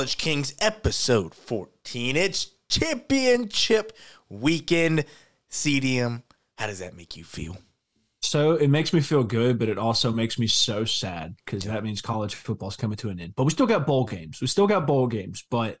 and welcome to College Kings episode 14. It's championship weekend. CDM, how does that make you feel? So it makes me feel good, but it also makes me so sad because that means college football's coming to an end. But we still got bowl games. We still got bowl games, but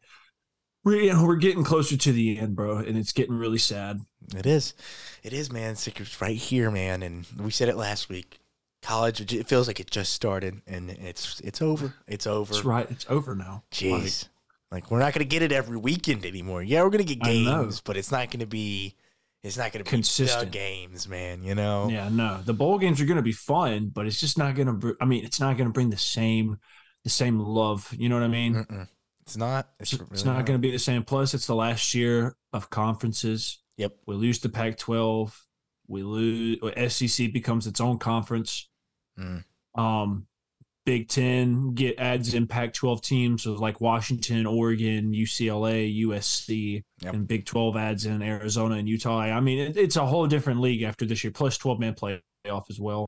we're you know, we're getting closer to the end, bro, and it's getting really sad. It is. It is, man. It's right here, man. And we said it last week. College, it feels like it just started, and it's it's over. It's over. It's right. It's over now. Jeez. Like, like we're not going to get it every weekend anymore. Yeah, we're going to get games, but it's not going to be it's not going to be consistent games, man. You know. Yeah, no. The bowl games are going to be fun, but it's just not going to. I mean, it's not going to bring the same, the same love. You know what I mean? Mm-mm. It's not. It's, it's, really not, not. going to be the same. Plus, it's the last year of conferences. Yep. We lose the Pac-12. We lose. SEC becomes its own conference. Mm. Um, Big Ten get adds in Pac-12 teams of like Washington, Oregon, UCLA, USC, yep. and Big 12 adds in Arizona and Utah. I mean, it, it's a whole different league after this year, plus 12 man playoff as well.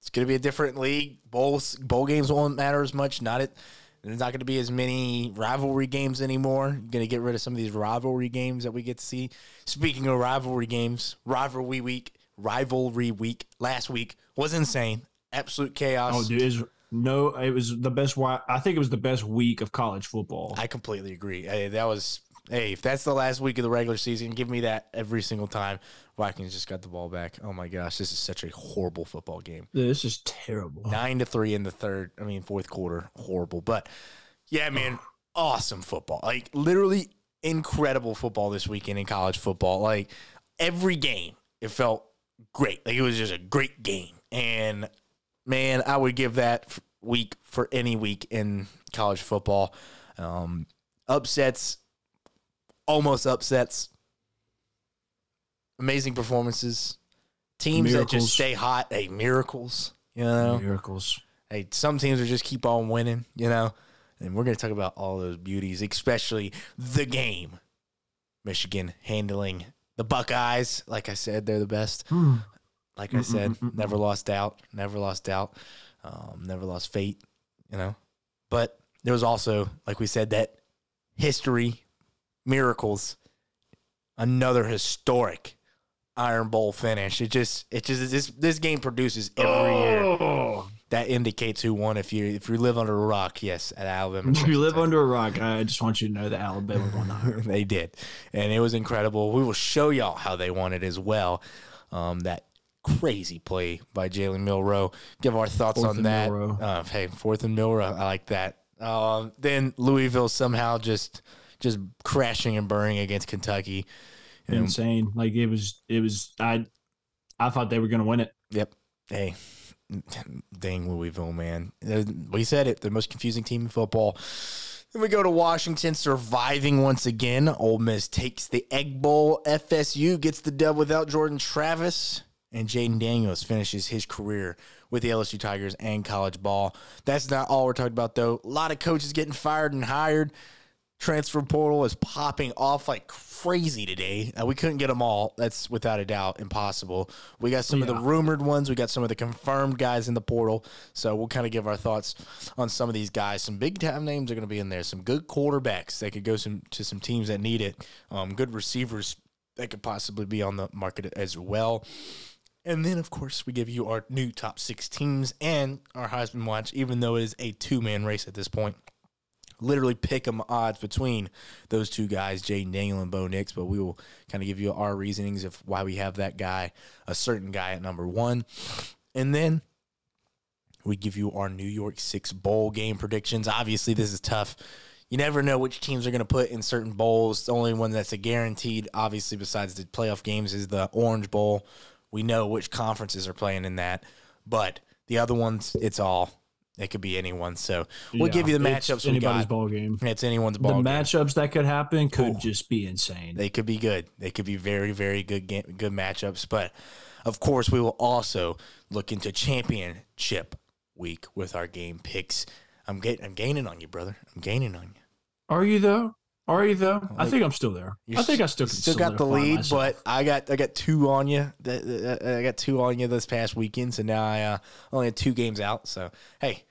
It's going to be a different league. Bowl bowl games won't matter as much. Not it. There's not going to be as many rivalry games anymore. You're going to get rid of some of these rivalry games that we get to see. Speaking of rivalry games, rivalry week, rivalry week last week was insane. Absolute oh, chaos. Oh, dude, no, it was the best. I think it was the best week of college football. I completely agree. Hey, that was. Hey, if that's the last week of the regular season, give me that every single time. Vikings just got the ball back. Oh my gosh, this is such a horrible football game. This is terrible. Nine to three in the third. I mean, fourth quarter, horrible. But yeah, man, awesome football. Like literally incredible football this weekend in college football. Like every game, it felt great. Like it was just a great game, and man, I would give that week for any week in college football. Um, upsets, almost upsets, amazing performances, teams miracles. that just stay hot. Hey, miracles, you know, miracles. Hey, some teams are just keep on winning, you know, and we're going to talk about all those beauties, especially the game. Michigan handling the Buckeyes. Like I said, they're the best. Hmm. Like I mm, mm, said, mm, never lost doubt, never lost doubt, um, never lost fate, you know. But there was also, like we said, that history, miracles, another historic Iron Bowl finish. It just, it just, this this game produces every oh. year. That indicates who won. If you if you live under a rock, yes, at Alabama. If you live under a rock, I just want you to know that Alabama won. they did, and it was incredible. We will show y'all how they won it as well. Um, that crazy play by Jalen Milroe. Give our thoughts fourth on that. Uh, hey, fourth and Milroe, I like that. Um, then Louisville somehow just just crashing and burning against Kentucky. You Insane. Know. Like it was. It was. I. I thought they were going to win it. Yep. Hey, dang Louisville, man. We said it. The most confusing team in football. Then we go to Washington, surviving once again. Ole Miss takes the Egg Bowl. FSU gets the dub without Jordan Travis and Jayden Daniels finishes his career with the LSU Tigers and college ball. That's not all we're talking about, though. A lot of coaches getting fired and hired. Transfer portal is popping off like crazy today. Uh, we couldn't get them all. That's without a doubt impossible. We got some yeah. of the rumored ones. We got some of the confirmed guys in the portal. So we'll kind of give our thoughts on some of these guys. Some big time names are going to be in there. Some good quarterbacks that could go some to some teams that need it. Um, good receivers that could possibly be on the market as well. And then, of course, we give you our new top six teams and our Heisman watch, even though it is a two man race at this point. Literally pick 'em odds between those two guys, Jayden Daniel and Bo Nix, but we will kind of give you our reasonings of why we have that guy, a certain guy at number one. And then we give you our New York Six bowl game predictions. Obviously, this is tough. You never know which teams are going to put in certain bowls. The only one that's a guaranteed, obviously, besides the playoff games, is the Orange Bowl we know which conferences are playing in that, but the other ones, it's all it could be anyone. So we'll yeah, give you the matchups. It's anybody's ball game. It's anyone's ball. Game. The game. matchups that could happen could Ooh. just be insane. They could be good. They could be very, very good, game, good matchups. But of course, we will also look into championship week with our game picks. I'm getting, I'm gaining on you, brother. I'm gaining on you. Are you though? Are you though? Like, I think I'm still there. I think I still still got the lead, myself. but I got I got two on you. I got two on you this past weekend, so now I uh, only had two games out. So hey,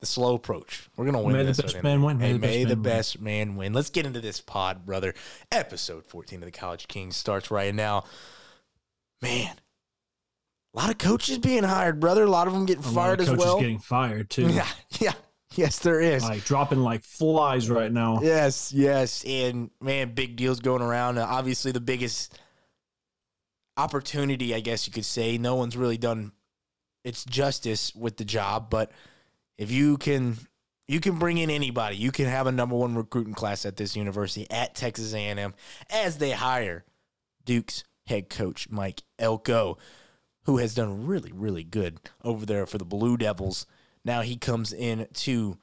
the slow approach. We're gonna win. May this the best man win. May Hey, the best the man win. best man win. Let's get into this pod, brother. Episode 14 of the College Kings starts right now. Man, a lot of coaches being hired, brother. A lot of them getting A lot fired of as coaches well. getting fired too. yeah, yeah, yes, there is. Like dropping like flies right now. Yes, yes, and man, big deals going around. Uh, obviously, the biggest opportunity, I guess you could say. No one's really done its justice with the job, but if you can, you can bring in anybody. You can have a number one recruiting class at this university at Texas A&M as they hire Duke's head coach Mike Elko, who has done really, really good over there for the Blue Devils. Now he comes in to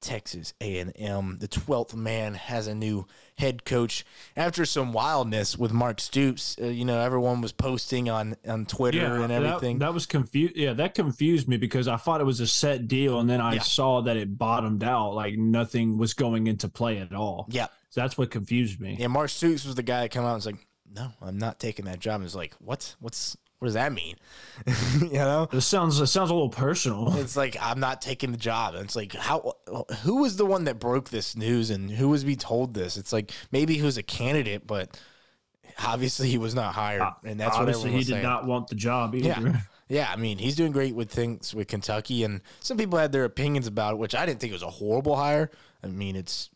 Texas A&M. The 12th man has a new head coach. After some wildness with Mark Stoops, uh, you know, everyone was posting on on Twitter and everything. That, that was confused. Yeah, that confused me because I thought it was a set deal, and then I Yeah. saw that it bottomed out. Like nothing was going into play at all. yeah. So that's what confused me. Yeah, Mark Stoops was the guy that came out and was like, "No, I'm not taking that job." And was like, "What? What's what does that mean?" you know? It sounds it sounds a little personal. It's like I'm not taking the job. And it's like how who was the one that broke this news and who was be told this? It's like maybe he was a candidate, but obviously he was not hired, and that's what Obviously, everyone he did saying. not want the job either. Yeah. Yeah, I mean, he's doing great with things with Kentucky, and some people had their opinions about it, which I didn't think was a horrible hire. I mean, it's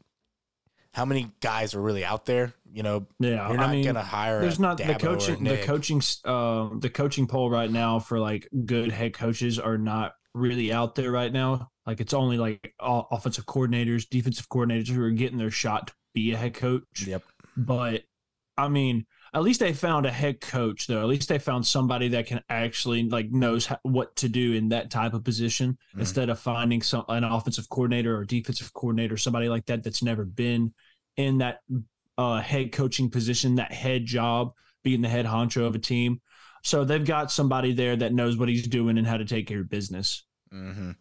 how many guys are really out there? You know, Yeah, you're I not mean, gonna hire. There's a not the coaching. The coaching. Uh, the coaching poll right now for like good head coaches are not really out there right now. Like it's only like offensive coordinators, defensive coordinators who are getting their shot to be a head coach. Yep. But I mean, at least they found a head coach though. At least they found somebody that can actually like knows ho- what to do in that type of position Mhm. instead of finding some an offensive coordinator or defensive coordinator, somebody like that that's never been in that uh, head coaching position, that head job, being the head honcho of a team. So they've got somebody there that knows what he's doing and how to take care of business. hmm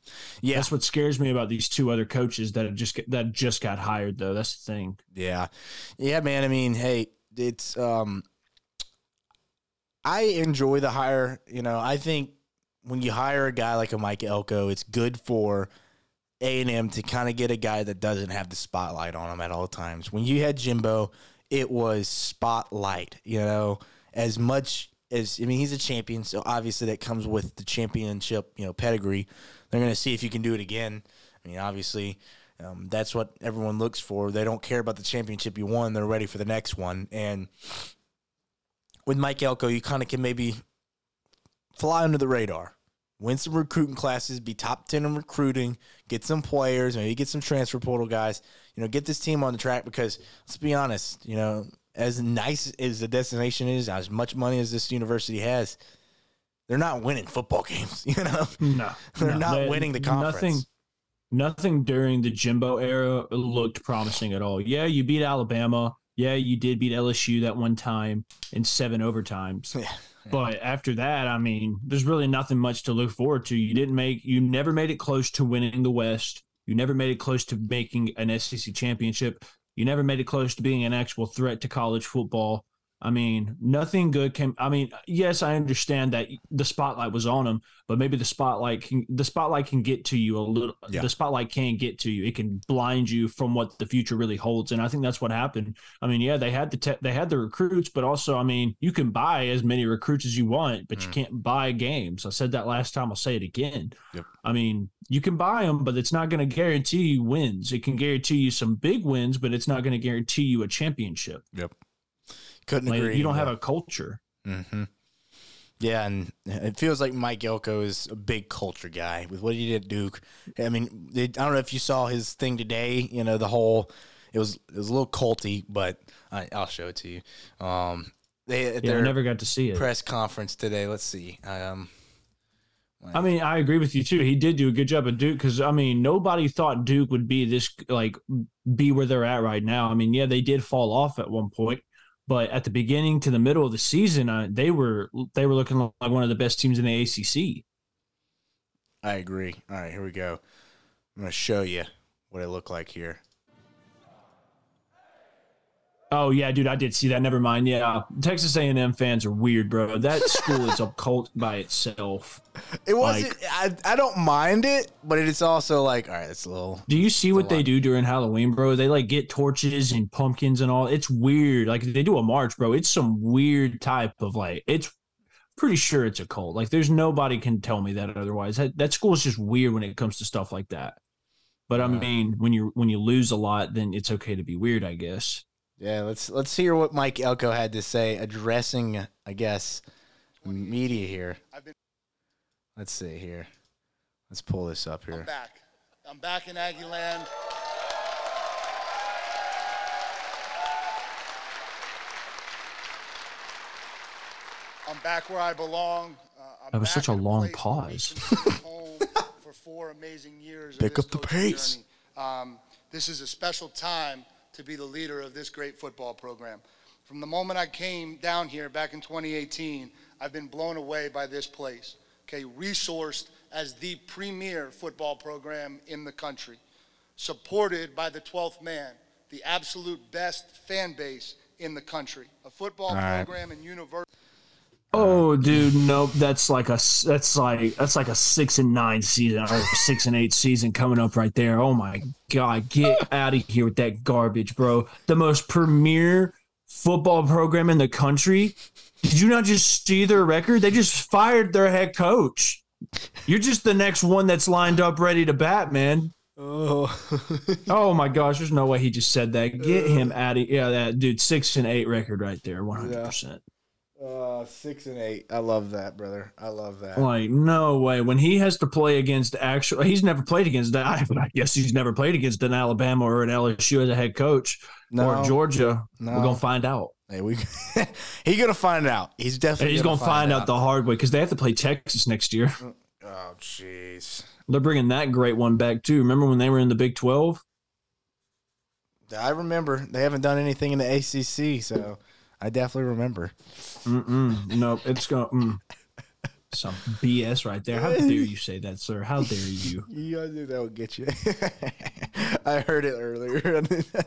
Yeah, That's what scares me about these two other coaches that have just that just got hired though. That's the thing. Yeah. Yeah, man. I mean, hey, it's um I enjoy the hire, you know, I think when you hire a guy like a Mike Elko, it's good for A&M to kind of get a guy that doesn't have the spotlight on him at all times. When you had Jimbo, it was spotlight, you know, as much as I mean, he's a champion, so obviously that comes with the championship, you know, pedigree. They're going to see if you can do it again. I mean, obviously, um, that's what everyone looks for. They don't care about the championship you won; they're ready for the next one. And with Mike Elko, you kind of can maybe fly under the radar, win some recruiting classes, be top ten in recruiting, get some players, maybe get some transfer portal guys. You know, get this team on the track because let's be honest, you know, as nice as the destination is, as much money as this university has, they're not winning football games. You know, No, they're no, not they- winning the conference. Nothing, nothing during the Jimbo era looked promising at all. Yeah, you beat Alabama. Yeah, you did beat LSU that one time in seven overtimes. Yeah. But after that, I mean, there's really nothing much to look forward to. You didn't make, you never made it close to winning the West. You never made it close to making an SEC championship. You never made it close to being an actual threat to college football. I mean, nothing good came. I mean, yes, I understand that the spotlight was on him, but maybe the spotlight can the spotlight can get to you a little. Yeah. The spotlight can get to you. It can blind you from what the future really holds, and I think that's what happened. I mean, yeah, they had the te- they had the recruits, but also, I mean, you can buy as many recruits as you want, but you Mm. can't buy games. I said that last time. I'll say it again. Yep. I mean, you can buy them, but it's not going to guarantee you wins. It can guarantee you some big wins, but it's not going to guarantee you a championship. Couldn't Like, agree. you don't have a culture. Mm-hmm. Yeah, and it feels like Mike Elko is a big culture guy with what he did at Duke. I mean, they, I don't know if you saw his thing today. You know, the whole it was it was a little culty, but I, I'll show it to you. Um, they Yeah, I never got to see it. press conference today. Let's see. Um, I mean, I agree with you too. He did do a good job at Duke because I mean, nobody thought Duke would be this like be where they're at right now. I mean, yeah, they did fall off at one point, but at the beginning to the middle of the season, uh, they were they were looking like one of the best teams in the ACC. I agree. All right, here we go. I'm gonna show you what it looked like here. Oh yeah, dude, I did see that. Never mind. Yeah, Texas A&M fans are weird, bro. That school is a cult by itself. It wasn't. Like, I, I don't mind it, but it's also like, all right, it's a little. Do you see what they do during Halloween, bro? They like get torches and pumpkins and all. It's weird. Like they do a march, bro. It's some weird type of like. It's pretty sure it's a cult. Like there's nobody can tell me that otherwise. That that school is just weird when it comes to stuff like that. But I mean, when you when you lose a lot, then it's okay to be weird, I guess. Yeah, let's let's hear what Mike Elko had to say addressing, I guess, media here. Let's see here. Let's pull this up here. I'm back. I'm back in Aggie land. I'm back where I belong. Uh, that was such a long pause. for four amazing years. Pick up the pace. Um, this is a special time to be the leader of this great football program. From the moment I came down here back in 2018, I've been blown away by this place. Okay, resourced as the premier football program in the country, supported by the 12th man, the absolute best fan base in the country, a football right. program and university. Oh, dude, nope. That's like a that's like that's like a six and nine season or six and eight season coming up right there. Oh my god, get out of here with that garbage, bro. The most premier football program in the country. Did you not just see their record? They just fired their head coach. You're just the next one that's lined up ready to bat, man. Oh, oh my gosh! There's no way he just said that. Get him out of yeah, that dude. Six and eight record right there, one hundred percent. Uh, six and eight. I love that, brother. I love that. Like, no way. When he has to play against actual, he's never played against that. I guess he's never played against an Alabama or an LSU as a head coach no, or Georgia. No. We're gonna find out. Hey, we he's gonna find out. He's definitely he's gonna, gonna find, find out. out. the hard way because they have to play Texas next year. Oh, jeez. They're bringing that great one back too. Remember when they were in the Big Twelve? I remember. They haven't done anything in the ACC, so I definitely remember. Mm-mm. Nope, it's going. Mm. Some BS right there. How dare you say that, sir? How dare you? Yeah, I knew that would get you. I heard it earlier. I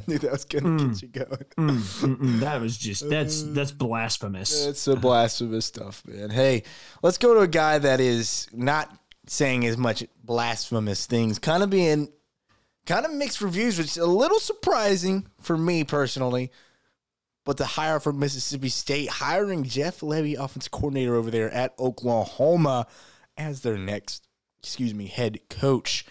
knew, that was going to mm. get you going. Mm, that was just that's that's blasphemous. It's a blasphemous stuff, man. Hey, let's go to a guy that is not saying as much blasphemous things, kind of being kind of mixed reviews, which is a little surprising for me personally but the hire from Mississippi State, hiring Jeff Lebby, offensive coordinator over there at Oklahoma, as their next, excuse me, head coach.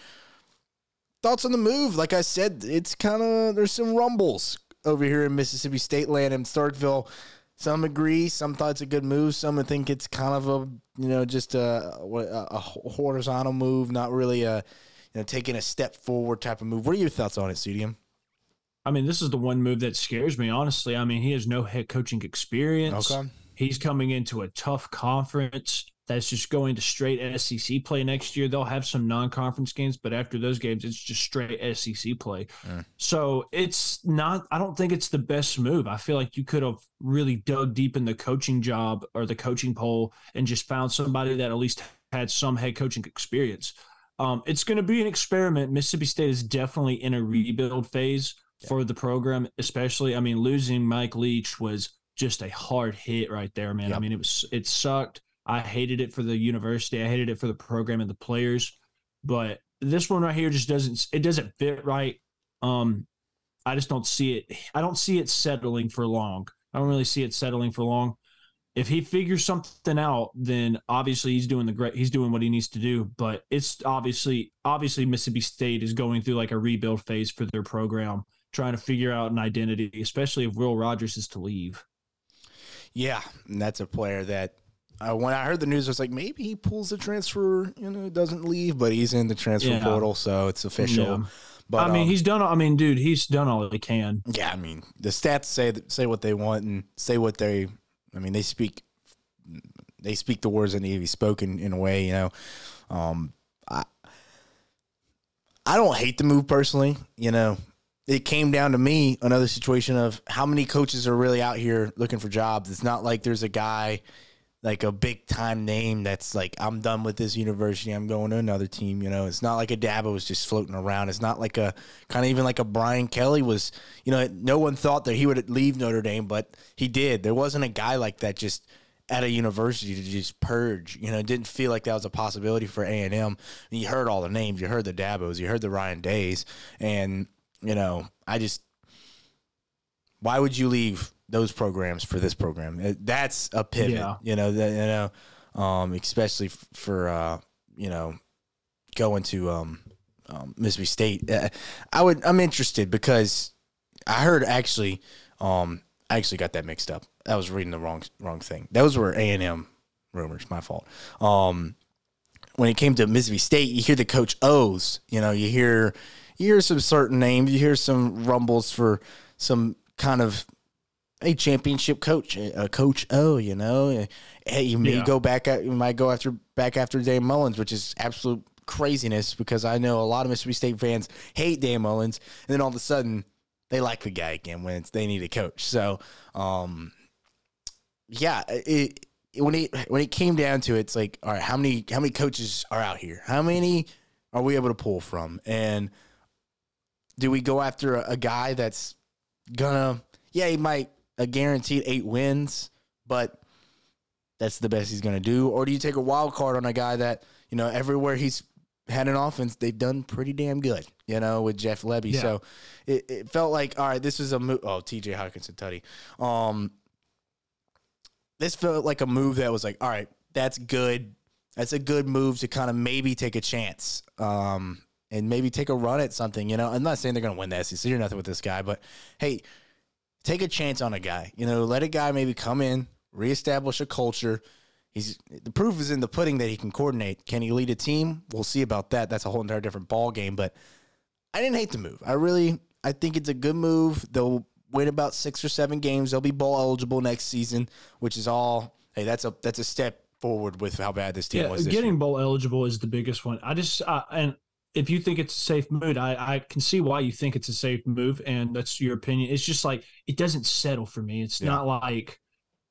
Thoughts on the move? Like I said, it's kind of there's some rumbles over here in Mississippi State land in Starkville. Some agree, some thought it's a good move. Some think it's kind of a you know just a, a horizontal move, not really a you know taking a step forward type of move. What are your thoughts on it, Studium? I mean, this is the one move that scares me, honestly. I mean, he has no head coaching experience. Okay. He's coming into a tough conference that's just going to straight SEC play next year. They'll have some non conference games, but after those games, it's just straight SEC play. Mm. So it's not, I don't think it's the best move. I feel like you could have really dug deep in the coaching job or the coaching poll and just found somebody that at least had some head coaching experience. Um, it's going to be an experiment. Mississippi State is definitely in a rebuild phase for the program, especially. I mean, losing Mike Leach was just a hard hit right there, man. Yep. I mean, it was it sucked. I hated it for the university. I hated it for the program and the players. But this one right here just doesn't it doesn't fit right. Um, I just don't see it. I don't see it settling for long. I don't really see it settling for long. If he figures something out, then obviously he's doing the great. He's doing what he needs to do. But it's obviously obviously Mississippi State is going through like a rebuild phase for their program trying to figure out an identity, especially if Will Rogers is to leave. Yeah, and that's a player that uh, when I heard the news, I was like, maybe he pulls the transfer, you know, doesn't leave, but he's in the transfer yeah. portal, so it's official. Yeah. But I mean, um, he's done. I mean, dude, he's done all he can. Yeah, I mean, the stats say say what they want and say what they. I mean, they speak. They speak the words that need to be spoken in a way, you know. Um, I I don't hate the move personally. You know, it came down to me another situation of how many coaches are really out here looking for jobs. It's not like there's a guy like a big time name that's like I'm done with this university. I'm going to another team. You know, it's not like a Dabo was just floating around. It's not like a kind of even like a Brian Kelly was. You know, no one thought that he would leave Notre Dame, but he did. There wasn't a guy like that just at a university to just purge. You know, it didn't feel like that was a possibility for A and M. You heard all the names. You heard the Dabos. You heard the Ryan Days, and you know, I just why would you leave those programs for this program? Uh, That's a pivot. Yeah. You know, that, you know, um, especially f- for uh, you know going to um, um, Mississippi State. Uh, I would. I'm interested because I heard actually. Um, I actually got that mixed up. I was reading the wrong wrong thing. Those were A and M rumors. My fault. Um, when it came to Mississippi State, you hear the coach O's. You know, you hear you hear some certain names. You hear some rumbles for some kind of a championship coach, a coach O. You know, hey, you may Yeah. go back at you might go after back after Dan Mullins, which is absolute craziness because I know a lot of Mississippi State fans hate Dan Mullins, and then all of a sudden they like the guy again when it's, they need a coach. So, um, yeah, it, it- when it when it came down to it, it's like, all right, how many how many coaches are out here? How many are we able to pull from? And do we go after a, a guy that's gonna, yeah, he might a guaranteed eight wins, but that's the best he's gonna do, or do you take a wild card on a guy that you know everywhere he's had an offense, they've done pretty damn good, you know, with Jeff Lebby. Yeah. So it, it felt like, all right, this is a move. Oh, TJ Hawkinson, Tutty. Um, this felt like a move that was like, all right, that's good. That's a good move to kind of maybe take a chance, um, and maybe take a run at something. You know, I'm not saying they're going to win the SEC or nothing with this guy, but hey, take a chance on a guy. You know, let a guy maybe come in, reestablish a culture. He's the proof is in the pudding that he can coordinate. Can he lead a team? We'll see about that. That's a whole entire different ball game. But I didn't hate the move. I really, I think it's a good move. They'll win about six or seven games. They'll be bowl eligible next season, which is all. Hey, that's a that's a step forward with how bad this team Yeah, was. This getting year. bowl eligible is the biggest one. I just uh, and if you think it's a safe move, I I can see why you think it's a safe move, and that's your opinion. It's just like it doesn't settle for me. It's Yeah. not like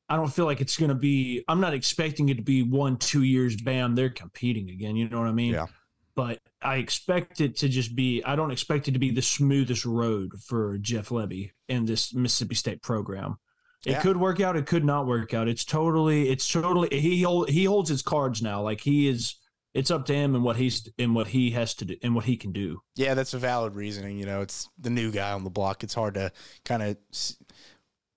I don't feel like it's going to be. I'm not expecting it to be one two years. Bam, they're competing again. You know what I mean? Yeah. But I expect it to just be. I don't expect it to be the smoothest road for Jeff Lebby and this Mississippi State program. It Yeah. could work out. It could not work out. It's totally. It's totally. He he holds his cards now. Like he is. It's up to him and what he's and what he has to do and what he can do. Yeah, that's a valid reasoning. You know, it's the new guy on the block. It's hard to kind of.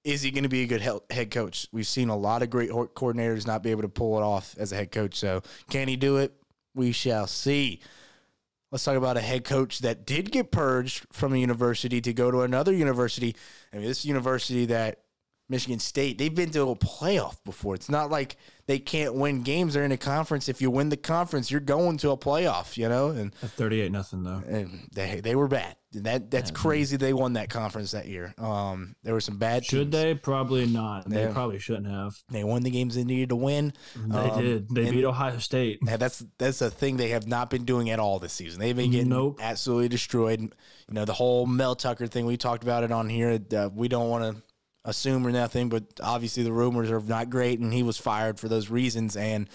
Is he going to be a good head coach? We've seen a lot of great coordinators not be able to pull it off as a head coach. So, can he do it? We shall see. Let's talk about a head coach that did get purged from a university to go to another university. I mean, this university that Michigan State, they've been to a playoff before. It's not like they can't win games. They're in a conference. If you win the conference, you're going to a playoff, you know? And At 38 nothing though. and they they were bad. That that's crazy. They won that conference that year. Um, there were some bad. Should teams. they? Probably not. They Yeah. probably shouldn't have. They won the games they needed to win. They Um, did. They beat Ohio State. Yeah, that's that's a thing they have not been doing at all this season. They've been getting Nope. absolutely destroyed. You know the whole Mel Tucker thing. We talked about it on here. Uh, we don't want to assume or nothing, but obviously the rumors are not great, and he was fired for those reasons. And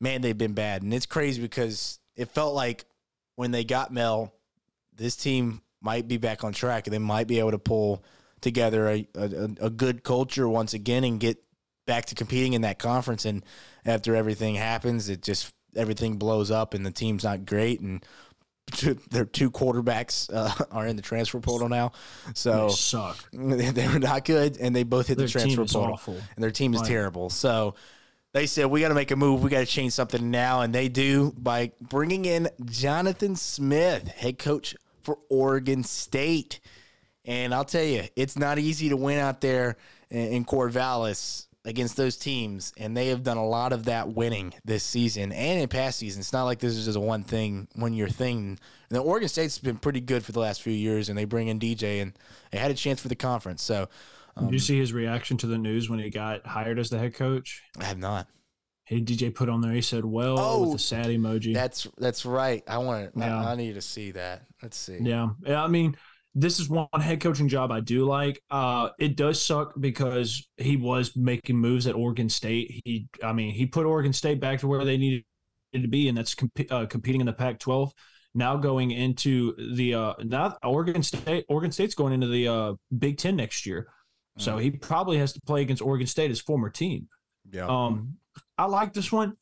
man, they've been bad, and it's crazy because it felt like when they got Mel, this team might be back on track, and they might be able to pull together a, a, a good culture once again and get back to competing in that conference. And after everything happens, it just everything blows up, and the team's not great, and two, their two quarterbacks uh, are in the transfer portal now, so They suck. they were not good, and they both hit Their the transfer portal, awful. and their team is Right. terrible. So they said we got to make a move. We got to change something now, and they do by bringing in Jonathan Smith, head coach for Oregon State. And I'll tell you, it's not easy to win out there in, in Corvallis against those teams, and they have done a lot of that winning this season and in past seasons. It's not like this is just a one thing, one year thing. And the Oregon State's been pretty good for the last few years, and they bring in DJ, and they had a chance for the conference. So Did you um, see his reaction to the news when he got hired as the head coach? I have not. Hey, DJ put on there. He said, "Well," Oh, with the sad emoji. That's that's right. I want to. Yeah. I, I need to see that. Let's see. yeah, yeah. I mean, this is one head coaching job I do like. Uh, it does suck because he was making moves at Oregon State. He, I mean, he put Oregon State back to where they needed to be, and that's comp- uh, competing in the Pac-12. Now going into the uh, now Oregon State, Oregon State's going into the uh, Big Ten next year, so he probably has to play against Oregon State, his former team. Yeah. Um, I like this one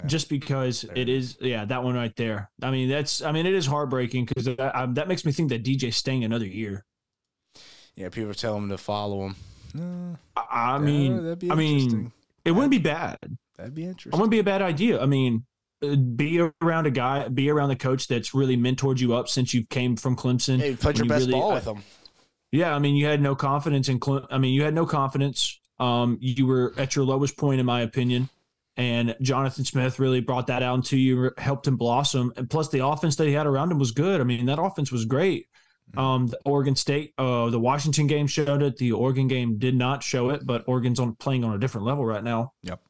Yeah. just because There it is, yeah, that one right there. I mean, that's, I mean, it is heartbreaking because that, um, that makes me think that DJ's staying another year. yeah. People tell him to follow him. No, I, mean, that'd be I mean, it wouldn't be bad. that'd be interesting. It wouldn't be a bad idea. I mean, uh, be around a guy, be around the coach that's really mentored you up since you came from Clemson. Hey, put your you best really- ball with him. Yeah, I mean, you had no confidence in. Cle- I mean, you had no confidence. Um, you were at your lowest point, in my opinion. And Jonathan Smith really brought that out into you, helped him blossom. And plus, the offense that he had around him was good. I mean, that offense was great. Um, the Oregon State, uh, the Washington game showed it. The Oregon game did not show it, but Oregon's on playing on a different level right now. Yep.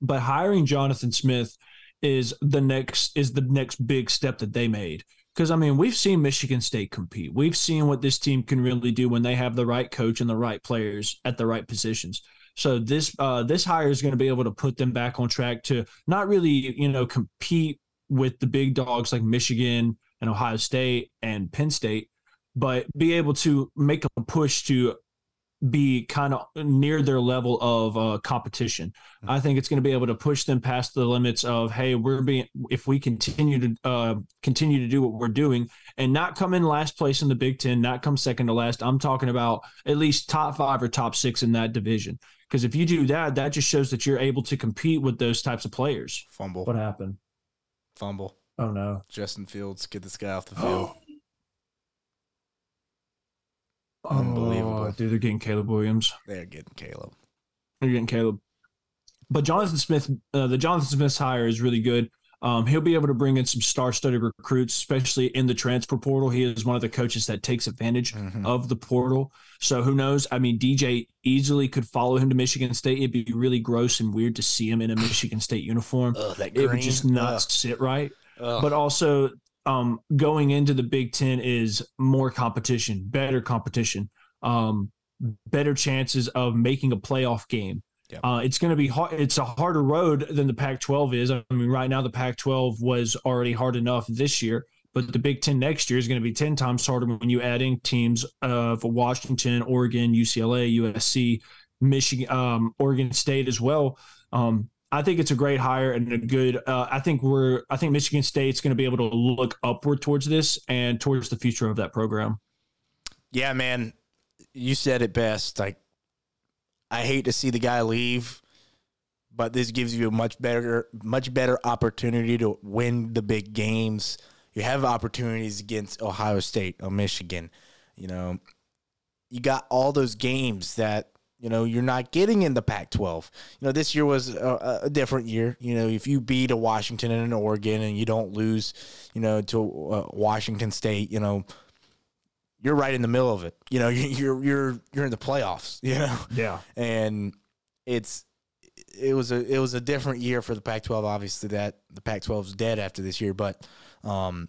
But hiring Jonathan Smith is the next is the next big step that they made. Because I mean, we've seen Michigan State compete. We've seen what this team can really do when they have the right coach and the right players at the right positions. So this uh, this hire is going to be able to put them back on track to not really you know compete with the big dogs like Michigan and Ohio State and Penn State, but be able to make a push to be kind of near their level of uh, competition. I think it's going to be able to push them past the limits of hey, we're being if we continue to uh, continue to do what we're doing and not come in last place in the Big Ten, not come second to last. I'm talking about at least top five or top six in that division. Because if you do that, that just shows that you're able to compete with those types of players. Fumble. What happened? Fumble. Oh no! Justin Fields, get this guy off the field. Oh, Unbelievable. dude, they're getting Caleb Williams. They're getting Caleb. They're getting Caleb. But Jonathan Smith, uh, the Jonathan Smith hire is really good. Um, he'll be able to bring in some star-studded recruits, especially in the transfer portal. He is one of the coaches that takes advantage Mhm. of the portal. So who knows? I mean, DJ easily could follow him to Michigan State. It'd be really gross and weird to see him in a Michigan State uniform. Ugh, that It green. would just not Ugh, sit right. ugh. But also, um, going into the Big Ten is more competition, better competition, um, better chances of making a playoff game. Yep. Uh, it's going to be hard. It's a harder road than the Pac-12 is. I mean, right now the Pac-12 was already hard enough this year, but the Big Ten next year is going to be ten times harder when you add in teams of Washington, Oregon, UCLA, USC, Michigan, um, Oregon State as well. Um, I think it's a great hire and a good. Uh, I think we're. I think Michigan State's going to be able to look upward towards this and towards the future of that program. Yeah, man. You said it best. Like, I hate to see the guy leave, but this gives you a much better, much better opportunity to win the big games. You have opportunities against Ohio State or Michigan. You know, you got all those games that you know you're not getting in the Pac-12. You know, this year was a, a different year. You know, if you beat a Washington and an Oregon and you don't lose, you know, to uh, Washington State, you know, you're right in the middle of it. You know, you're you're you're in the playoffs. You know, Yeah. and it's it was a it was a different year for the Pac-12. Obviously, that the Pac-12 is dead after this year, but um,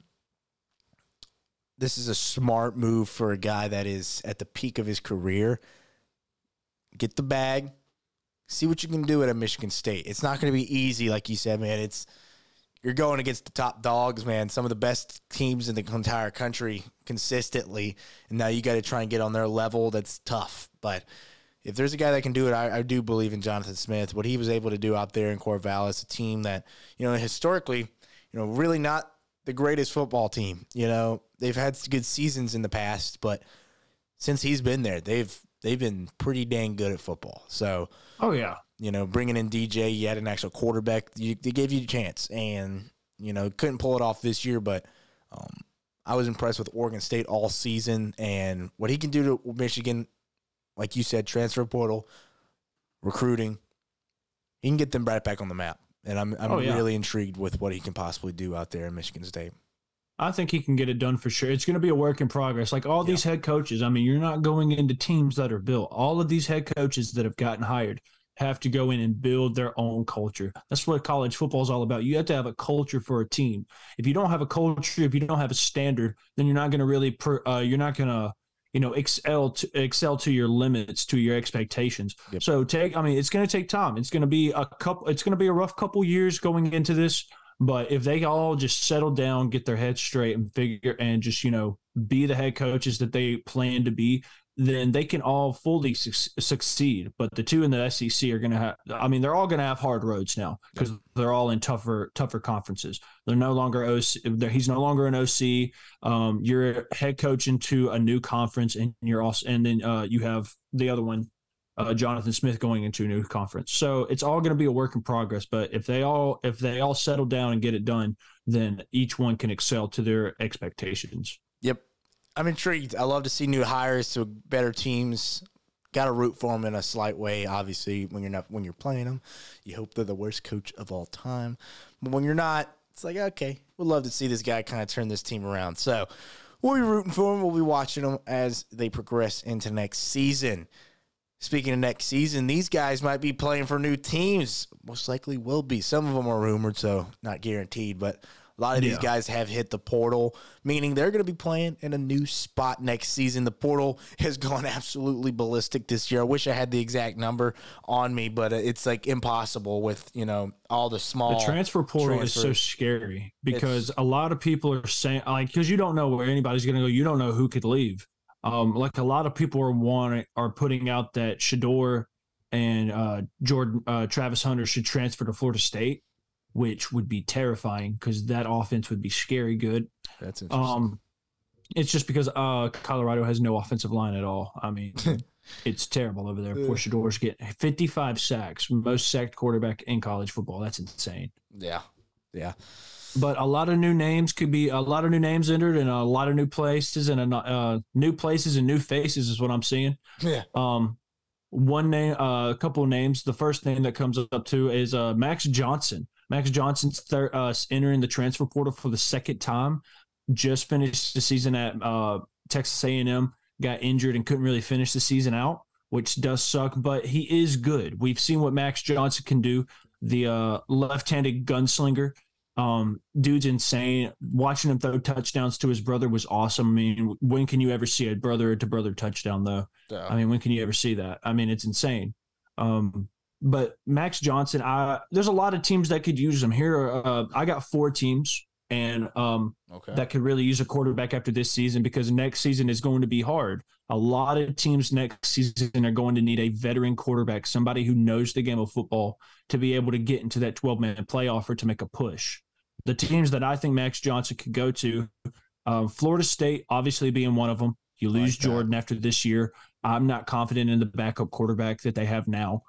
this is a smart move for a guy that is at the peak of his career. Get the bag, see what you can do at a Michigan State. It's not going to be easy, like you said, man. It's you're going against the top dogs, man. Some of the best teams in the entire country consistently, and now you got to try and get on their level. That's tough, but if there's a guy that can do it, I, I do believe in Jonathan Smith. What he was able to do out there in Corvallis, a team that you know historically, you know, really not the greatest football team. You know, they've had good seasons in the past, but since he's been there, they've they've been pretty dang good at football. So Oh yeah. You know, bringing in DJ, you had an actual quarterback. You, they gave you a chance, and you know, couldn't pull it off this year. But um, I was impressed with Oregon State all season, and what he can do to Michigan, like you said, transfer portal, recruiting, he can get them right back on the map. And I'm I'm Oh, yeah. really intrigued with what he can possibly do out there in Michigan State. I think he can get it done for sure. It's going to be a work in progress. Like all these head coaches, I mean, you're not going into teams that are built. All of these head coaches that have gotten hired, have to go in and build their own culture. That's what college football is all about. You have to have a culture for a team. If you don't have a culture, if you don't have a standard, then you're not going to really, per, uh, you're not going to, you know, excel to excel to your limits, to your expectations. Yep. So take, I mean, it's going to take time. It's going to be a couple. It's going to be a rough couple years going into this. But if they all just settle down, get their heads straight, and figure, and just you know, be the head coaches that they plan to be, then they can all fully su- succeed. But the two in the SEC are going to have, I mean, they're all going to have hard roads now because they're all in tougher, tougher conferences. They're no longer OC. He's no longer an OC. Um, you're head coach into a new conference, and you're also, and then uh, you have the other one, uh, Jonathan Smith going into a new conference. So it's all going to be a work in progress. But if they all, if they all settle down and get it done, then each one can excel to their expectations. Yep. I'm intrigued. I love to see new hires to better teams. Got to root for them in a slight way. Obviously, when you're not when you're playing them, you hope they're the worst coach of all time. But when you're not, it's like okay, we'd love to see this guy kind of turn this team around. So we'll be rooting for them. We'll be watching them as they progress into next season. Speaking of next season, these guys might be playing for new teams. Most likely will be. Some of them are rumored, so not guaranteed, but a lot of these guys have hit the portal, meaning they're going to be playing in a new spot next season. The portal has gone absolutely ballistic this year. I wish I had the exact number on me, but it's like impossible with you know all the small. The transfer portal transfers. is so scary because it's, a lot of people are saying like because you don't know where anybody's going to go. You don't know who could leave. Um, like a lot of people are wanting are putting out that Shedeur and uh, Jordan uh, Travis Hunter should transfer to Florida State which would be terrifying because that offense would be scary good. That's interesting. Um, it's just because uh, Colorado has no offensive line at all. I mean, it's terrible over there. Poor Shedeur's get 55 sacks, most sacked quarterback in college football. That's insane. Yeah, yeah. But a lot of new names could be a lot of new names entered and a lot of new places and a, uh, new places and new faces is what I'm seeing. Yeah. Um, one name, uh, a couple of names. The first name that comes up to is uh, Max Johnson. Max Johnson's thir- uh, entering the transfer portal for the second time. Just finished the season at uh, Texas A&M. Got injured and couldn't really finish the season out, which does suck. But he is good. We've seen what Max Johnson can do. The uh, left-handed gunslinger. Um, dude's insane. Watching him throw touchdowns to his brother was awesome. I mean, when can you ever see a brother to brother touchdown though? Yeah. I mean, when can you ever see that? I mean, it's insane. Um, but Max Johnson, I there's a lot of teams that could use him here. Uh, I got four teams and um, okay. that could really use a quarterback after this season because next season is going to be hard. A lot of teams next season are going to need a veteran quarterback, somebody who knows the game of football to be able to get into that 12 man playoff or to make a push. The teams that I think Max Johnson could go to, um, Florida State, obviously being one of them. You lose like Jordan after this year. I'm not confident in the backup quarterback that they have now.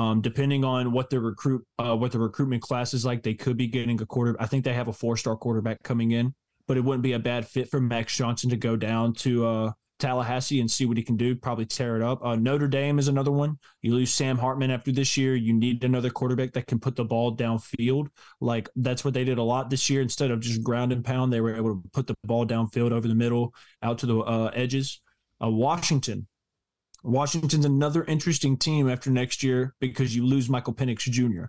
Um, depending on what the recruit, uh, what the recruitment class is like, they could be getting a quarter. I think they have a four-star quarterback coming in, but it wouldn't be a bad fit for Max Johnson to go down to uh, Tallahassee and see what he can do. Probably tear it up. Uh, Notre Dame is another one. You lose Sam Hartman after this year. You need another quarterback that can put the ball downfield. Like that's what they did a lot this year. Instead of just ground and pound, they were able to put the ball downfield over the middle, out to the uh, edges. Uh, Washington Washington's another interesting team after next year because you lose Michael Penix Jr.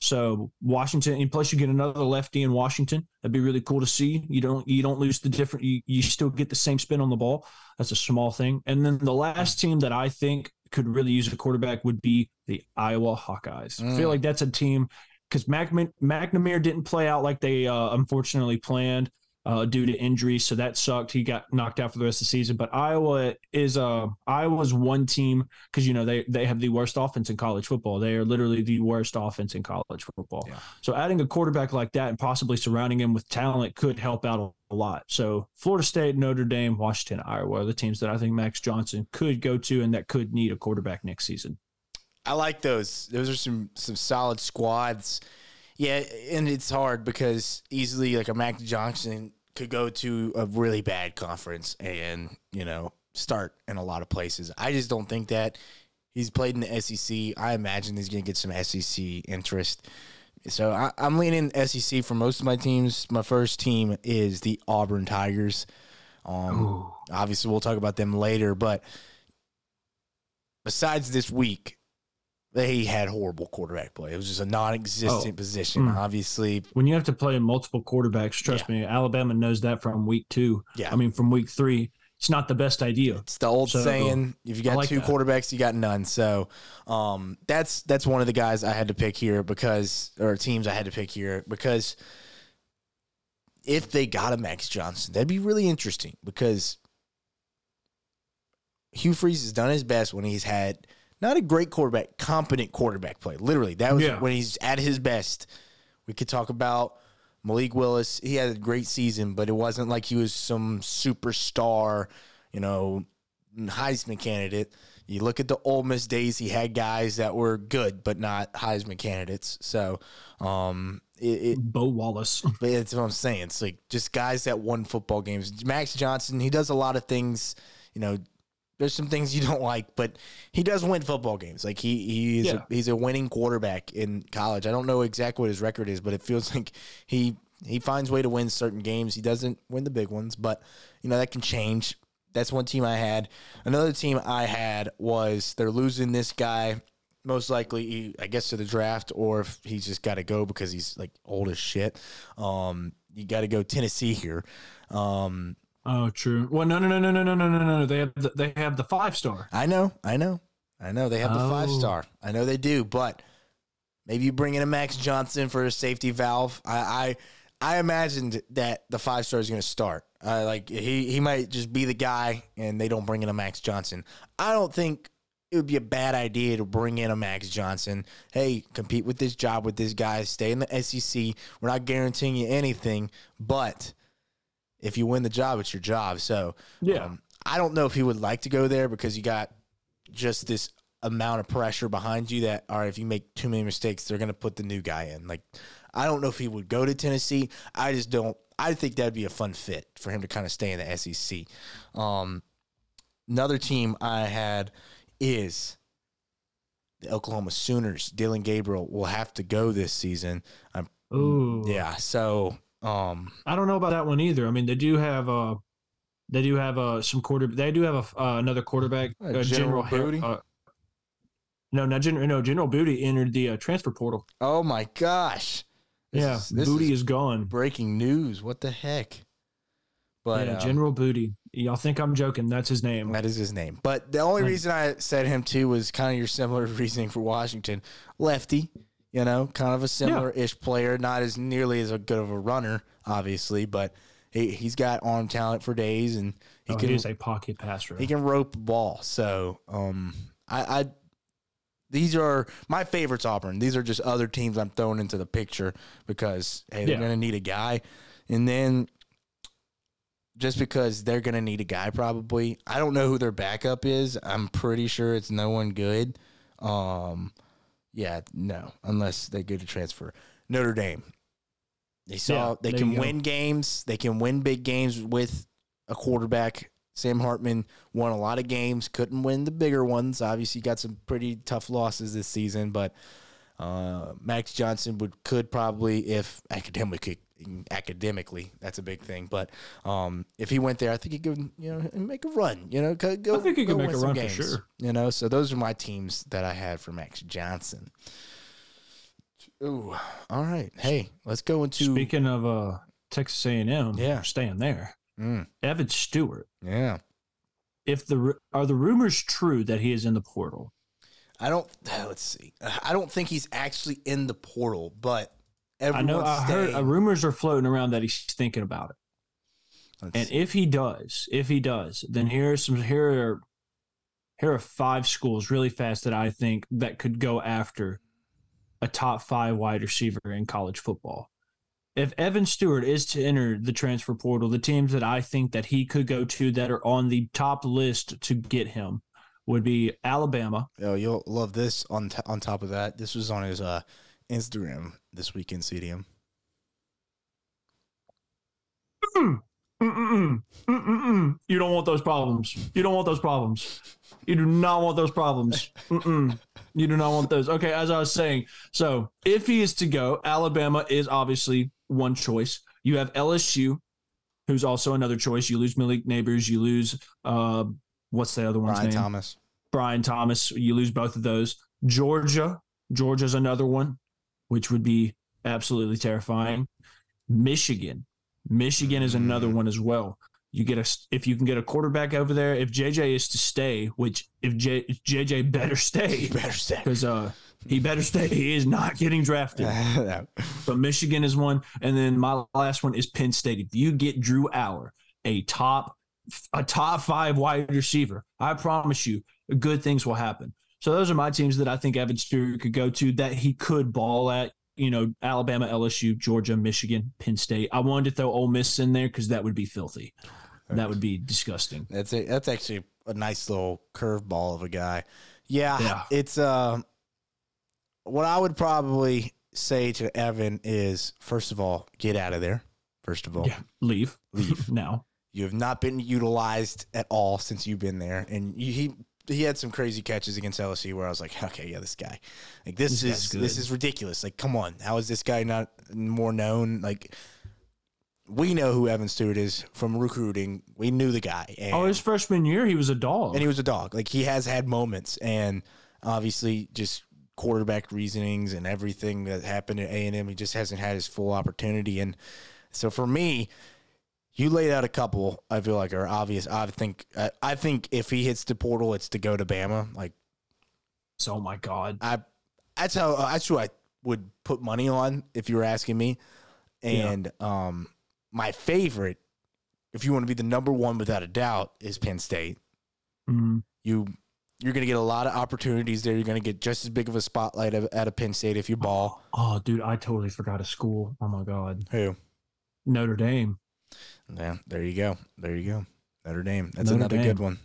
So Washington, and plus you get another lefty in Washington. That'd be really cool to see. You don't you don't lose the different. You, you still get the same spin on the ball. That's a small thing. And then the last team that I think could really use a quarterback would be the Iowa Hawkeyes. Mm. I feel mm. like that's a team because Mac, McNamara didn't play out like they uh, unfortunately planned uh, due to injury, so that sucked. He got knocked out for the rest of the season. But Iowa is uh Iowa's one team because you know they they have the worst offense in college football. They are literally the worst offense in college football. Yeah. So adding a quarterback like that and possibly surrounding him with talent could help out a lot. So Florida State, Notre Dame, Washington, Iowa are the teams that I think Max Johnson could go to and that could need a quarterback next season. I like those. Those are some some solid squads. Yeah, and it's hard because easily like a Mac Johnson could go to a really bad conference and, you know, start in a lot of places. I just don't think that he's played in the SEC. I imagine he's going to get some SEC interest. So I, am leaning SEC for most of my teams. My first team is the Auburn Tigers. Um, obviously, we'll talk about them later. But besides this week, they had horrible quarterback play. It was just a non-existent Oh. position. Mm. Obviously, When you have to play multiple quarterbacks, trust me, Alabama knows that from week two. Yeah. I mean, from week three, it's not the best idea. It's the old So, saying: if you got like two that. quarterbacks, you got none. So, um, that's that's one of the guys I had to pick here because, or teams I had to pick here because if they got a Max Johnson, that'd be really interesting because Hugh Freeze has done his best when he's had not a great quarterback, competent quarterback play. Literally, that was Yeah. when he's at his best. We could talk about Malik Willis. He had a great season, but it wasn't like he was some superstar, you know, Heisman candidate. You look at the Ole Miss days; he had guys that were good, but not Heisman candidates. So, um, it, it Bo Wallace. but that's what I'm saying. It's like just guys that won football games. Max Johnson, he does a lot of things. You know, there's some things you don't like, but he does win football games. Like he he is Yeah. a, he's a winning quarterback in college. I don't know exactly what his record is, but it feels like he he finds way to win certain games. He doesn't win the big ones, but you know that can change. That's one team I had. Another team I had was they're losing this guy most likely I guess to the draft or if he's just got to go because he's like old as shit. Um, you got to go Tennessee here. Um, Oh, true. Well, no, no, no, no, no, no, no, no, no. They have the, they have the five star. I know, I know, I know they have the five star. I know they do, but maybe you bring in a Max Johnson for a safety valve. I I, I imagined that the five star is going to start. Uh, like he he might just be the guy, and they don't bring in a Max Johnson. I don't think it would be a bad idea to bring in a Max Johnson. Hey, compete with this job with this guy. Stay in the SEC. We're not guaranteeing you anything, but if you win the job, it's your job. So Yeah. um, I don't know if he would like to go there because you got just this amount of pressure behind you that, all right, if you make too many mistakes, they're going to put the new guy in. Like, I don't know if he would go to Tennessee. I just don't. I think that'd be a fun fit for him to kind of stay in the SEC. Um, another team I had is the Oklahoma Sooners. Dillon Gabriel will have to go this season. I'm, Ooh. yeah. So, um, I don't know about that one either. I mean, they do have uh they do have uh some quarter they do have a uh, another quarterback Uh, uh, General General Booty? Uh, no, not General. No, General Booty entered the uh, transfer portal. oh my gosh. This yeah, is- this Booty is is, gone. breaking news. What the heck? But yeah, um, General Booty. Y'all think I'm joking? That's his name. that is his name. But the only Right. reason I said him too was kind of your similar reasoning for Washington. Lefty, you know, kind of a similar ish player, not as nearly as a good of a runner, obviously, but he he's got arm talent for days and he Oh, can he is a pocket passer. he can rope the ball. So um I, I these are my favorites Auburn. These are just other teams I'm throwing into the picture because hey, they're Yeah. gonna need a guy. And then just because they're gonna need a guy probably. I don't know who their backup is. I'm pretty sure it's no one good. Um yeah, no, unless they go to transfer. Notre Dame. They saw Yeah, they can win games. They can win big games with a quarterback. Sam Hartman won a lot of games, couldn't win the bigger ones. Obviously, got some pretty tough losses this season, but uh, Max Johnson would could probably, if academically, academically, that's a big thing. But um, if he went there, I think he could, you know, make a run. You know, go, go, I think he could make a run for sure. You know, so those are my teams that I had for Max Johnson. Ooh, all right. Hey, let's go into Speaking of uh Texas A&M, Yeah. staying there. Mm, Evan Stewart. yeah. If the are the rumors true that he is in the portal? I don't. Let's see. I don't think he's actually in the portal, but I everyone's know I heard rumors are floating around that he's thinking about it. Let's And see. if he does, if he does, then here are some here are here are five schools really fast that I think that could go after a top five wide receiver in college football. If Evan Stewart is to enter the transfer portal, the teams that I think that he could go to that are on the top list to get him would be Alabama. oh, you'll love this. On t- on top of that, this was on his uh, Instagram this weekend. CDM. Mm-mm-mm. Mm-mm-mm. You don't want those problems. You don't want those problems. You do not want those problems. Mm-mm. You do not want those. Okay, as I was saying, so if he is to go, Alabama is obviously one choice. You have LSU, who's also another choice. You lose Malik Nabers. You lose uh, what's the other one's Brian name? Thomas. Brian Thomas. You lose both of those. Georgia, Georgia's another one, which would be absolutely terrifying. Michigan, Michigan is another one as well. You get a if you can get a quarterback over there. If JJ is to stay, which if J, JJ better stay, better stay because uh he better stay. He is not getting drafted. but Michigan is one, and then my last one is Penn State. If you get Drew Allar, a top a top five wide receiver, I promise you, good things will happen. So those are my teams that I think Evan Stewart could go to that he could ball at. You know, Alabama, LSU, Georgia, Michigan, Penn State. I wanted to throw Ole Miss in there because that would be filthy. That would be disgusting. That's a, that's actually a nice little curveball of a guy. Yeah, yeah. it's uh, what I would probably say to Evan is first of all, get out of there. First of all, yeah, leave, leave now. You have not been utilized at all since you've been there, and you, he he had some crazy catches against LSU where I was like, okay, yeah, this guy, like this, this is this is ridiculous. Like, come on, how is this guy not more known? Like, we know who Evan Stewart is from recruiting. We knew the guy. oh, his freshman year, he was a dog, and he was a dog. Like he has had moments, and obviously just quarterback reasonings and everything that happened at A and M, he just hasn't had his full opportunity. And so for me, you laid out a couple. I feel like are obvious. I think I, I think if he hits the portal, it's to go to Bama. Like, oh my god, I that's how that's who I would put money on if you were asking me. And yeah. um, my favorite, if you want to be the number one without a doubt, is Penn State. Mm-hmm. You you're going to get a lot of opportunities there. You're going to get just as big of a spotlight at a Penn State if you ball. Oh, dude, I totally forgot a school. Oh my god, who? Notre Dame. Yeah, there you go. There you go. Notre Dame. That's Notre another Dame. good one.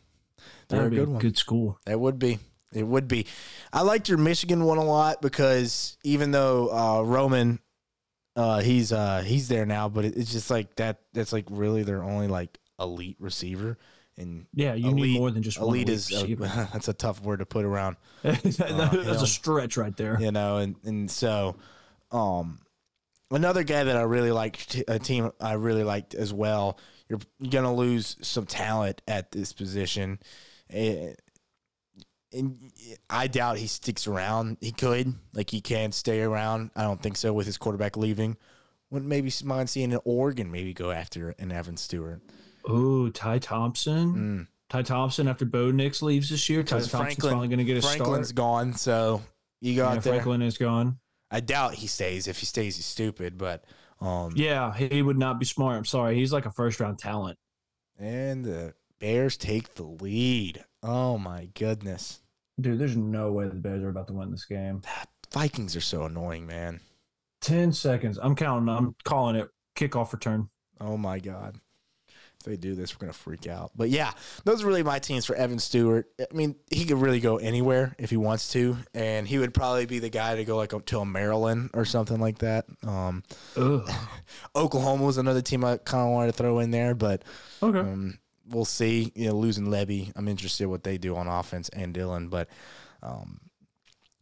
They're a good one. Good school. That would be. It would be. I liked your Michigan one a lot because even though uh, Roman, uh, he's uh, he's there now, but it's just like that. That's like really their only like elite receiver. And yeah, you elite, need more than just elite, elite is a, that's a tough word to put around. that's uh, a stretch right there. You know, and and so, um, another guy that I really liked, a team I really liked as well. You're, going to lose some talent at this position. Eh, and I doubt he sticks around. He could, like, he can stay around. I don't think so with his quarterback leaving. Wouldn't maybe mind seeing an Oregon maybe go after an Evan Stewart. Oh, Ty Thompson. Mm. Ty Thompson after Bo Nix leaves this year. Ty Thompson's Franklin, finally going to get a Franklin's start. Franklin's gone, so you got yeah, there. Franklin is gone. I doubt he stays. If he stays, he's stupid. But um, yeah, he would not be smart. I'm sorry. He's like a first round talent. And the Bears take the lead. Oh my goodness, dude! There's no way the Bears are about to win this game. Vikings are so annoying, man. Ten seconds. I'm counting. I'm calling it kickoff return. Oh my god if they do this, we're gonna freak out. But yeah, those are really my teams for Evan Stewart. I mean, he could really go anywhere if he wants to, and he would probably be the guy to go like to a Maryland or something like that. Um, Oklahoma was another team I kind of wanted to throw in there, but okay. Um, we'll see. You know, losing Lebby, I'm interested what they do on offense and Dillon, but. Um,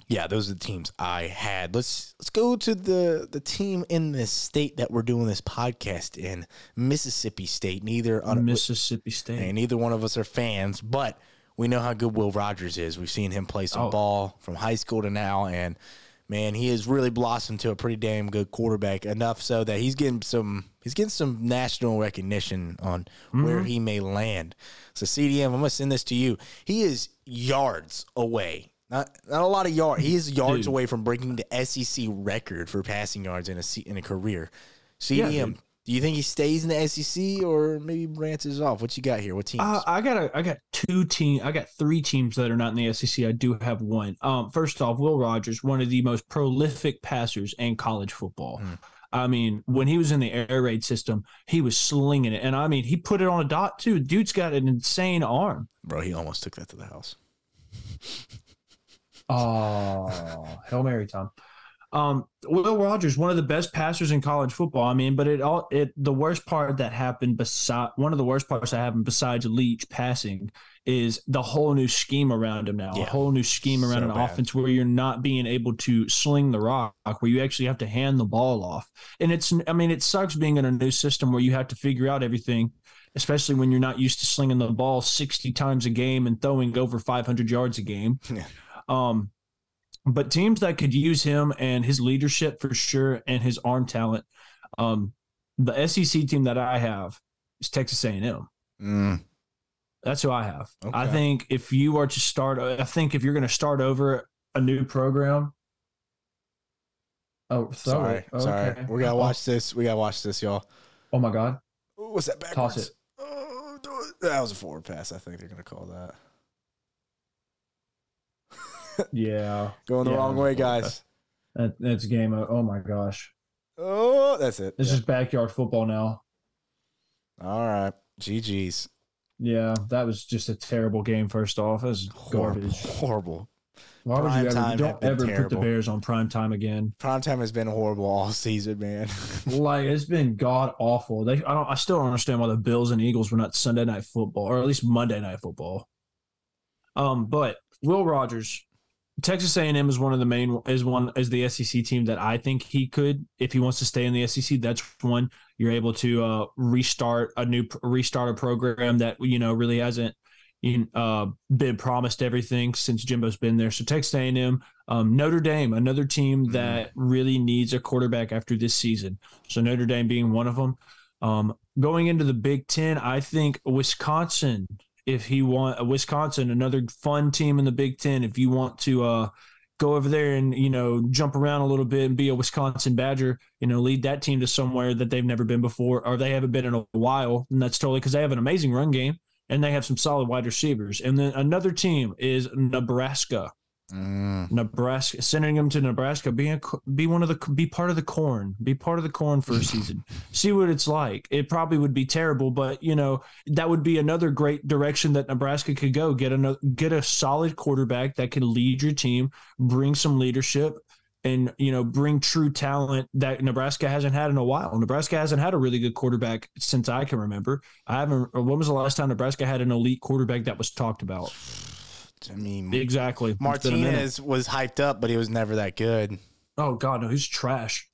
yeah, those are the teams I had. Let's let's go to the the team in this state that we're doing this podcast in, Mississippi State. Neither on Mississippi State, and neither one of us are fans, but we know how good Will Rogers is. We've seen him play some oh. ball from high school to now, and man, he has really blossomed to a pretty damn good quarterback. Enough so that he's getting some he's getting some national recognition on mm-hmm. where he may land. So CDM, I'm gonna send this to you. He is yards away not not a lot of yards. He is yards Dude. away from breaking the SEC record for passing yards in a in a career. CDM, yeah, do you think he stays in the SEC or maybe branches off? What you got here? What teams? Uh, I got a, I got two team. I got three teams that are not in the SEC. I do have one. Um, first off, Will Rogers, one of the most prolific passers in college football. Mm. I mean, when he was in the air raid system, he was slinging it, and I mean, he put it on a dot too. Dude's got an insane arm, bro. He almost took that to the house. Oh, Hail Mary, Tom. Um, Will Rogers, one of the best passers in college football. I mean, but it all it the worst part that happened beside one of the worst parts that happened besides Leach passing is the whole new scheme around him now. Yeah. A whole new scheme around so an bad. offense where you're not being able to sling the rock, where you actually have to hand the ball off. And it's I mean, it sucks being in a new system where you have to figure out everything especially when you're not used to slinging the ball 60 times a game and throwing over 500 yards a game. Yeah. Um, but teams that could use him and his leadership for sure and his arm talent. Um, the SEC team that I have is Texas A&M. Mm, That's who I have. I think if you are to start, I think if you're going to start over a new program. Oh, sorry, okay. sorry. We gotta Oh, watch this. We gotta watch this, y'all. Oh my God. What's that Toss it. Oh, that was a forward pass. I think they're gonna call that. Yeah. Going the Yeah, wrong it was a way, guys. That, that's game. Of, oh my gosh. Oh, that's it. This Yeah. is backyard football now. All right. GG's. Yeah. That was just a terrible game, first off. It was Horrible. garbage. Horrible. Why would you ever don't ever put the. Bears on prime time again? Prime time has been horrible all season, man. like it's been god awful. They I don't I still don't understand why the Bills and Eagles were not Sunday night football or at least Monday night football. Um, but Will Rogers, Texas A&M is one of the main is one is the SEC team that I think he could if he wants to stay in the SEC. That's one you're able to uh, restart a new restart a program that you know really hasn't you uh, been promised everything since Jimbo's been there. So Texas A&M, um, Notre Dame, another team Mhm. that really needs a quarterback after this season. So Notre Dame being one of them. Um, going into the Big Ten, I think Wisconsin. If he want Wisconsin, another fun team in the Big Ten. If you want to uh, go over there and you know jump around a little bit and be a Wisconsin Badger, you know, lead that team to somewhere that they've never been before or they haven't been in a while, and that's totally because they have an amazing run game and they have some solid wide receivers. And then another team is Nebraska. Mm. Nebraska, sending them to Nebraska, be a, be one of the be part of the corn, be part of the corn for a season, see what it's like. It probably would be terrible, but you know that would be another great direction that Nebraska could go. Get a get a solid quarterback that can lead your team, bring some leadership, and you know bring true talent that Nebraska hasn't had in a while. Nebraska hasn't had a really good quarterback since I can remember. I haven't. When was the last time Nebraska had an elite quarterback that was talked about? I mean, Exactly, It's been a minute. Martinez was hyped up, but he was never that good. Oh God, no, he's trash.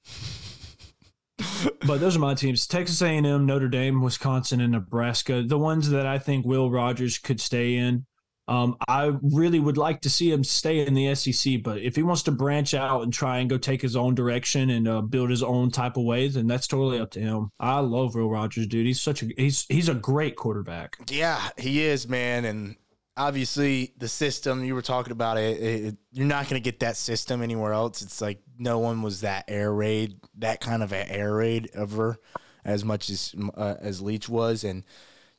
but those are my teams: Texas A&M, Notre Dame, Wisconsin, and Nebraska. The ones that I think Will Rogers could stay in. Um, I really would like to see him stay in the SEC, but if he wants to branch out and try and go take his own direction and uh, build his own type of way, then that's totally up to him. I love Will Rogers, dude. He's such a he's he's a great quarterback. Yeah, he is, man. And obviously, the system you were talking about, it, it you're not going to get that system anywhere else. It's like no one was that air raid, that kind of an air raid ever, as much as uh, as Leach was. And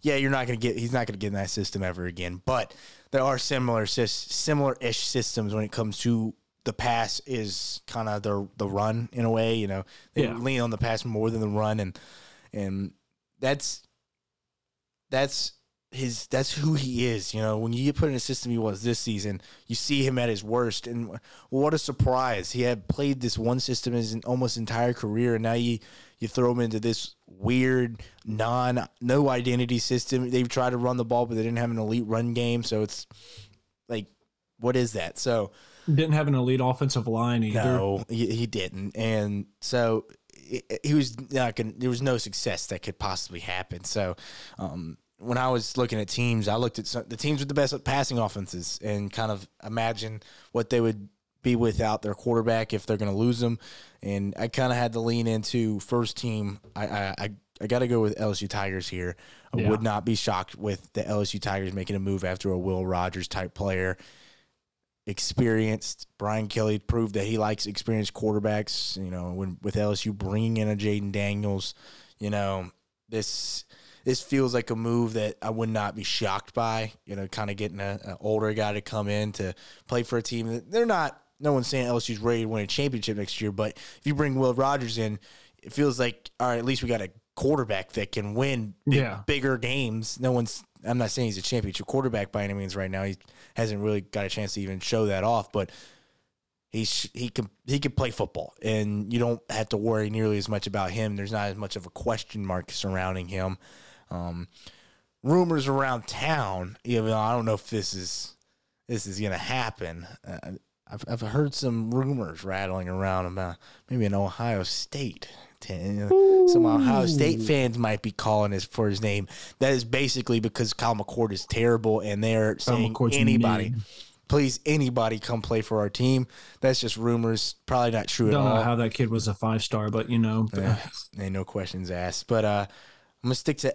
yeah, you're not going to get. He's not going to get in that system ever again. But there are similar sys similar ish systems when it comes to the pass is kind of the the run in a way. You know, they Yeah. lean on the pass more than the run, and and that's that's his that's who he is. You know, when you get put in a system he was this season, you see him at his worst, and what a surprise! He had played this one system his almost entire career, and now you you throw him into this weird non no identity system. They've tried to run the ball, but they didn't have an elite run game, so it's like, what is that? So Didn't have an elite offensive line either. no, he, he didn't, and so he, he was not going. There was no success that could possibly happen. So, um, when I was looking at teams, I looked at some, the teams with the best passing offenses and kind of imagine what they would be without their quarterback if they're going to lose them. And I kind of had to lean into first team. I I, I, I got to go with LSU Tigers here. I Yeah. would not be shocked with the LSU Tigers making a move after a Will Rogers type player experienced. Brian Kelly proved that he likes experienced quarterbacks. You know, when with LSU bringing in a Jayden Daniels, you know this this feels like a move that I would not be shocked by. You know, kind of getting an older guy to come in to play for a team that they're not. No one's saying LSU's ready to win a championship next year, but if you bring Will Rogers in, it feels like all right. At least we got a quarterback that can win big, Yeah. bigger games. No one's. I'm not saying he's a championship quarterback by any means right now. He hasn't really got a chance to even show that off, but he's he can he can play football, and you don't have to worry nearly as much about him. There's not as much of a question mark surrounding him. Um, rumors around town, you know, I don't know if this is this is gonna happen. Uh, I've I've heard some rumors rattling around about maybe an Ohio State. Some Ohio State fans might be calling us for his name. That is basically because Kyle McCord is terrible, and they're saying McCord's anybody, mid. please anybody come play for our team. That's just rumors. Probably not true Don't at all. know how that kid was a five star, but you know, Yeah, ain't no questions asked. But uh, I'm gonna stick to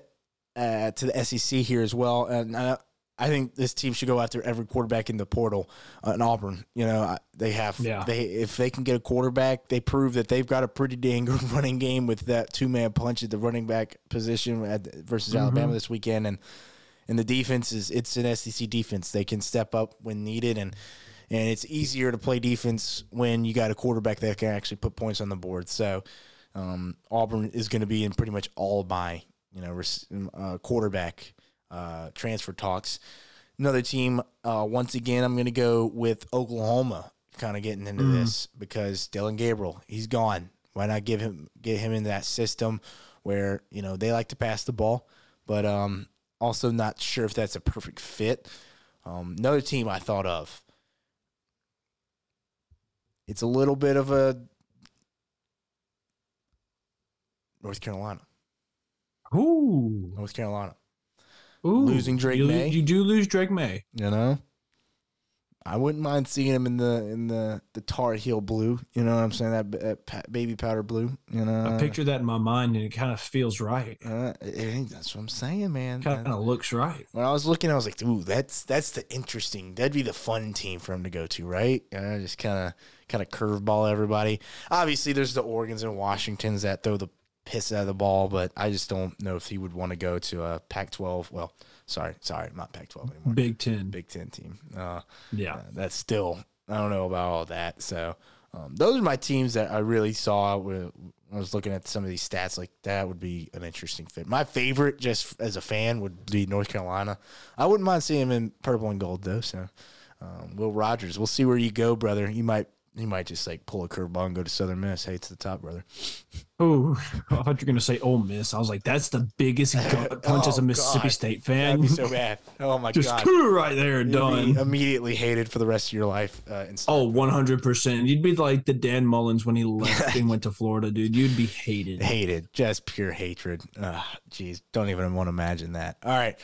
uh, to the SEC here as well, and uh, I think this team should go after every quarterback in the portal. Uh, in Auburn, you know, they have Yeah. they if they can get a quarterback, they prove that they've got a pretty dang good running game with that two man punch at the running back position at, versus Alabama this weekend, and and the defense is it's an SEC defense. They can step up when needed, and and it's easier to play defense when you got a quarterback that can actually put points on the board. So um, Auburn is going to be in pretty much all my you know uh, quarterback uh, transfer talks. Another team, uh, once again, I'm going to go with Oklahoma. Kind of getting into this because Dillon Gabriel, he's gone. Why not give him get him into that system where you know they like to pass the ball, but um, also not sure if that's a perfect fit. Um, another team I thought of. It's a little bit of a North Carolina. Ooh, North Carolina. ooh, Losing Drake you, Maye? You do lose Drake Maye. You know, I wouldn't mind seeing him in the in the the Tar Heel blue. You know what I'm saying? That, that pa- baby powder blue. You know, I picture that in my mind, and it kind of feels right. Uh, eh, that's what I'm saying, man. Kind of looks right. when I was looking, I was like, "Ooh, that's that's the interesting. That'd be the fun team for him to go to, right?" Uh, just kind of kind of curveball everybody. Obviously, there's the Oregon's and Washingtons that throw the piss out of the ball, but I just don't know if he would want to go to a Pac-12. Well, sorry, sorry, not Pac-12 anymore. Big Ten. Big Ten team. Uh, Yeah. uh, that's still I don't know about all that. So um, those are my teams that I really saw. When I was looking at some of these stats, like that would be an interesting fit. My favorite, just as a fan, would be North Carolina. I wouldn't mind seeing him in purple and gold though. So um, Will Rogers, we'll see where you go, brother. You might you might just like pull a curveball and go to Southern Miss. Hey, to the top, brother. Oh, I thought you were gonna say Ole Miss. I was like, that's the biggest gut punch as a Oh, Mississippi God. State fan. so bad. Oh my god. Just god. right there, You'd done. be immediately hated for the rest of your life. Uh, Oh, 100%. You'd be like the Dan Mullens when he left and went to Florida, dude. You'd be hated. hated, just pure hatred. Jeez, don't even want to imagine that. All right,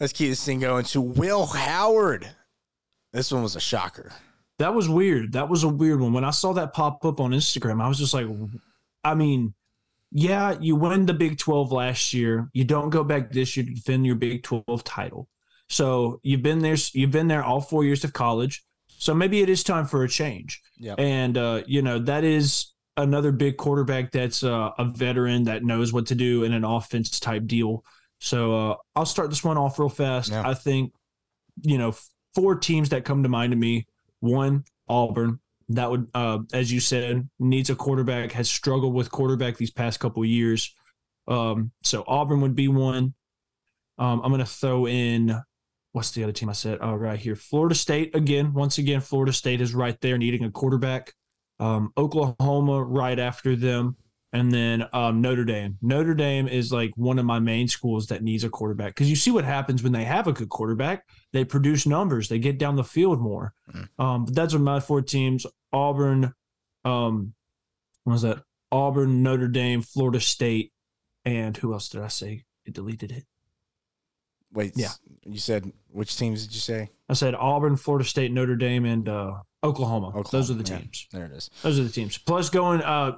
let's keep this thing going to Will Howard. This one was a shocker. That was weird. That was a weird one. When I saw that pop up on Instagram, I was just like, I mean, yeah, you win the Big 12 last year. You don't go back this year to defend your Big 12 title. So you've been there, you've been there all four years of college. So maybe it is time for a change. Yep. And uh, you know, that is another big quarterback that's uh, a veteran that knows what to do in an offense type deal. So uh, I'll start this one off real fast. Yeah. I think, you know, four teams that come to mind to me. One, Auburn. That would, uh, as you said, needs a quarterback. Has struggled with quarterback these past couple years. Um, so Auburn would be one. Um, I'm going to throw in what's the other team I said? Oh, right here. Florida State again. Once again, Florida State is right there needing a quarterback. Um, Oklahoma right after them. And then um, Notre Dame. Notre Dame is like one of my main schools that needs a quarterback because you see what happens when they have a good quarterback. They produce numbers. They get down the field more. Um, but that's what my four teams: Auburn, um, what was that? Auburn, Notre Dame, Florida State, and who else did I say? It deleted it. Wait, Yeah. you said which teams did you say? I said Auburn, Florida State, Notre Dame, and uh, Oklahoma. Oklahoma, Those are the yeah. teams. There it is. Those are the teams. Plus, going. Uh,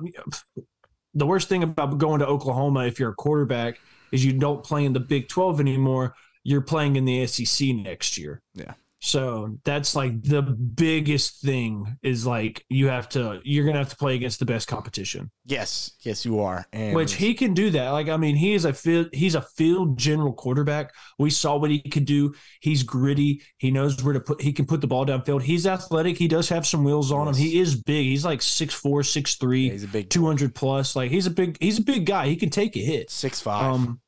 the worst thing about going to Oklahoma, if you're a quarterback, is you don't play in the Big Twelve anymore. You're playing in the SEC next year. Yeah. So that's like the biggest thing is like you have to you're gonna have to play against the best competition. Yes, yes, you are. And Which he can do that. Like I mean, he is a field he's a field general quarterback. We saw what he could do. He's gritty. He knows where to put he can put the ball downfield. He's athletic. He does have some wheels on Yes. him. He is big. He's like six four, six three. Yeah, he's a big 200 plus. Like he's a big he's a big guy. He can take a hit. six five. Um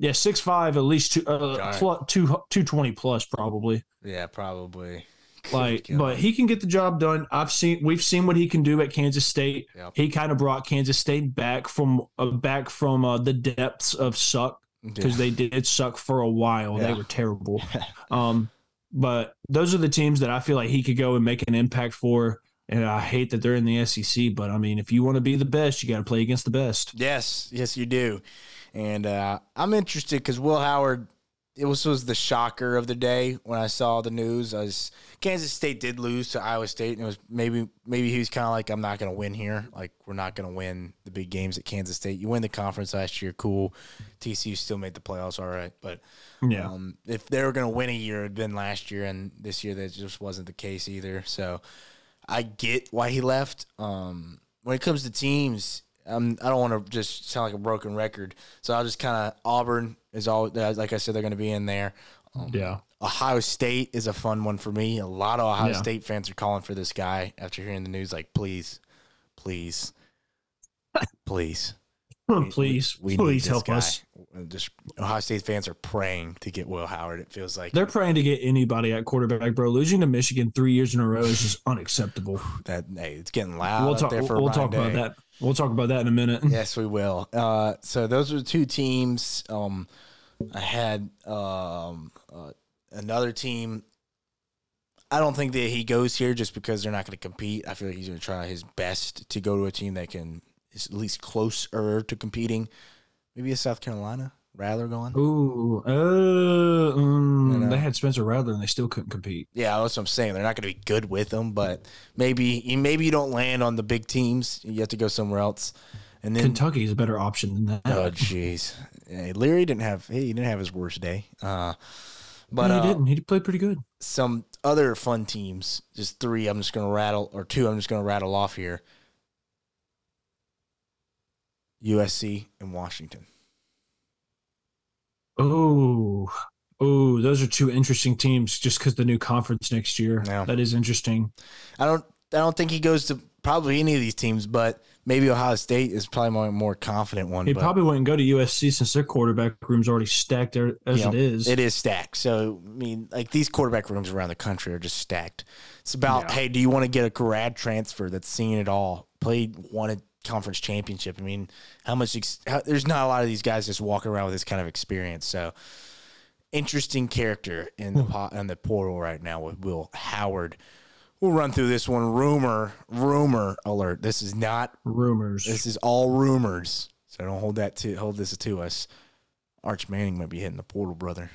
yeah, six five, at least two, uh, Got plus, two, 220 plus probably. yeah, probably. Like, Good but he can get the job done. I've seen, we've seen what he can do at Kansas State. Yep. He kind of brought Kansas State back from uh, back from uh, the depths of suck because they did suck for a while. They were terrible. um, but those are the teams that I feel like he could go and make an impact for. And I hate that they're in the SEC, but I mean, if you want to be the best, you got to play against the best. Yes, yes, you do. And uh, I'm interested because Will Howard, it was was the shocker of the day when I saw the news. I was Kansas State did lose to Iowa State, and it was maybe maybe he was kind of like, I'm not going to win here. Like we're not going to win the big games at Kansas State. You win the conference last year, cool. TCU still made the playoffs, all right. But Yeah. um, if they were going to win a year, it'd been last year, and this year that just wasn't the case either. So I get why he left. Um, when it comes to teams, um, I don't want to just sound like a broken record. So I'll just kind of Auburn is all like I said they're going to be in there. Um, yeah. Ohio State is a fun one for me. A lot of Ohio Yeah. State fans are calling for this guy after hearing the news. Like, please, please, please, please, we need please help guy. us. Just Ohio State fans are praying to get Will Howard. It feels like They're praying to get anybody at quarterback, bro. Losing to Michigan three years in a row is just unacceptable. that. Hey, it's getting loud. we'll talk. there for We'll Ryan talk about that. We'll talk about that in a minute. Yes, we will. Uh, so those are the two teams. Um, I had um, uh, another team. I don't think that he goes here just because they're not going to compete. I feel like he's going to try his best to go to a team that can is at least closer to competing. Maybe a South Carolina Rattler going. Ooh, uh, um, You know. they had Spencer Rattler and they still couldn't compete. Yeah, that's what I'm saying. They're not going to be good with them, but maybe maybe you don't land on the big teams. You have to go somewhere else. And then Kentucky is a better option than that. Oh jeez, hey, Leary didn't have he didn't have his worst day. Uh, but no, he uh, didn't. He played pretty good. some other fun teams, just three. I'm just gonna rattle or two. I'm just gonna rattle off here. USC and Washington. Oh, oh, those are two interesting teams. Just because the new conference next year, Yeah. that is interesting. I don't I don't think he goes to probably any of these teams, but maybe Ohio State is probably my more confident one. He but probably wouldn't go to USC since their quarterback room's already stacked there as you know, it is. It is stacked. So I mean, like these quarterback rooms around the country are just stacked. It's about Yeah. hey, do you want to get a grad transfer that's seen it all, played, won a conference championship? I mean, how much? Ex- how, there's not a lot of these guys just walking around with this kind of experience. So interesting character in the hmm. pot in the portal right now with Will Howard. We'll run through this one. Rumor, rumor alert. This is not Rumors. this is all rumors, so don't hold that to hold this to us. Arch Manning might be hitting the portal, brother.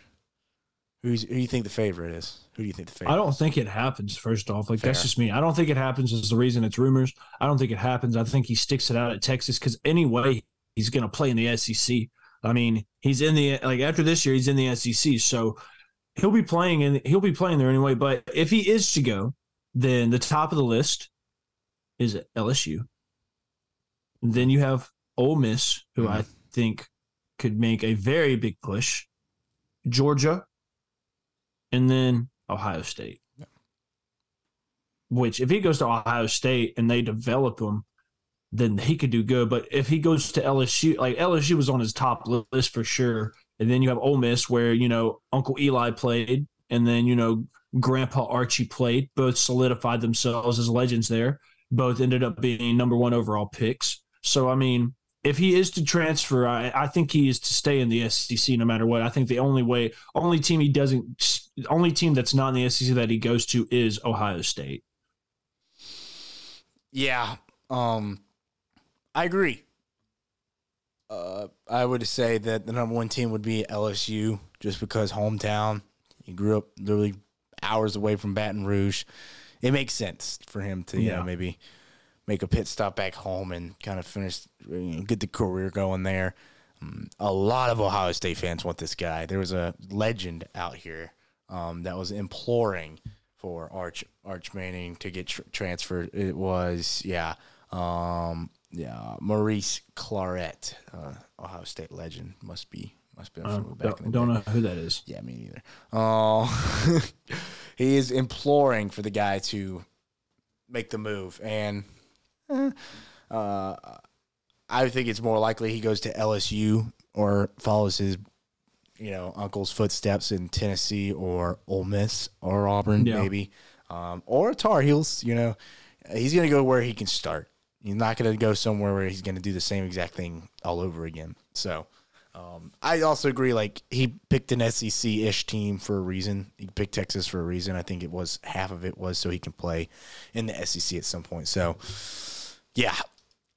Who's, who do you think the favorite is? Who do you think the favorite? I don't think it happens. First off, like that's just me. I don't think it happens. Is the reason it's rumors. I don't think it happens. I think he sticks it out at Texas because anyway, he's going to play in the SEC. I mean, he's in the like after this year, he's in the SEC, so he'll be playing and he'll be playing there anyway. But if he is to go, then the top of the list is LSU. Then you have Ole Miss, who mm-hmm. I think could make a very big push. Georgia, and then Ohio State. Which, if he goes to Ohio State and they develop him, then he could do good. But if he goes to LSU, like LSU was on his top list for sure. And then you have Ole Miss, where you know Uncle Eli played, and then you know Grandpa Archie played. Both solidified themselves as legends there. Both ended up being number one overall picks. So I mean, if he is to transfer, I, I think he is to stay in the SEC no matter what. I think the only way, only team he doesn't, only team that's not in the SEC that he goes to is Ohio State. Yeah, um, I agree. Uh, I would say that the number one team would be LSU, just because hometown. He grew up literally hours away from Baton Rouge. It makes sense for him to, you Yeah. know, maybe make a pit stop back home and kind of finish, you know, get the career going there. Um, a lot of Ohio State fans want this guy. There was a legend out here um, that was imploring for Arch Arch Manning to get tr- transferred. It was yeah, um, yeah, Maurice Clarett, uh, Ohio State legend, must be must be Uh, back in the don't, don't day. know who that is. Yeah, me neither. Uh, he is imploring for the guy to make the move, and eh, uh, I think it's more likely he goes to LSU or follows his, you know, uncle's footsteps in Tennessee or Ole Miss or Auburn, Yeah. maybe, um, or Tar Heels. You know, he's going to go where he can start. He's not going to go somewhere where he's going to do the same exact thing all over again. So. Um, I also agree. Like he picked an SEC ish team for a reason. He picked Texas for a reason. I think it was half of it was so he can play in the SEC at some point. So, yeah,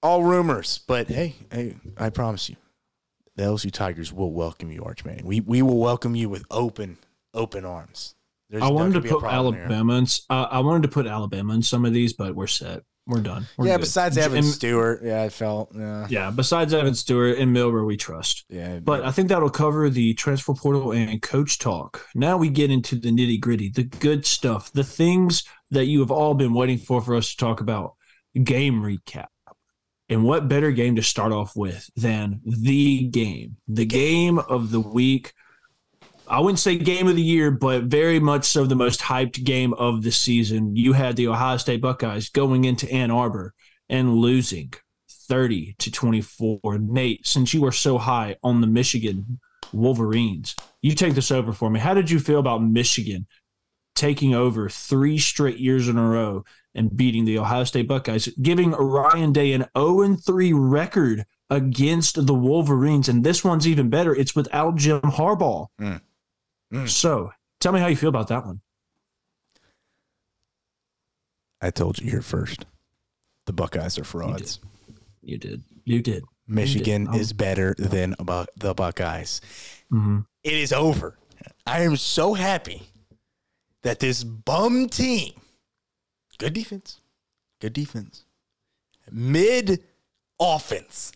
all rumors. But hey, hey, I promise you, the LSU Tigers will welcome you, Arch Manning. We we will welcome you with open open arms. There's I wanted to put Alabama in. Uh, I wanted to put Alabama in some of these, but we're set. We're done. We're yeah. Good. Besides Evan and, Stewart, yeah, I felt yeah. Yeah. Besides Evan Stewart and Milroe, we trust. Yeah. But I think that'll cover the transfer portal and coach talk. Now we get into the nitty gritty, the good stuff, the things that you have all been waiting for for us to talk about. Game recap. And what better game to start off with than the game, the game of the week I wouldn't say game of the year, but very much so the most hyped game of the season. You had the Ohio State Buckeyes going into Ann Arbor and losing 30 to 24. Nate, since you were so high on the Michigan Wolverines, you take this over for me. How did you feel about Michigan taking over three straight years in a row and beating the Ohio State Buckeyes, giving Ryan Day an 0 3 record against the Wolverines? And this one's even better. It's without Jim Harbaugh. Mm. Mm. So tell me how you feel about that one. I told you here first. The Buckeyes are frauds. You did. You did. You did. Michigan you did. is better than the Buckeyes. Mm-hmm. It is over. I am so happy that this bum team, good defense, good defense, mid offense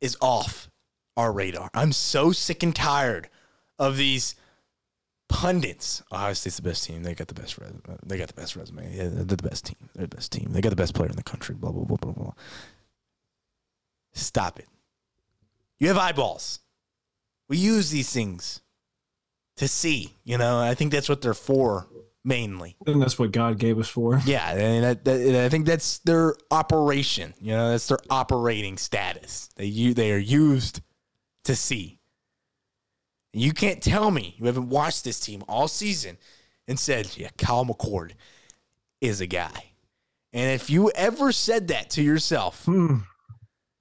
is off our radar. I'm so sick and tired of these pundits. Ohio State's the best team. They got the best resume. They got the best resume. Yeah, they're the best team. They're the best team. They got the best player in the country. Blah blah blah blah blah. Stop it. You have eyeballs. We use these things to see. You know, I think that's what they're for mainly. And that's what God gave us for. Yeah, and I, that, I think that's their operation. You know, that's their operating status. They they are used to see. You can't tell me you haven't watched this team all season and said, yeah, Kyle McCord is a guy. And if you ever said that to yourself, hmm.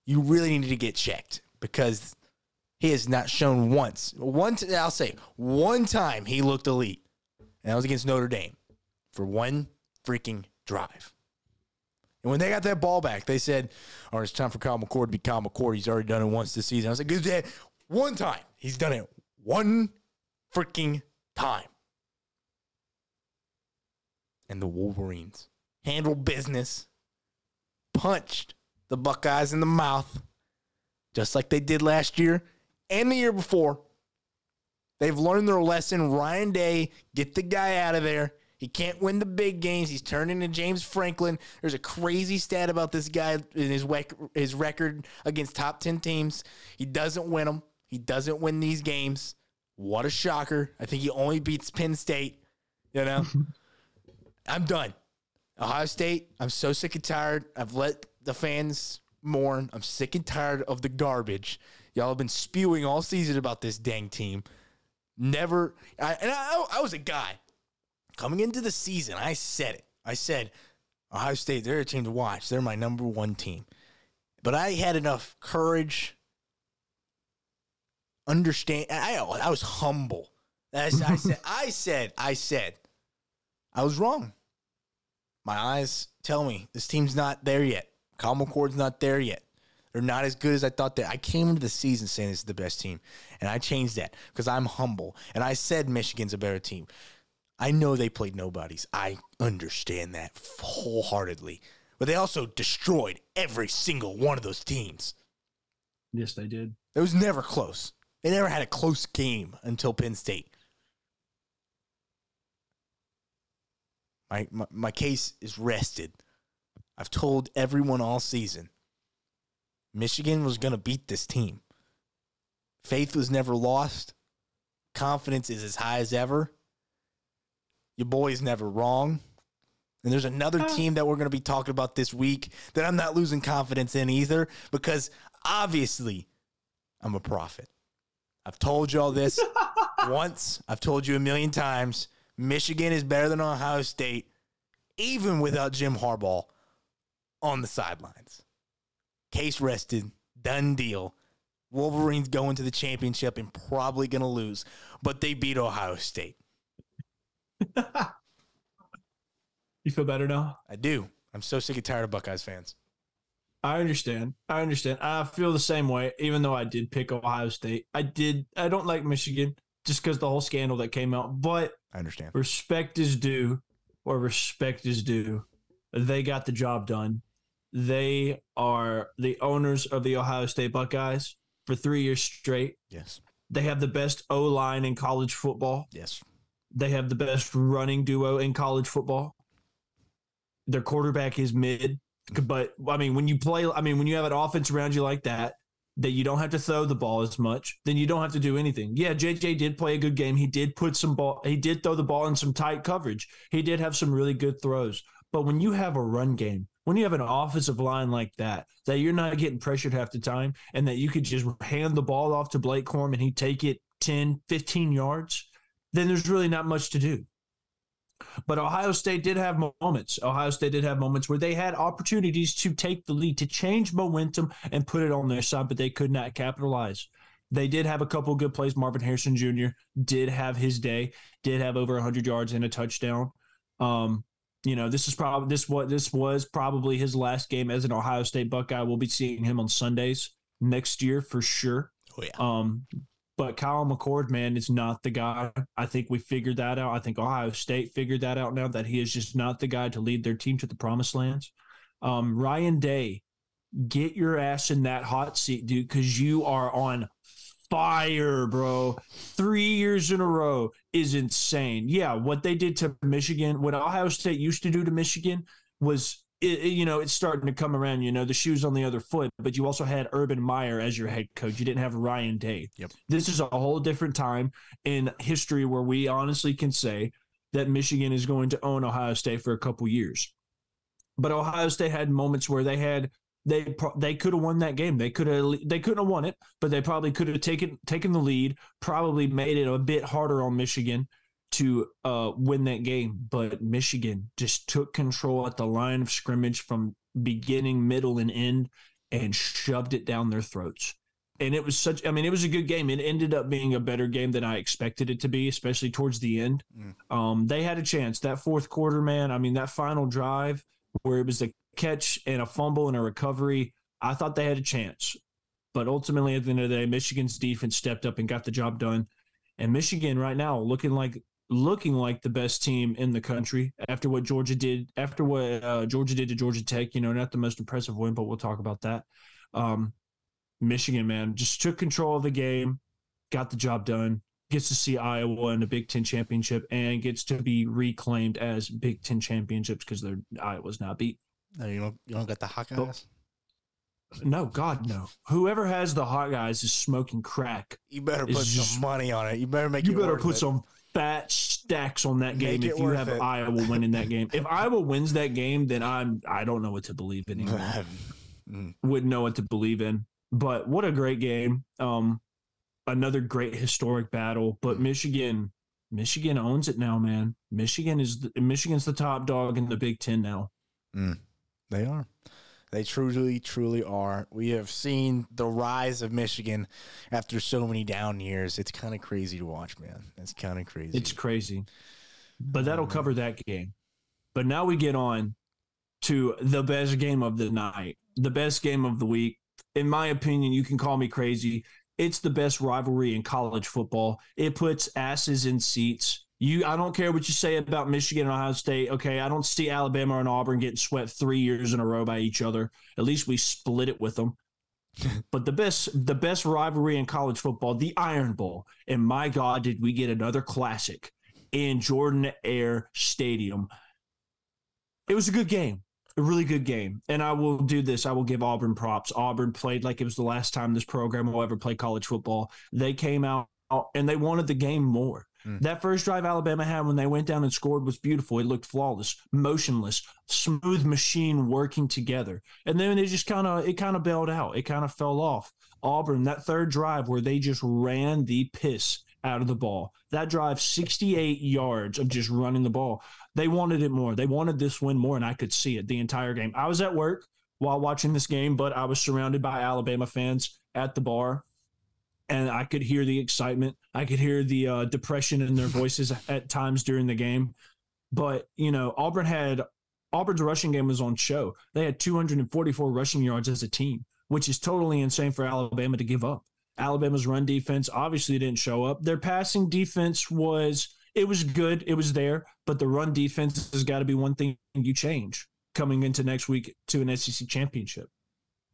you really need to get checked because he has not shown once. One, t- I'll say one time he looked elite, and that was against Notre Dame for one freaking drive. And when they got that ball back, they said, "Oh, it's time for Kyle McCord to be Kyle McCord. He's already done it once this season." I was like, "Good, day, one time he's done it one freaking time. And the Wolverines handled business, punched the Buckeyes in the mouth, just like they did last year and the year before. They've learned their lesson. Ryan Day, get the guy out of there. He can't win the big games. He's turning into James Franklin. There's a crazy stat about this guy in his his record against top 10 teams. He doesn't win them. He doesn't win these games. What a shocker. I think he only beats Penn State. You know? I'm done. Ohio State, I'm so sick and tired. I've let the fans mourn. I'm sick and tired of the garbage. Y'all have been spewing all season about this dang team. Never, I, and I, I was a guy coming into the season. I said it. I said, Ohio State, they're a team to watch. They're my number one team. But I had enough courage understand. I I was humble. I, I said I said I said I was wrong. My eyes tell me this team's not there yet. Kyle McCord's not there yet. They're not as good as I thought they. I came into the season saying this is the best team, and I changed that because I'm humble. And I said Michigan's a better team. I know they played nobodies. I understand that wholeheartedly. But they also destroyed every single one of those teams. Yes, they did. It was never close. They never had a close game until Penn State. My, my, my case is rested. I've told everyone all season Michigan was going to beat this team. Faith was never lost. Confidence is as high as ever. Your boy's never wrong. And there's another team that we're going to be talking about this week that I'm not losing confidence in either because obviously I'm a prophet. I've told you all this once. I've told you a million times. Michigan is better than Ohio State, even without Jim Harbaugh on the sidelines. Case rested, done deal. Wolverines going to the championship and probably going to lose, but they beat Ohio State. you feel better now? I do. I'm so sick and tired of Buckeyes fans. I understand. I understand. I feel the same way, even though I did pick Ohio State. I did. I don't like Michigan just because the whole scandal that came out, but I understand. Respect is due, or respect is due. They got the job done. They are the owners of the Ohio State Buckeyes for three years straight. Yes. They have the best O line in college football. Yes. They have the best running duo in college football. Their quarterback is mid. Mm-hmm. But I mean, when you play, I mean, when you have an offense around you like that, that you don't have to throw the ball as much, then you don't have to do anything. Yeah, JJ did play a good game. He did put some ball, he did throw the ball in some tight coverage. He did have some really good throws. But when you have a run game, when you have an offensive line like that, that you're not getting pressured half the time and that you could just hand the ball off to Blake Corum and he'd take it 10, 15 yards, then there's really not much to do. But Ohio State did have moments. Ohio State did have moments where they had opportunities to take the lead, to change momentum and put it on their side, but they could not capitalize. They did have a couple good plays. Marvin Harrison Jr. did have his day, did have over 100 yards and a touchdown. Um, you know, this is probably this what this was probably his last game as an Ohio State Buckeye. We'll be seeing him on Sundays next year for sure. Oh yeah. Um, but Kyle McCord, man, is not the guy. I think we figured that out. I think Ohio State figured that out now that he is just not the guy to lead their team to the promised lands. Um, Ryan Day, get your ass in that hot seat, dude, because you are on fire, bro. Three years in a row is insane. Yeah, what they did to Michigan, what Ohio State used to do to Michigan was it, it, you know, it's starting to come around. You know, the shoes on the other foot, but you also had Urban Meyer as your head coach. You didn't have Ryan Day. Yep. This is a whole different time in history where we honestly can say that Michigan is going to own Ohio State for a couple years. But Ohio State had moments where they had they they could have won that game. They could have they couldn't have won it, but they probably could have taken taken the lead. Probably made it a bit harder on Michigan to uh, win that game, but Michigan just took control at the line of scrimmage from beginning, middle, and end and shoved it down their throats. And it was such, I mean, it was a good game. It ended up being a better game than I expected it to be, especially towards the end. Mm. Um, they had a chance. That fourth quarter, man, I mean, that final drive where it was a catch and a fumble and a recovery, I thought they had a chance. But ultimately, at the end of the day, Michigan's defense stepped up and got the job done. And Michigan right now looking like looking like the best team in the country after what Georgia did, after what uh, Georgia did to Georgia Tech. You know, not the most impressive win, but we'll talk about that. Um, Michigan, man, just took control of the game, got the job done, gets to see Iowa in the Big Ten championship, and gets to be reclaimed as Big Ten championships because their Iowa's not beat. No, you don't. You don't got the Hawkeyes. No, God, no. Whoever has the Hawkeyes is smoking crack. You better put some money on it. You better make. You better put it. some fat stacks on that game if you have it. Iowa winning that game. If Iowa wins that game, then I'm I don't know what to believe in anymore. Mm. Wouldn't know what to believe in. But what a great game. Um another great historic battle. But Michigan Michigan owns it now, man. Michigan is the, Michigan's the top dog in the Big Ten now. Mm, they are. They truly, truly are. We have seen the rise of Michigan after so many down years. It's kind of crazy to watch, man. It's kind of crazy. It's crazy. But that'll mm-hmm. cover that game. But now we get on to the best game of the night, the best game of the week. In my opinion, you can call me crazy. It's the best rivalry in college football. It puts asses in seats. You, I don't care what you say about Michigan and Ohio State. Okay, I don't see Alabama and Auburn getting swept three years in a row by each other. At least we split it with them. but the best, the best rivalry in college football, the Iron Bowl, and my God, did we get another classic in Jordan Air Stadium? It was a good game, a really good game. And I will do this. I will give Auburn props. Auburn played like it was the last time this program will ever play college football. They came out and they wanted the game more. Mm. That first drive Alabama had when they went down and scored was beautiful. It looked flawless, motionless, smooth machine working together. And then it just kind of it kind of bailed out. It kind of fell off. Auburn, that third drive where they just ran the piss out of the ball. That drive, 68 yards of just running the ball. They wanted it more. They wanted this win more, and I could see it the entire game. I was at work while watching this game, but I was surrounded by Alabama fans at the bar and I could hear the excitement. I could hear the uh, depression in their voices at times during the game. But you know, Auburn had Auburn's rushing game was on show. They had 244 rushing yards as a team, which is totally insane for Alabama to give up. Alabama's run defense obviously didn't show up. Their passing defense was it was good, it was there, but the run defense has got to be one thing you change coming into next week to an SEC championship.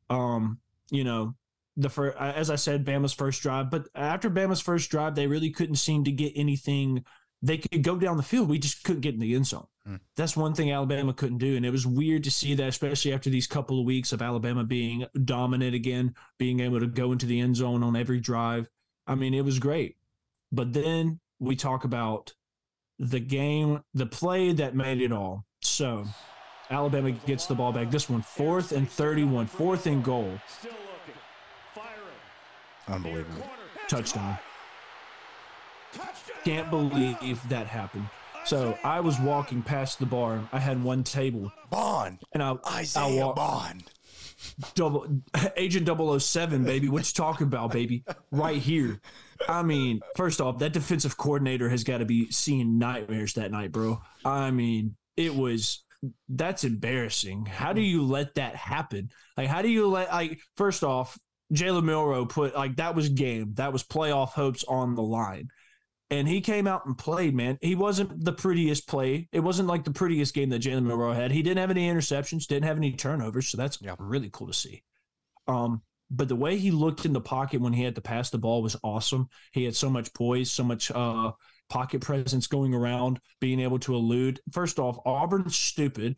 Um, you know, the first, as I said, Bama's first drive, but after Bama's first drive, they really couldn't seem to get anything. They could go down the field, we just couldn't get in the end zone. Hmm. That's one thing Alabama couldn't do, and it was weird to see that, especially after these couple of weeks of Alabama being dominant again, being able to go into the end zone on every drive. I mean, it was great, but then we talk about the game, the play that made it all. So Alabama gets the ball back. This one, fourth and 31, fourth and goal. Unbelievable. Touchdown. Can't believe that happened. So I was walking past the bar. I had one table. Bond. And I, Isaiah I walk, Bond. Double Agent 007, baby. What you talking about, baby? Right here. I mean, first off, that defensive coordinator has got to be seeing nightmares that night, bro. I mean, it was that's embarrassing. How do you let that happen? Like, how do you let like first off, Jalen Milroe put like that was game, that was playoff hopes on the line. And he came out and played, man. He wasn't the prettiest play. It wasn't like the prettiest game that Jalen Milroe had. He didn't have any interceptions, didn't have any turnovers. So that's yeah. really cool to see. Um, but the way he looked in the pocket when he had to pass the ball was awesome. He had so much poise, so much uh, pocket presence going around, being able to elude. First off, Auburn's stupid.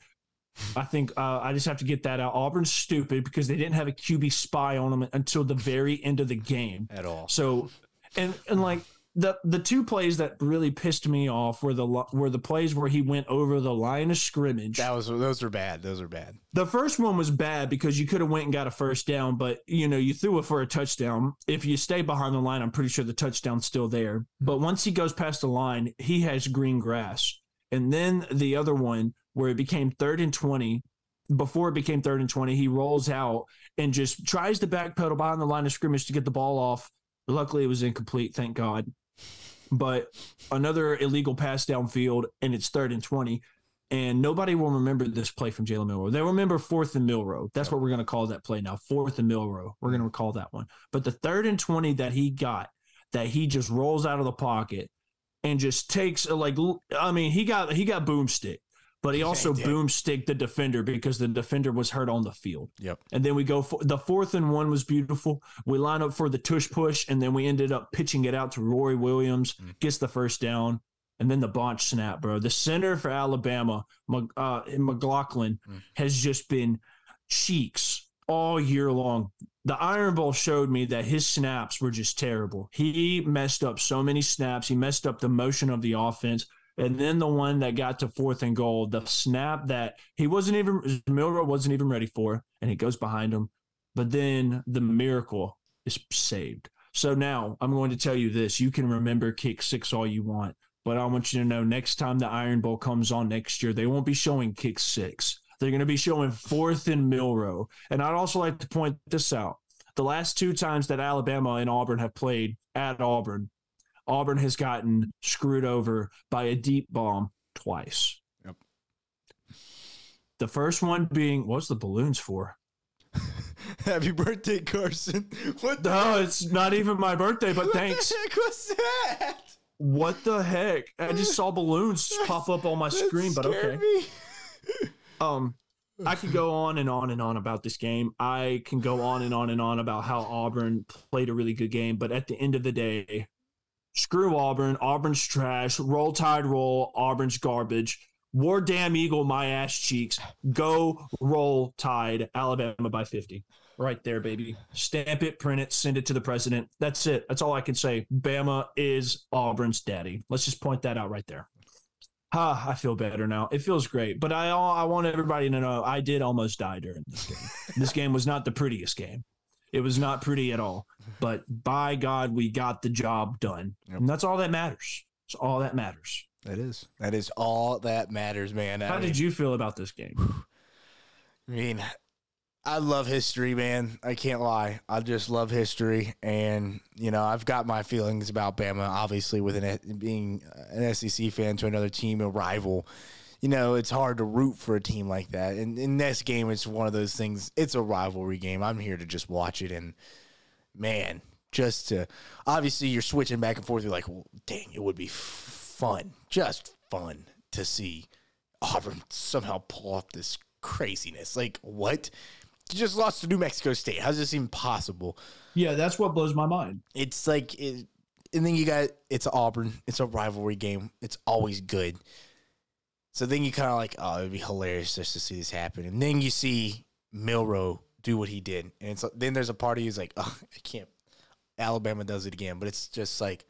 I think uh, I just have to get that out. Auburn's stupid because they didn't have a QB spy on them until the very end of the game at all. So, and and like the the two plays that really pissed me off were the were the plays where he went over the line of scrimmage. That was those are bad. Those are bad. The first one was bad because you could have went and got a first down, but you know you threw it for a touchdown. If you stay behind the line, I'm pretty sure the touchdown's still there. But once he goes past the line, he has green grass. And then the other one where it became third and twenty. Before it became third and twenty, he rolls out and just tries to backpedal behind the line of scrimmage to get the ball off. Luckily, it was incomplete. Thank God but another illegal pass downfield, and it's third and 20. And nobody will remember this play from Jalen Milroe. They remember fourth and Milroe. That's what we're going to call that play now. Fourth and Milroe. We're going to recall that one. But the third and 20 that he got, that he just rolls out of the pocket and just takes like I mean, he got he got boomstick but he also yeah, boomsticked the defender because the defender was hurt on the field. Yep. And then we go for the fourth and one was beautiful. We line up for the tush push, and then we ended up pitching it out to Roy Williams, mm. gets the first down, and then the bunch snap, bro. The center for Alabama, uh, McLaughlin, mm. has just been cheeks all year long. The Iron Bowl showed me that his snaps were just terrible. He messed up so many snaps. He messed up the motion of the offense. And then the one that got to fourth and goal, the snap that he wasn't even Milroe wasn't even ready for, and he goes behind him. But then the miracle is saved. So now I'm going to tell you this: you can remember kick six all you want, but I want you to know next time the Iron Bowl comes on next year, they won't be showing kick six. They're going to be showing fourth and Milroe. And I'd also like to point this out: the last two times that Alabama and Auburn have played at Auburn, Auburn has gotten screwed over by a deep bomb twice. Yep. The first one being what's the balloons for? Happy birthday, Carson. What no, it's not even my birthday, but what thanks. What the heck was that? What the heck? I just saw balloons pop up on my screen, but okay. Um, I could go on and on and on about this game. I can go on and on and on about how Auburn played a really good game, but at the end of the day, Screw Auburn. Auburn's trash. Roll Tide roll. Auburn's garbage. War damn eagle, my ass cheeks. Go roll tide. Alabama by 50. Right there, baby. Stamp it, print it, send it to the president. That's it. That's all I can say. Bama is Auburn's daddy. Let's just point that out right there. Ah, I feel better now. It feels great. But I I want everybody to know I did almost die during this game. this game was not the prettiest game. It was not pretty at all. But by God, we got the job done. Yep. And that's all that matters. It's all that matters. That is. That is all that matters, man. How I did you feel about this game? I mean, I love history, man. I can't lie. I just love history, and you know, I've got my feelings about Bama. Obviously, with an being an SEC fan to another team, a rival, you know, it's hard to root for a team like that. And in this game, it's one of those things. It's a rivalry game. I'm here to just watch it, and man, just to obviously you're switching back and forth. You're like, well, dang, it would be fun, just fun to see Auburn somehow pull off this craziness. Like what? You just lost to New Mexico State. How's this even possible? Yeah, that's what blows my mind. It's like, it, and then you got it's Auburn. It's a rivalry game. It's always good. So then you kind of like, oh, it'd be hilarious just to see this happen. And then you see Milroe do what he did, and it's then there's a party who's like, oh, I can't. Alabama does it again, but it's just like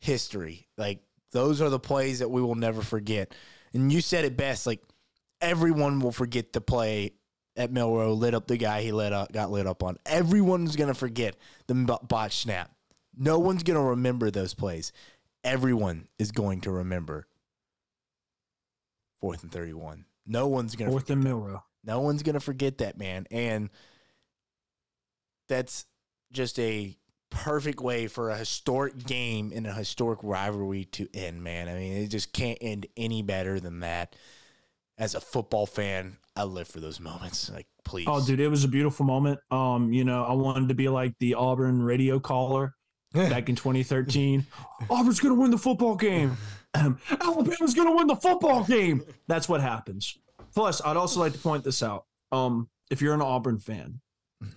history. Like those are the plays that we will never forget. And you said it best. Like everyone will forget the play at Milroe lit up the guy he lit up, got lit up on. Everyone's gonna forget the botch snap. No one's gonna remember those plays. Everyone is going to remember fourth and thirty-one. No one's gonna fourth and Milroe. No one's gonna forget that man, and that's just a perfect way for a historic game and a historic rivalry to end. Man, I mean, it just can't end any better than that. As a football fan, I live for those moments. Like, please. Oh, dude, it was a beautiful moment. Um, you know, I wanted to be like the Auburn radio caller back in 2013. Auburn's gonna win the football game. Alabama's gonna win the football game. That's what happens. Plus, I'd also like to point this out. Um, if you're an Auburn fan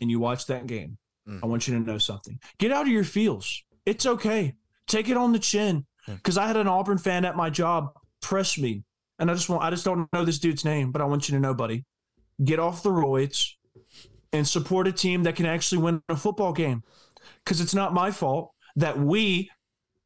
and you watch that game, I want you to know something. Get out of your feels. It's okay. Take it on the chin. Because I had an Auburn fan at my job press me and I just want I just don't know this dude's name, but I want you to know, buddy, get off the roids and support a team that can actually win a football game. Cause it's not my fault that we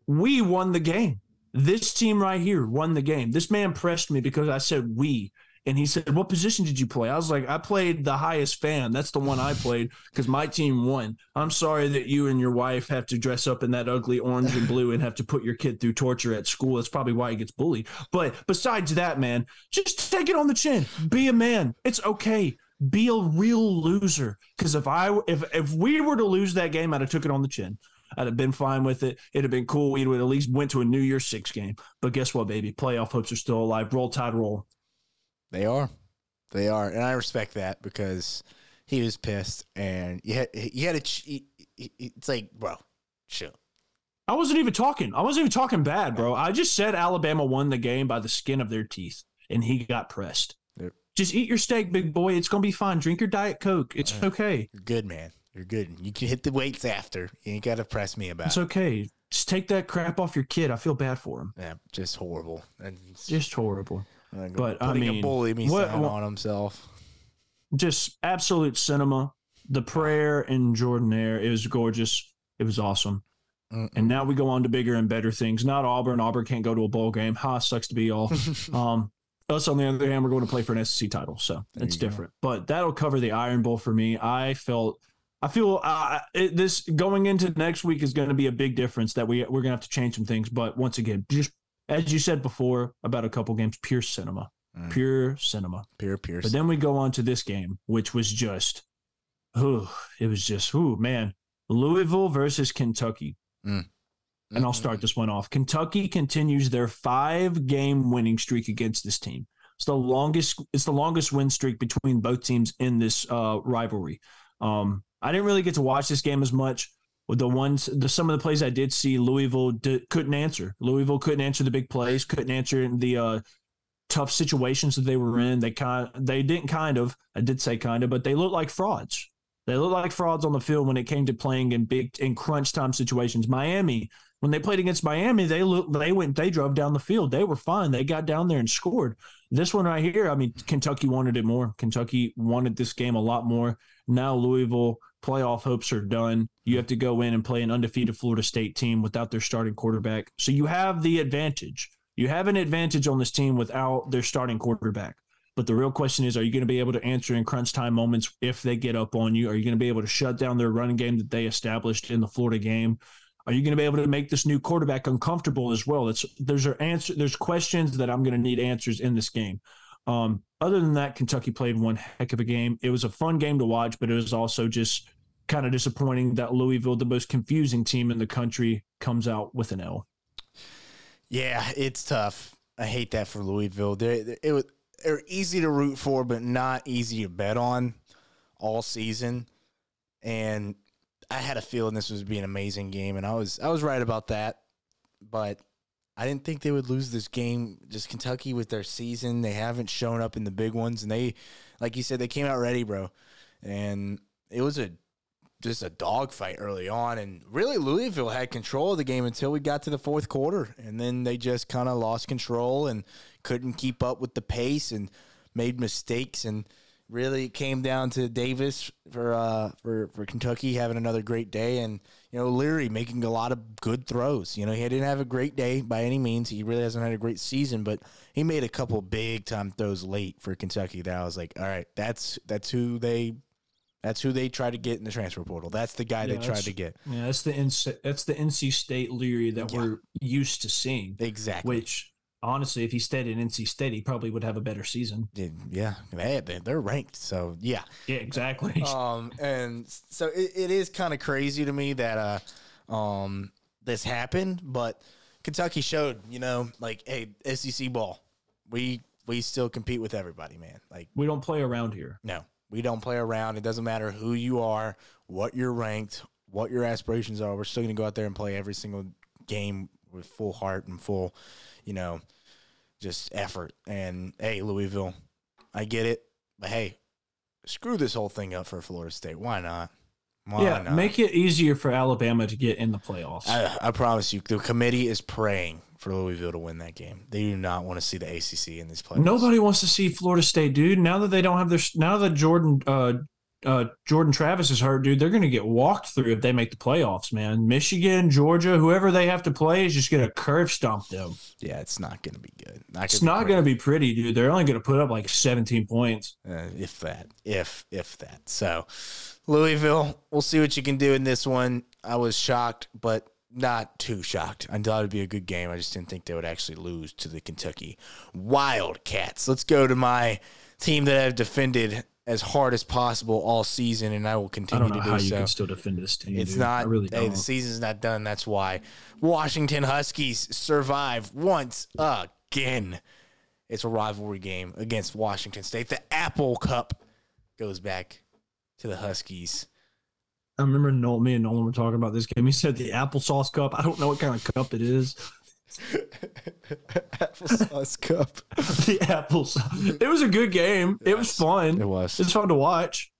we won the game. This team right here won the game. This man pressed me because I said we. And he said, What position did you play? I was like, I played the highest fan. That's the one I played because my team won. I'm sorry that you and your wife have to dress up in that ugly orange and blue and have to put your kid through torture at school. That's probably why he gets bullied. But besides that, man, just take it on the chin. Be a man. It's okay. Be a real loser. Because if I if if we were to lose that game, I'd have took it on the chin. I'd have been fine with it. It'd have been cool. We would at least went to a New Year's Six game. But guess what, baby? Playoff hopes are still alive. Roll Tide, roll. They are. They are. And I respect that because he was pissed and you had, you had to, it's like, bro, chill. I wasn't even talking. I wasn't even talking bad, bro. I just said Alabama won the game by the skin of their teeth and he got pressed. Just eat your steak, big boy. It's going to be fine. Drink your Diet Coke. It's okay. You're good, man. You're good. You can hit the weights after. You ain't got to press me about it's it. It's okay. Just take that crap off your kid. I feel bad for him. Yeah, just horrible. Just horrible. But I mean, a bully me what, on himself. Just absolute cinema. The prayer in Jordan-Hare. it was gorgeous. It was awesome. Mm-mm. And now we go on to bigger and better things. Not Auburn. Auburn can't go to a bowl game. Ha, sucks to be all. um, us on the other hand, we're going to play for an SEC title, so there it's different. Go. But that'll cover the Iron Bowl for me. I felt, I feel uh, it, this going into next week is going to be a big difference. That we we're going to have to change some things. But once again, just as you said before about a couple games, pure cinema, mm. pure cinema, pure pure. But then we go on to this game, which was just, oh, it was just, oh man, Louisville versus Kentucky. Mm. And I'll start this one off. Kentucky continues their five game winning streak against this team. It's the longest. It's the longest win streak between both teams in this uh, rivalry. Um, I didn't really get to watch this game as much the ones the some of the plays I did see Louisville did, couldn't answer. Louisville couldn't answer the big plays, couldn't answer the uh, tough situations that they were in. They kind they didn't kind of I did say kind of, but they looked like frauds. They looked like frauds on the field when it came to playing in big in crunch time situations. Miami when they played against Miami, they look they went they drove down the field. They were fine. They got down there and scored. This one right here, I mean, Kentucky wanted it more. Kentucky wanted this game a lot more. Now Louisville playoff hopes are done. You have to go in and play an undefeated Florida State team without their starting quarterback. So you have the advantage. You have an advantage on this team without their starting quarterback. But the real question is, are you going to be able to answer in crunch time moments if they get up on you? Are you going to be able to shut down their running game that they established in the Florida game? Are you going to be able to make this new quarterback uncomfortable as well? That's there's are answer there's questions that I'm going to need answers in this game. Um, other than that, Kentucky played one heck of a game. It was a fun game to watch, but it was also just kind of disappointing that Louisville, the most confusing team in the country, comes out with an L. Yeah, it's tough. I hate that for Louisville. It was they're easy to root for, but not easy to bet on all season. And I had a feeling this was be an amazing game, and I was I was right about that. But I didn't think they would lose this game. Just Kentucky with their season, they haven't shown up in the big ones, and they, like you said, they came out ready, bro. And it was a just a dogfight early on, and really Louisville had control of the game until we got to the fourth quarter, and then they just kind of lost control and couldn't keep up with the pace and made mistakes, and really it came down to Davis for uh, for for Kentucky having another great day, and you know Leary making a lot of good throws. You know he didn't have a great day by any means. He really hasn't had a great season, but he made a couple big time throws late for Kentucky. That I was like, all right, that's that's who they that's who they try to get in the transfer portal. That's the guy Yeah, they tried to get. Yeah, that's the NC, that's the NC State Leary that Yeah. we're used to seeing. Exactly. Which honestly, if he stayed at NC State, he probably would have a better season. yeah, they, they- they're ranked. So yeah. Yeah, exactly. um, and so it, it is kind of crazy to me that uh, um, this happened, but Kentucky showed, you know, like, hey, SEC ball, we we still compete with everybody, man. Like, we don't play around here. no, we don't play around. It doesn't matter who you are, what you're ranked, what your aspirations are. We're still going to go out there and play every single game with full heart and full, you know, just effort. And hey, Louisville, I get it, but hey, screw this whole thing up for Florida State. Why not? Why yeah, not? make it easier for Alabama to get in the playoffs. I, I promise you, the committee is praying for Louisville to win that game. They do not want to see the ACC in these playoffs. Nobody wants to see Florida State, dude. Now that they don't have their now that Jordan uh uh Jordan Travis is hurt, dude, they're gonna get walked through if they make the playoffs, man. Michigan, Georgia, whoever they have to play is just gonna curve stomp them. Yeah, it's not going to be good. Not It's not gonna be pretty, dude. They're only gonna put up like 17 points. uh, if that, if if that. So, Louisville, we'll see what you can do in this one. I was shocked, but not too shocked. I thought it'd be a good game. I just didn't think they would actually lose to the Kentucky Wildcats. Let's go to my team that I've defended as hard as possible all season, and I will I continue don't know to how do you so. can still defend this team. It's dude. not. I really hey, the season's not done. That's why Washington Huskies survive once again. It's a rivalry game against Washington State. The Apple Cup goes back to the Huskies. I remember Noel, me and Nolan were talking about this game. He said the applesauce cup. I don't know what kind of cup it is. Applesauce Cup. the applesauce. It was a good game. It was fun. It was. It's fun to watch.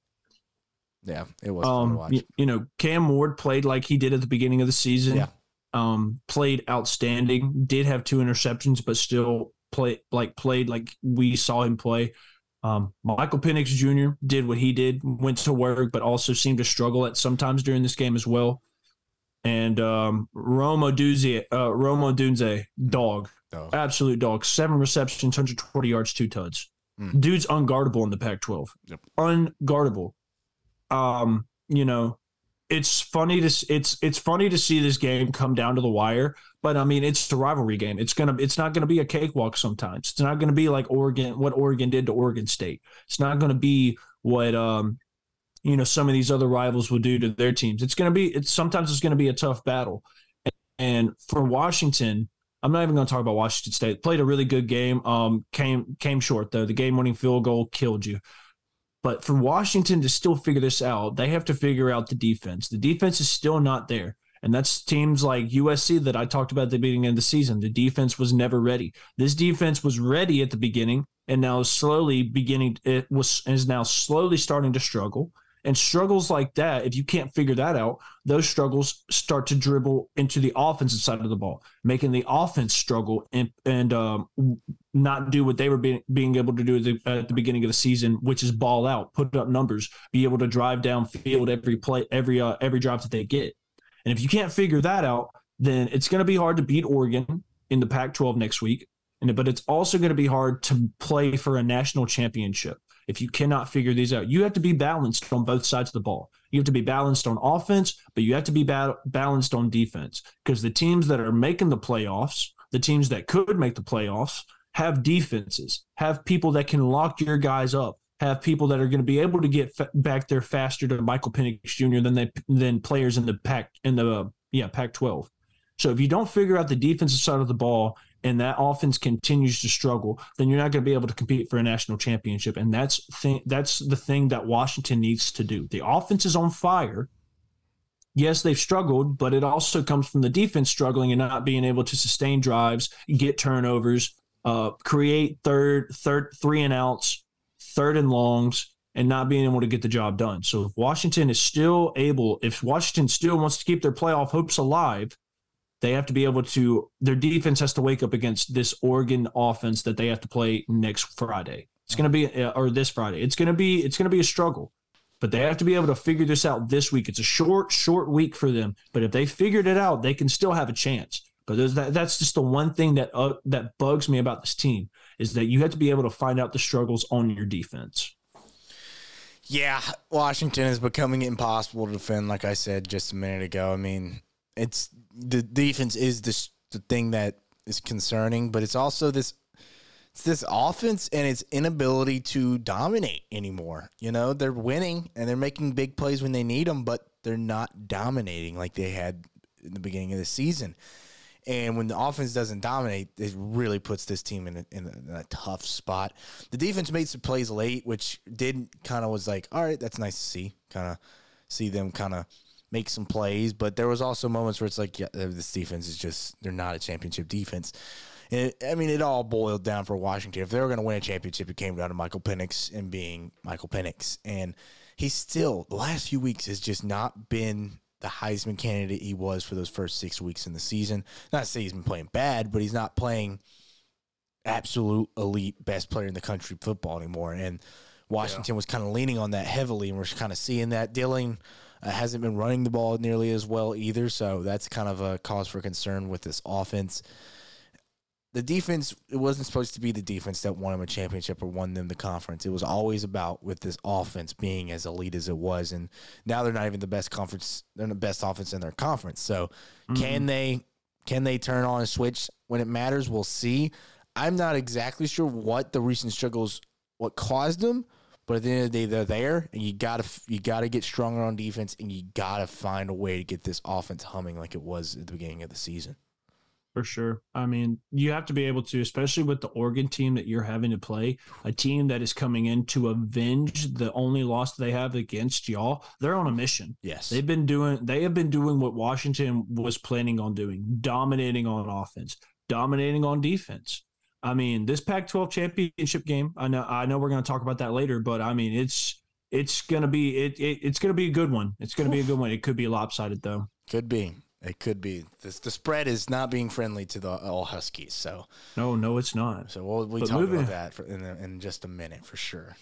Yeah, it was fun to Um, watch. y- you know, Cam Ward played like he did at the beginning of the season. Yeah. Um, played outstanding. Did have two interceptions, but still play like played like we saw him play. Um, Michael Penix Jr. did what he did, went to work, but also seemed to struggle at sometimes during this game as well. And um, Rome Odunze, uh, Rome Odunze, dog, So, absolute dog. Seven receptions, 120 yards, two tuds. Mm. Dude's unguardable in the Pac-12. Yep. Unguardable. Um, you know, it's funny to it's it's funny to see this game come down to the wire. But I mean, it's a rivalry game. It's gonna it's not gonna be a cakewalk. Sometimes it's not gonna be like Oregon, what Oregon did to Oregon State. It's not gonna be what um, you know, some of these other rivals will do to their teams. It's gonna be it's sometimes it's gonna be a tough battle. And for Washington, I'm not even going to talk about Washington State. Played a really good game. Um, came came short though. The game-winning field goal killed you. But for Washington to still figure this out, they have to figure out the defense. The defense is still not there. And that's teams like USC that I talked about at the beginning of the season. The defense was never ready. This defense was ready at the beginning and now slowly beginning it was is now slowly starting to struggle. And struggles like that, if you can't figure that out, those struggles start to dribble into the offensive side of the ball, making the offense struggle and and um, not do what they were being, being able to do at the, at the beginning of the season, which is ball out, put up numbers, be able to drive downfield every play, every uh, every drive that they get. And if you can't figure that out, then it's going to be hard to beat Oregon in the Pac-12 next week. And but it's also going to be hard to play for a national championship if you cannot figure these out. You have to be balanced on both sides of the ball. You have to be balanced on offense, but you have to be ba- balanced on defense because the teams that are making the playoffs, the teams that could make the playoffs, have defenses, have people that can lock your guys up, have people that are going to be able to get f- back there faster to Michael Penix Jr. than they than players in the pack in the uh, yeah Pac 12. So if you don't figure out the defensive side of the ball and that offense continues to struggle, then you're not going to be able to compete for a national championship. And that's th- that's the thing that Washington needs to do. The offense is on fire. Yes, they've struggled, but it also comes from the defense struggling and not being able to sustain drives, get turnovers, uh, create third, third, three and outs, third and longs, and not being able to get the job done. So if Washington is still able, if Washington still wants to keep their playoff hopes alive, they have to be able to their defense has to wake up against this Oregon offense that they have to play next Friday. It's going to be uh, or this Friday. It's going to be it's going to be a struggle. But they have to be able to figure this out this week. It's a short short week for them, but if they figured it out, they can still have a chance. But that, that's just the one thing that uh, that bugs me about this team is that you have to be able to find out the struggles on your defense. Yeah, Washington is becoming impossible to defend. Like I said just a minute ago. I mean, it's the defense is the the thing that is concerning, but it's also this it's this offense and its inability to dominate anymore. You know, they're winning and they're making big plays when they need them, but they're not dominating like they had in the beginning of the season. And when the offense doesn't dominate, it really puts this team in a, in a, in a tough spot. The defense made some plays late, which did kind of was like, all right, that's nice to see. Kind of see them kind of make some plays, but there was also moments where it's like, yeah, this defense is just they're not a championship defense. And it, I mean, it all boiled down for Washington. If they were going to win a championship, it came down to Michael Penix and being Michael Penix, and he's still the last few weeks has just not been the Heisman candidate he was for those first six weeks in the season. Not to say he's been playing bad, but he's not playing absolute elite best player in the country football anymore. And Washington yeah. was kind of leaning on that heavily, and we're kind of seeing that. Dillon uh, hasn't been running the ball nearly as well either, so that's kind of a cause for concern with this offense. The defense, it wasn't supposed to be the defense that won them a championship or won them the conference. It was always about with this offense being as elite as it was, and now they're not even the best conference. They're the best offense in their conference. So, mm-hmm. can they can they turn on a switch when it matters? We'll see. I'm not exactly sure what the recent struggles what caused them, but at the end of the day, they're there, and you gotta you gotta get stronger on defense, and you gotta find a way to get this offense humming like it was at the beginning of the season. For sure. I mean, you have to be able to, especially with the Oregon team that you're having to play, a team that is coming in to avenge the only loss they have against y'all. They're on a mission. Yes. They've been doing they have been doing what Washington was planning on doing, dominating on offense, dominating on defense. I mean, this Pac-12 championship game. I know. I know we're going to talk about that later, but I mean, it's it's going to be it, it it's going to be a good one. It's going to be a good one. It could be lopsided though. Could be. It could be. This, the spread is not being friendly to the all Huskies. So no, no, it's not. So we'll we'll talk moving, about that for, in, in just a minute for sure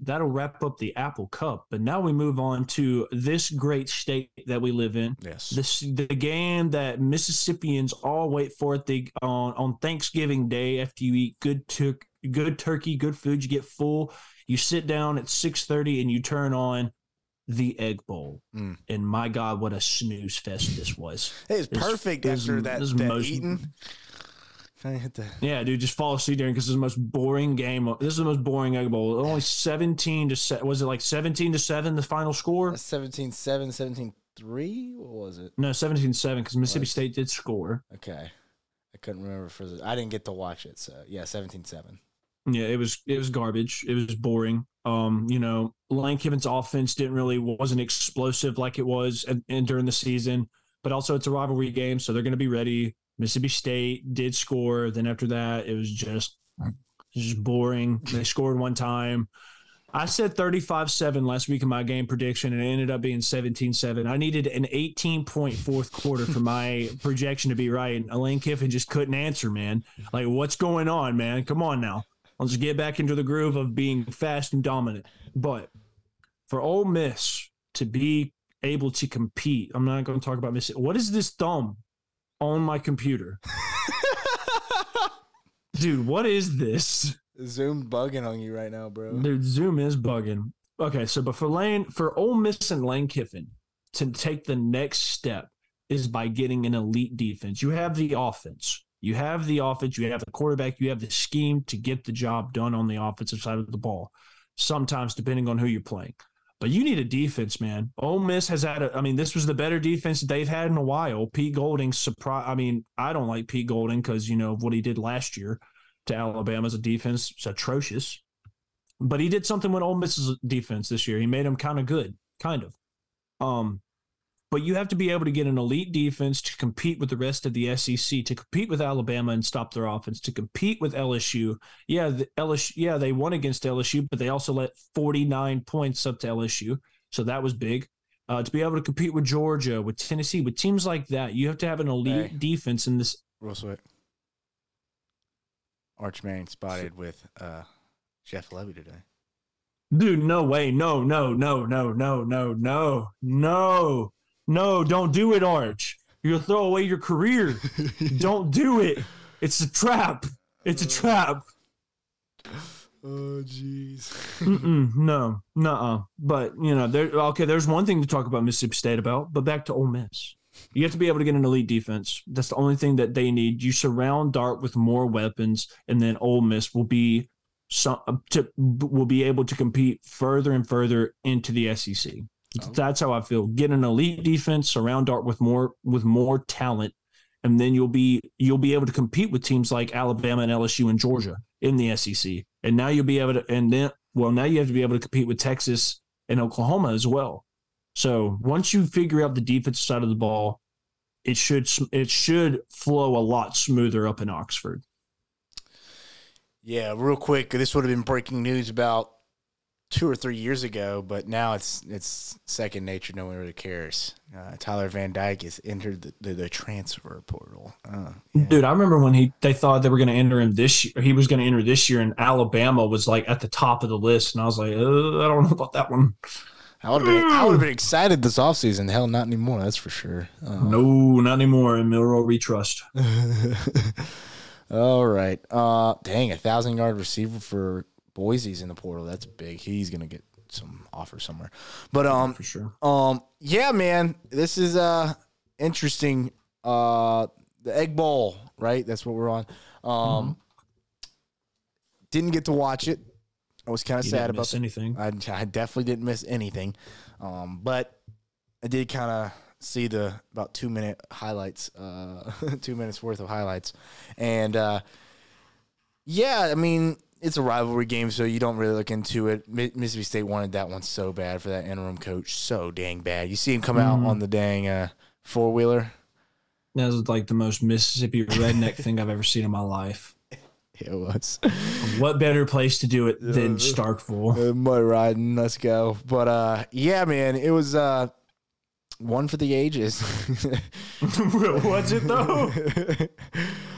that'll wrap up the Apple Cup. But now we move on to this great state that we live in. Yes. This the game that Mississippians all wait for at the on on Thanksgiving Day after you eat good tur- good turkey, good food, you get full. You sit down at six thirty and you turn on the Egg Bowl. Mm. And my God, what a snooze fest this was! It's perfect after that, that most, eating. I hit the yeah, dude. Just fall asleep during because this is the most boring game. This is the most boring Egg Bowl. Only seventeen to set. Was it like seventeen to seven? The final score. 17 7, 17 3? What was it? No, 17-7 because Mississippi. State did score. Okay, I couldn't remember for the. I didn't get to watch it, so yeah, 17-7. Yeah, it was it was garbage. It was boring. Um, you know, Lane Kiffin's offense didn't really wasn't explosive like it was and, and during the season. But also, it's a rivalry game, so they're going to be ready. Mississippi State did score. Then after that, it was just just boring. They scored one time. I said 35 7 last week in my game prediction, and it ended up being 17 7. I needed an 18 point fourth quarter for my projection to be right. And Lane Kiffin just couldn't answer, man. Like, what's going on, man? Come on now. Let's get back into the groove of being fast and dominant. But for Ole Miss to be able to compete, I'm not going to talk about Miss. What is this thumb on my computer. Dude, what is this? Zoom bugging on you right now, bro. Dude, Zoom is bugging. Okay, so but for Lane, for Ole Miss and Lane Kiffin to take the next step is by getting an elite defense. You have the offense. You have the offense, you have the quarterback, you have the scheme to get the job done on the offensive side of the ball. Sometimes, depending on who you're playing. But you need a defense, man. Ole Miss has had a, I mean, this was the better defense they've had in a while. Pete Golding surprise. I mean, I don't like Pete Golding because, you know, what he did last year to Alabama's defense. It's atrocious. But he did something with Ole Miss's defense this year. He made them kind of good, kind of. Um, but you have to be able to get an elite defense to compete with the rest of the SEC, to compete with Alabama and stop their offense, to compete with LSU. Yeah, the LSU, yeah, they won against LSU, but they also let 49 points up to LSU. So that was big. Uh, to be able to compete with Georgia, with Tennessee, with teams like that, you have to have an elite Hey. defense in this. Real sweet. Arch Manning spotted with uh, Jeff Lebby today. Dude, no way. No, no, no, no, no, no, no, no, no. Don't do it, Arch. You'll throw away your career. don't do it. It's a trap. It's a uh, trap. Oh, jeez. Mm-mm, no. But you know, there. Okay, there's one thing to talk about Mississippi State about, but back to Ole Miss. You have to be able to get an elite defense. That's the only thing that they need. You surround Dart with more weapons, and then Ole Miss will be some uh, to will be able to compete further and further into the SEC. That's how I feel. Get an elite defense, surround Dart with more with more talent, and then you'll be you'll be able to compete with teams like Alabama and LSU and Georgia in the SEC. And now you'll be able to and then well now you have to be able to compete with Texas and Oklahoma as well. So once you figure out the defensive side of the ball, it should it should flow a lot smoother up in Oxford. Yeah, real quick. This would have been breaking news about two or three years ago, but now it's it's second nature. No one really cares. Uh, Tyler Van Dyke has entered the, the, the transfer portal. Uh, yeah. Dude, I remember when he they thought they were going to enter him this year. He was going to enter this year, and Alabama was like at the top of the list, and I was like, uh, I don't know about that one. I would have been I would have been excited this offseason. Hell, not anymore. That's for sure. Uh, No, not anymore. In Milroe we trust. All right. Uh, dang, a thousand yard receiver for Boise's in the portal. That's big. He's gonna get some offer somewhere. But um, for sure. um, yeah, man, this is uh interesting. Uh, the Egg Bowl, right? That's what we're on. Um, didn't get to watch it. I was kind of sad didn't about miss anything. I, I definitely didn't miss anything. Um, but I did kind of see the about two minute highlights, uh, two minutes worth of highlights. And uh, yeah, I mean, it's a rivalry game, so you don't really look into it. Mississippi State wanted that one so bad for that interim coach, so dang bad. You see him come out on the dang uh, four wheeler. That was like the most Mississippi redneck thing I've ever seen in my life. It was. What better place to do it than Starkville? Uh, mud riding, let's go. But uh, yeah, man, it was uh, one for the ages. was it though?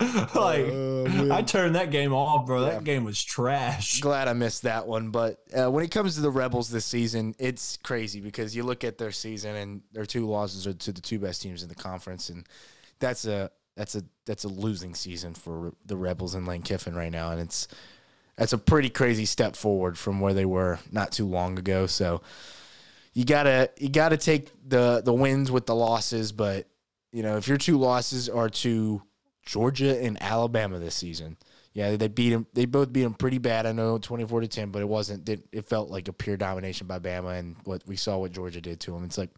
like man. I turned that game off, bro. That game was trash. Glad I missed that one. But uh, when it comes to the Rebels this season, it's crazy because you look at their season and their two losses are to the two best teams in the conference, and that's a that's a that's a losing season for the Rebels and Lane Kiffin right now, and it's that's a pretty crazy step forward from where they were not too long ago. So you gotta you gotta take the the wins with the losses, but you know if your two losses are to Georgia and Alabama this season, yeah, they beat them. They both beat them pretty bad. I know, twenty four to ten, but it wasn't. It, it felt like a pure domination by Bama, and what we saw what Georgia did to them. It's like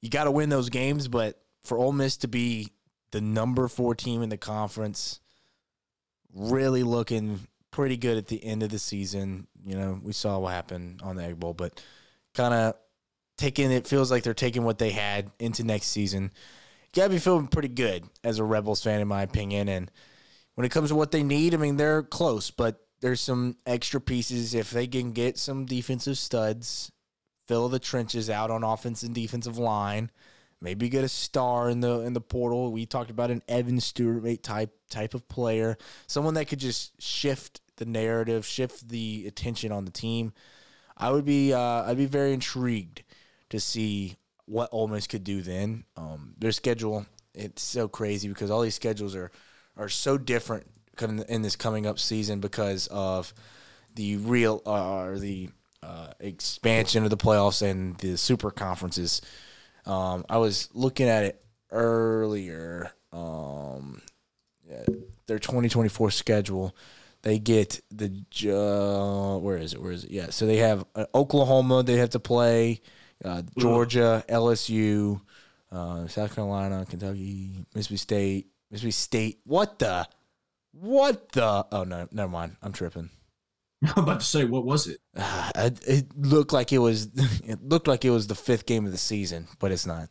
you got to win those games, but for Ole Miss to be the number four team in the conference, really looking pretty good at the end of the season. You know, we saw what happened on the Egg Bowl, but kind of taking it feels like they're taking what they had into next season. You gotta be feeling pretty good as a Rebels fan, in my opinion. And when it comes to what they need, I mean, they're close, but there's some extra pieces. If they can get some defensive studs, fill the trenches out on offense and defensive line, maybe get a star in the in the portal. We talked about an Evan Stewart type type of player, someone that could just shift the narrative, shift the attention on the team. I would be uh, I'd be very intrigued to see what Ole Miss could do then. Um, their schedule it's so crazy because all these schedules are are so different in this coming up season because of the real uh, or the uh, expansion of the playoffs and the super conferences. Um, I was looking at it earlier. um, their 2024 schedule. They get the uh, where is it? Where is it? Yeah, so they have uh, Oklahoma. They have to play uh, Georgia, LSU, uh, South Carolina, Kentucky, Mississippi State, Mississippi State. What the? What the? Oh no, never mind. I'm tripping. I'm about to say, what was it? Uh, it, it looked like it was. It looked like it was the fifth game of the season, but it's not.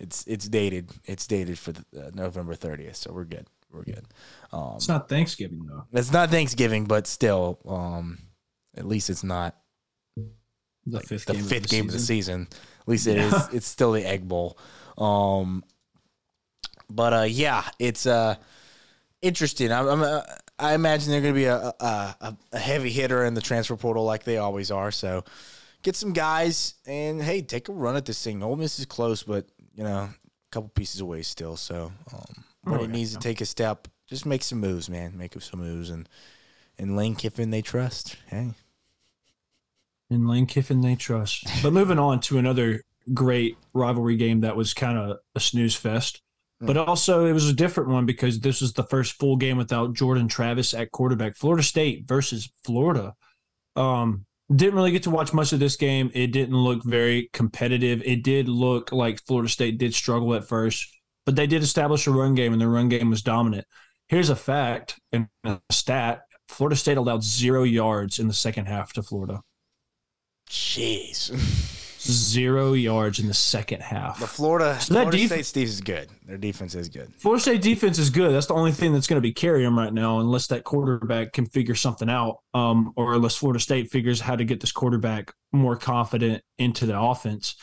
It's it's dated. It's dated for the, uh, November 30th, so we're good. We're good. Um, It's not Thanksgiving though. it's not Thanksgiving, but still, um, at least it's not The fifth the game fifth of the game of the season. season. At least it is. Yeah. It's still the Egg Bowl. Um, but uh, yeah, it's uh interesting. I'm, I'm uh, I imagine they're going to be a, a a a heavy hitter in the transfer portal like they always are. So get some guys and hey, take a run at this thing. Ole Miss is close, but you know, a couple pieces away still. So um, when Oh, it yeah. needs to take a step, just make some moves, man. Make some moves and and Lane Kiffin they trust. Hey. and Lane Kiffin, they trust. But moving on to another great rivalry game that was kind of a snooze fest. But also, it was a different one because this was the first full game without Jordan Travis at quarterback. Florida State versus Florida. Um, didn't really get to watch much of this game. It didn't look very competitive. It did look like Florida State did struggle at first, but they did establish a run game, and the run game was dominant. Here's a fact and a stat Florida State allowed zero yards in the second half to Florida. Jeez. Zero yards in the second half. The half. Florida, So Florida def- State Steve is good. Their defense is good. Florida State defense is good. That's the only thing that's going to be carrying them right now, unless that quarterback can figure something out, um, or unless Florida State figures how to get this quarterback more confident into the offense.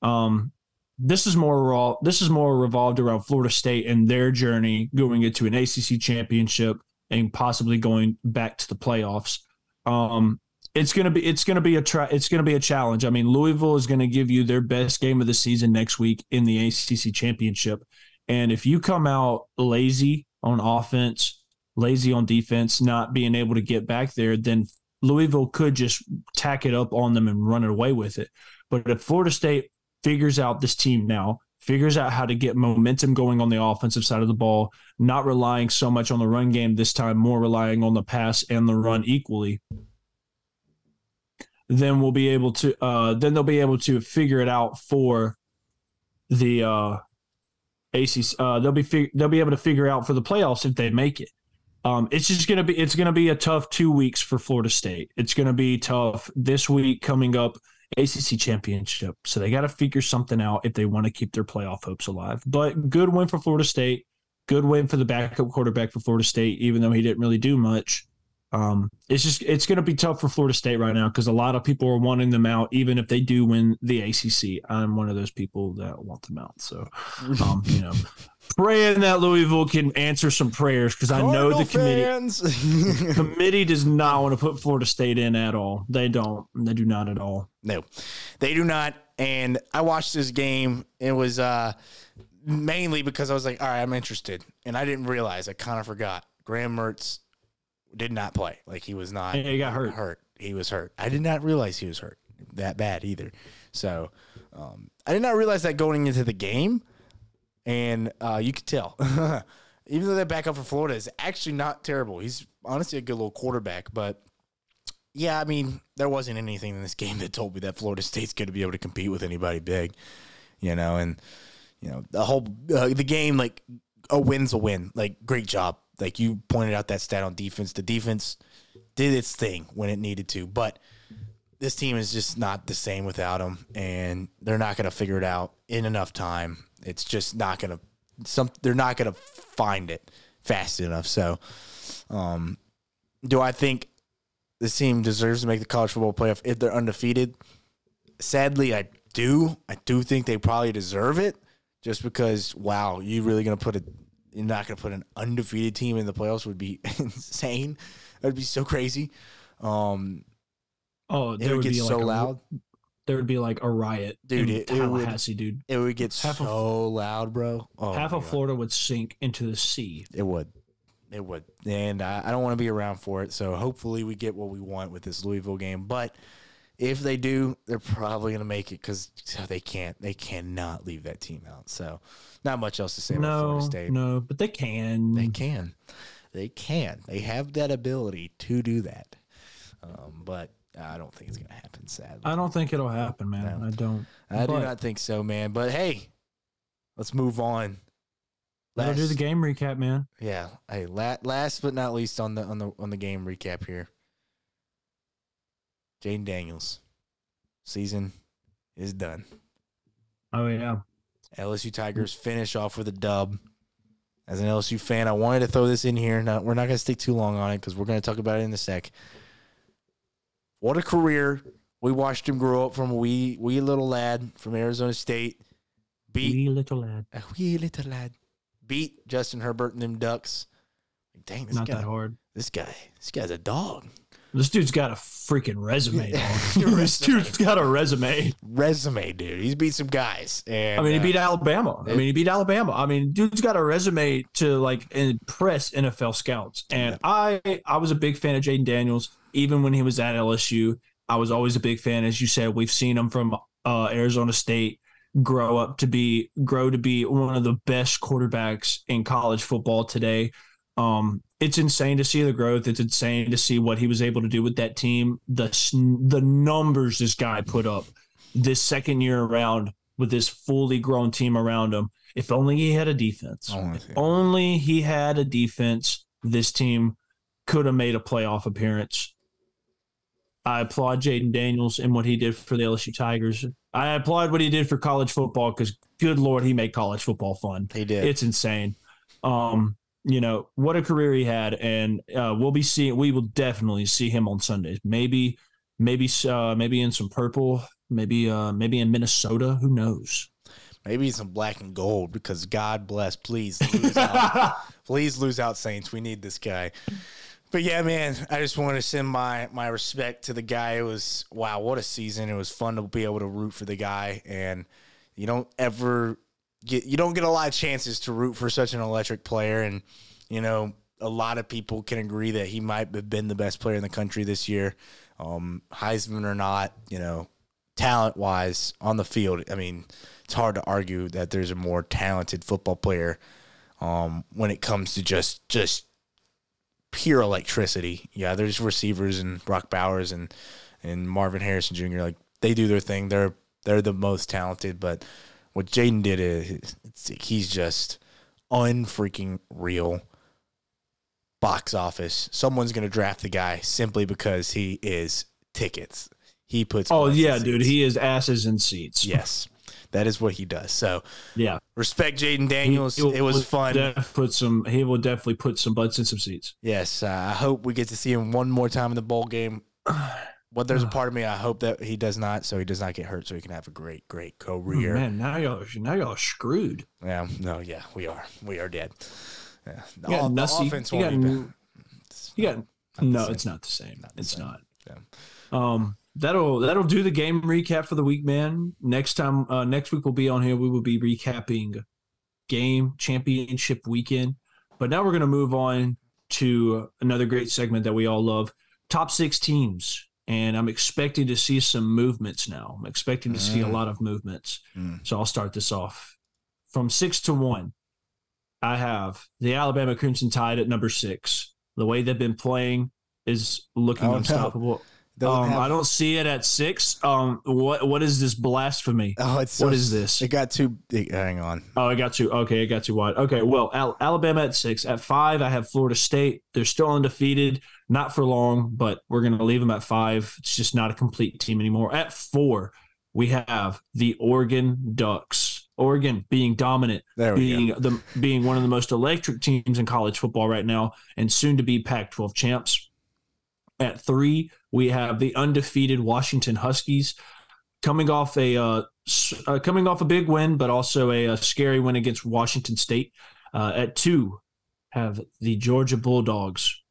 Um, this is more. This is more revolved around Florida State and their journey going into an ACC championship and possibly going back to the playoffs. Um, it's gonna be it's gonna be a try it's gonna be a challenge. I mean, Louisville is gonna give you their best game of the season next week in the ACC championship, and if you come out lazy on offense, lazy on defense, not being able to get back there, then Louisville could just tack it up on them and run it away with it. But if Florida State figures out this team now, figures out how to get momentum going on the offensive side of the ball, not relying so much on the run game this time, more relying on the pass and the run equally, then we'll be able to uh then they'll be able to figure it out for the uh uh they'll be fig- they'll be able to figure out for the playoffs if they make it. Um it's just going to be it's to be a tough 2 weeks for Florida State. It's going to be tough this week coming up ACC championship. So they got to figure something out if they want to keep their playoff hopes alive. But good win for Florida State. Good win for the backup quarterback for Florida State even though he didn't really do much. Um, it's just it's going to be tough for Florida State right now because a lot of people are wanting them out, even if they do win the ACC. I'm one of those people that want them out. So, um, you know, praying that Louisville can answer some prayers because I know the committee committee. committee does not want to put Florida State in at all. They don't. They do not at all. no, they do not. And I watched this game. It was uh, mainly because I was like, all right, I'm interested, and I didn't realize. I kind of forgot. Graham Mertz did not play. Like he was not. He got hurt. Hurt. He was hurt. I did not realize he was hurt that bad either. So um, I did not realize that going into the game, and uh, you could tell. Even though that backup for Florida is actually not terrible, he's honestly a good little quarterback. But yeah, I mean, there wasn't anything in this game that told me that Florida State's going to be able to compete with anybody big, you know. And you know the whole uh, the game, like a win's a win. Like great job. Like you pointed out that stat on defense. The defense did its thing when it needed to, but this team is just not the same without him, and they're not going to figure it out in enough time. It's just not going to some. They're not going to find it fast enough. So, um, do I think this team deserves to make the college football playoff if they're undefeated? Sadly, I do. I do think they probably deserve it, just because. Wow, you really going to put a? You're not going to put an undefeated team in the playoffs would be insane. That'd be so crazy. Um, Oh, it there would would get be so like a, loud. There would be like a riot, Dude, in it- it would- Tallahassee, dude. It would get Half of- so loud, bro. Oh Half of God. Florida would sink into the sea. It would. It would. And I, I don't want to be around for it. So hopefully we get what we want with this Louisville game. But if they do, they're probably going to make it because they can't. They cannot leave that team out. So, not much else to say about No, Florida State. no, but they can. They can. They can. They have that ability to do that. Um, but I don't think it's going to happen, sadly. I don't think it'll happen, man. No. I don't. I do not think so, man. But hey, let's move on. Let's do the game recap, man. Yeah. Hey, la- last but not least on the on the on the game recap here. Jayden Daniels. Season is done. Oh yeah. LSU Tigers finish off with a dub. As an LSU fan, I wanted to throw this in here. Now, we're not going to stick too long on it because we're going to talk about it in a sec. What a career! We watched him grow up from a wee wee little lad from Arizona State. Beat Wee little lad. a wee little lad. Beat Justin Herbert and them Ducks. Like, dang, this Not guy, that hard. this guy, this guy's a dog. This dude's got a freaking resume. dog. this dude's got a resume. Resume, dude. He's beat some guys. And I mean, he uh, beat Alabama. I mean, he beat Alabama. I mean, dude's got a resume to like impress NFL scouts. And I, I was a big fan of Jayden Daniels, even when he was at LSU. I was always a big fan, as you said. We've seen him from uh, Arizona State grow up to be grow to be one of the best quarterbacks in college football today. Um, it's insane to see the growth. It's insane to see what he was able to do with that team. The the numbers this guy put up this second year around with this fully grown team around him. If only he had a defense. If only he had a defense, this team could have made a playoff appearance. I applaud Jayden Daniels and what he did for the LSU Tigers. I applaud what he did for college football because, good lord, he made college football fun. he did. It's insane. Um, you know what a career he had, and uh, we'll be seeing. We will definitely see him on Sundays. Maybe, maybe, uh, maybe in some purple. Maybe, uh, maybe in Minnesota. Who knows? Maybe some black and gold because God bless. Please lose out. Please lose out, Saints. We need this guy. But yeah, man, I just want to send my my respect to the guy. It was wow, what a season! It was fun to be able to root for the guy, and you don't ever get you don't get a lot of chances to root for such an electric player. And you know, a lot of people can agree that he might have been the best player in the country this year, um, Heisman or not. You know, talent wise on the field, I mean, it's hard to argue that there's a more talented football player um, when it comes to just just pure electricity. Yeah, there's receivers and Brock Bowers and and Marvin Harrison Jr. Like they do their thing. They're they're the most talented. But what Jayden did is it's, he's just unfreaking real. Box office. Someone's gonna draft the guy simply because he is tickets. He puts. Oh yeah, dude. He is asses in seats. Yes, that is what he does. So yeah. respect Jayden Daniels. He- he it was fun. def- put some. He will definitely put some butts in some seats. Yes, uh, I hope we get to see him one more time in the bowl game. But there's a part of me I hope that he does not, so he does not get hurt, so he can have a great, great career. Man, now y'all, now y'all are screwed. yeah, no, yeah, we are, we are dead. Yeah. The, got the offense You won't got be bad. It's You got not no. same. It's not the same. Not the it's same. not. Yeah. Um, that'll that'll do the game recap for the week, man. Next time, uh, next week we'll be on here. We will be recapping game championship weekend. But now we're gonna move on to another great segment that we all love: top six teams. And I'm expecting to see some movements now. I'm expecting to see a Mm. lot of movements. Mm. So I'll start this off from six to one. I have the Alabama Crimson Tide at number six. The way they've been playing is looking Oh, no. Doesn't Um, have- I don't see it at six. Um, what what is this blasphemy? Oh, it's so, what is this? It got too. It, hang on. Oh, I got too. Okay, I got too wide. Okay, well, Al- Alabama at six. At five, I have Florida State. They're still undefeated, not for long, but we're going to leave them at five. It's just not a complete team anymore. At four, we have the Oregon Ducks. Oregon being dominant, being go. the being one of the most electric teams in college football right now, and soon to be Pac-12 champs. At three, we have the undefeated Washington Huskies, coming off a uh, uh, coming off a big win, but also a, a scary win against Washington State. Uh, at two, have the Georgia Bulldogs.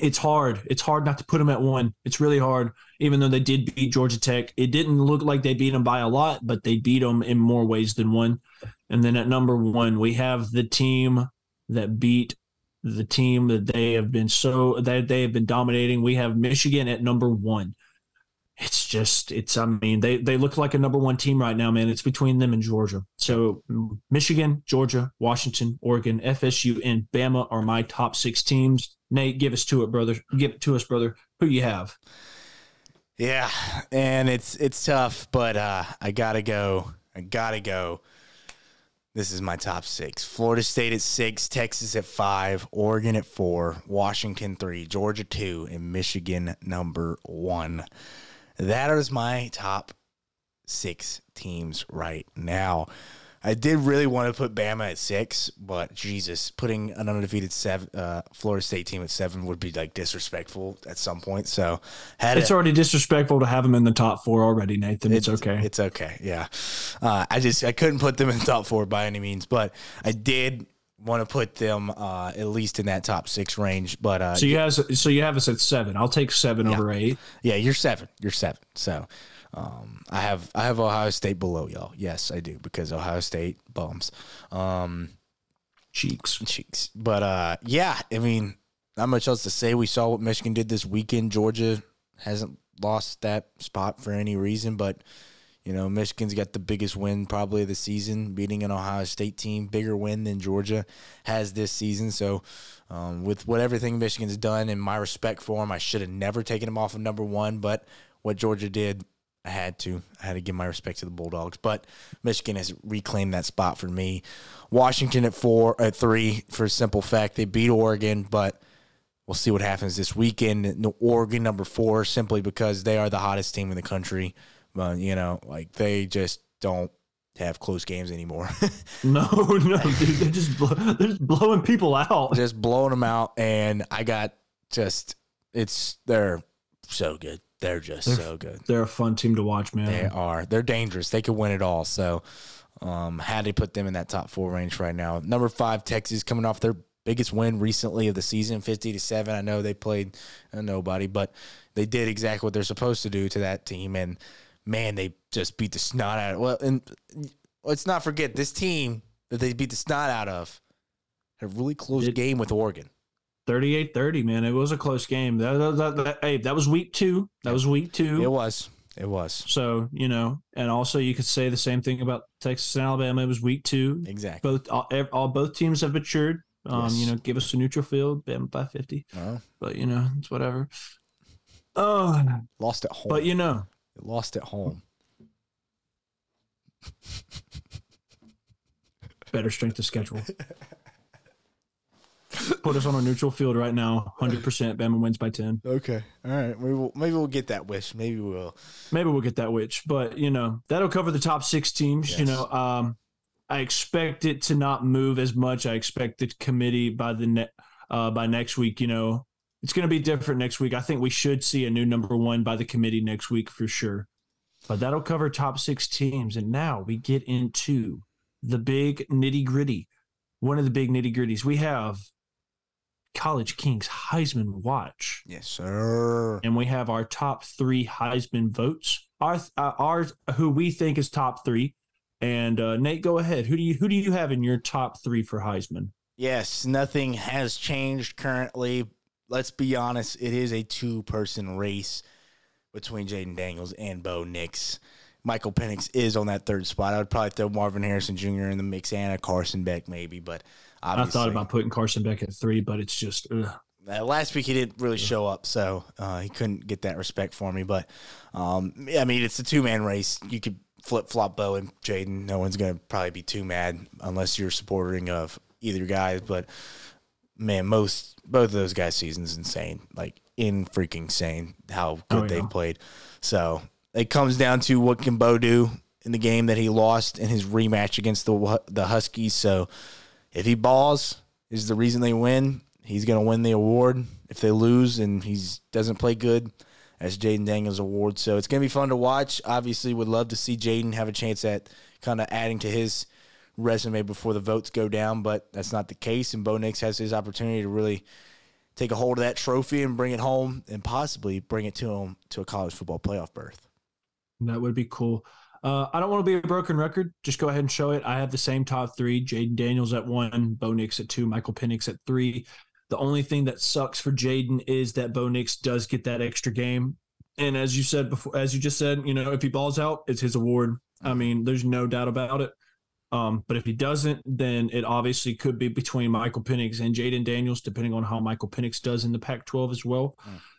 It's hard. It's hard not to put them at one. It's really hard, even though they did beat Georgia Tech. It didn't look like they beat them by a lot, but they beat them in more ways than one. And then at number one, we have the team that beat the team that they have been so that they have been dominating. We have Michigan at number one. it's just it's I mean they they look like a number one team right now, man. It's between them and Georgia. So Michigan, Georgia, Washington, Oregon, FSU, and Bama are my top six teams. Nate, give us to it, brother. Give it to us, brother. Who you have? Yeah, and it's it's tough, but uh, I gotta go. I gotta go. This is my top six: Florida State at six, Texas at five, Oregon at four, Washington three, Georgia two, and Michigan number one. That is my top six teams right now. I did really want to put Bama at six, but Jesus, putting an undefeated seven, uh, Florida State team at seven would be like disrespectful at some point. So, had it's already disrespectful to have them in the top four already, Nathan. It's, it's okay. It's okay. Yeah, uh, I just I couldn't put them in the top four by any means, but I did want to put them uh, at least in that top six range. But uh, so you have so you have us at seven. I'll take seven yeah. over eight. Yeah, you're seven. You're seven. So um, I have I have Ohio State below y'all. Yes, I do because Ohio State bums. Um, cheeks, cheeks. But uh, yeah, I mean, not much else to say. We saw what Michigan did this weekend. Georgia hasn't lost that spot for any reason, but you know, Michigan's got the biggest win probably of the season, beating an Ohio State team, bigger win than Georgia has this season. So, um, with what everything Michigan's done, and my respect for them, I should have never taken them off of number one. But what Georgia did, I had to. I had to give my respect to the Bulldogs. But Michigan has reclaimed that spot for me. Washington at four, at three, for a simple fact they beat Oregon, but we'll see what happens this weekend. Oregon number four, simply because they are the hottest team in the country. But you know, like they just don't have close games anymore. no, no, dude, they're just blow, they're just blowing people out, just blowing them out. And I got just it's they're so good. They're just they're, so good. They're a fun team to watch, man. They are. They're dangerous. They could win it all. So, um, had to put them in that top four range right now. Number five, Texas, coming off their biggest win recently of the season, fifty to seven. I know they played uh, nobody, but they did exactly what they're supposed to do to that team, and man, they just beat the snot out of well, and let's not forget this team that they beat the snot out of had a really close it, game with Oregon. 38-30, man. It was a close game. That, that, that, hey, that was week two. That was week two. It was. It was. So, you know, and also you could say the same thing about Texas and Alabama. It was week two. Exactly. Both all, all both teams have matured. Um, yes. you know, give us a neutral field, Bama by 50. Oh. But, you know, it's whatever. Oh, lost at home. But, you know, lost at home. Better strength of schedule. Put us on a neutral field right now. Hundred percent. Bama wins by ten. Okay. All right. Maybe we'll maybe we'll get that wish. Maybe we'll. Maybe we'll get that wish. But you know that'll cover the top six teams. Yes. You know, um, I expect it to not move as much. I expect the committee by the net uh, by next week. You know, it's going to be different next week. I think we should see a new number one by the committee next week for sure. But that'll cover top six teams. And now we get into the big nitty gritty. One of the big nitty gritties. We have College Kings Heisman Watch. Yes, sir. And we have our top three Heisman votes. Our, uh, ours, who we think is top three. And uh, Nate, go ahead. Who do you who do you have in your top three for Heisman? Yes, nothing has changed currently let's be honest, it is a two person race between Jayden Daniels and Bo Nix. Michael Penix is on that third spot. I would probably throw Marvin Harrison Jr. in the mix and a Carson Beck maybe, but I thought about putting Carson Beck at three, but it's just uh, last week he didn't really show up, so uh, he couldn't get that respect for me. But um, I mean, it's a two man race. You could flip flop Bo and Jayden. No one's gonna probably be too mad unless you're supporting of either guys. But man, most both of those guys' seasons insane, like in freaking insane how good oh, yeah. they've played. So it comes down to what can Bo do in the game that he lost in his rematch against the the Huskies. So if he balls, is the reason they win. He's gonna win the award. If they lose and he doesn't play good, that's Jayden Daniels' award. So it's gonna be fun to watch. Obviously, would love to see Jayden have a chance at kind of adding to his resume before the votes go down, but that's not the case. And Bo Nix has his opportunity to really take a hold of that trophy and bring it home and possibly bring it to him to a college football playoff berth. That would be cool. Uh, I don't want to be a broken record. Just go ahead and show it. I have the same top three: Jayden Daniels at one, Bo Nix at two, Michael Penix at three. The only thing that sucks for Jayden is that Bo Nix does get that extra game. And as you said before, as you just said, you know, if he balls out, it's his award. I mean, there's no doubt about it. Um, but if he doesn't, then it obviously could be between Michael Penix and Jayden Daniels, depending on how Michael Penix does in the Pac-12 as well.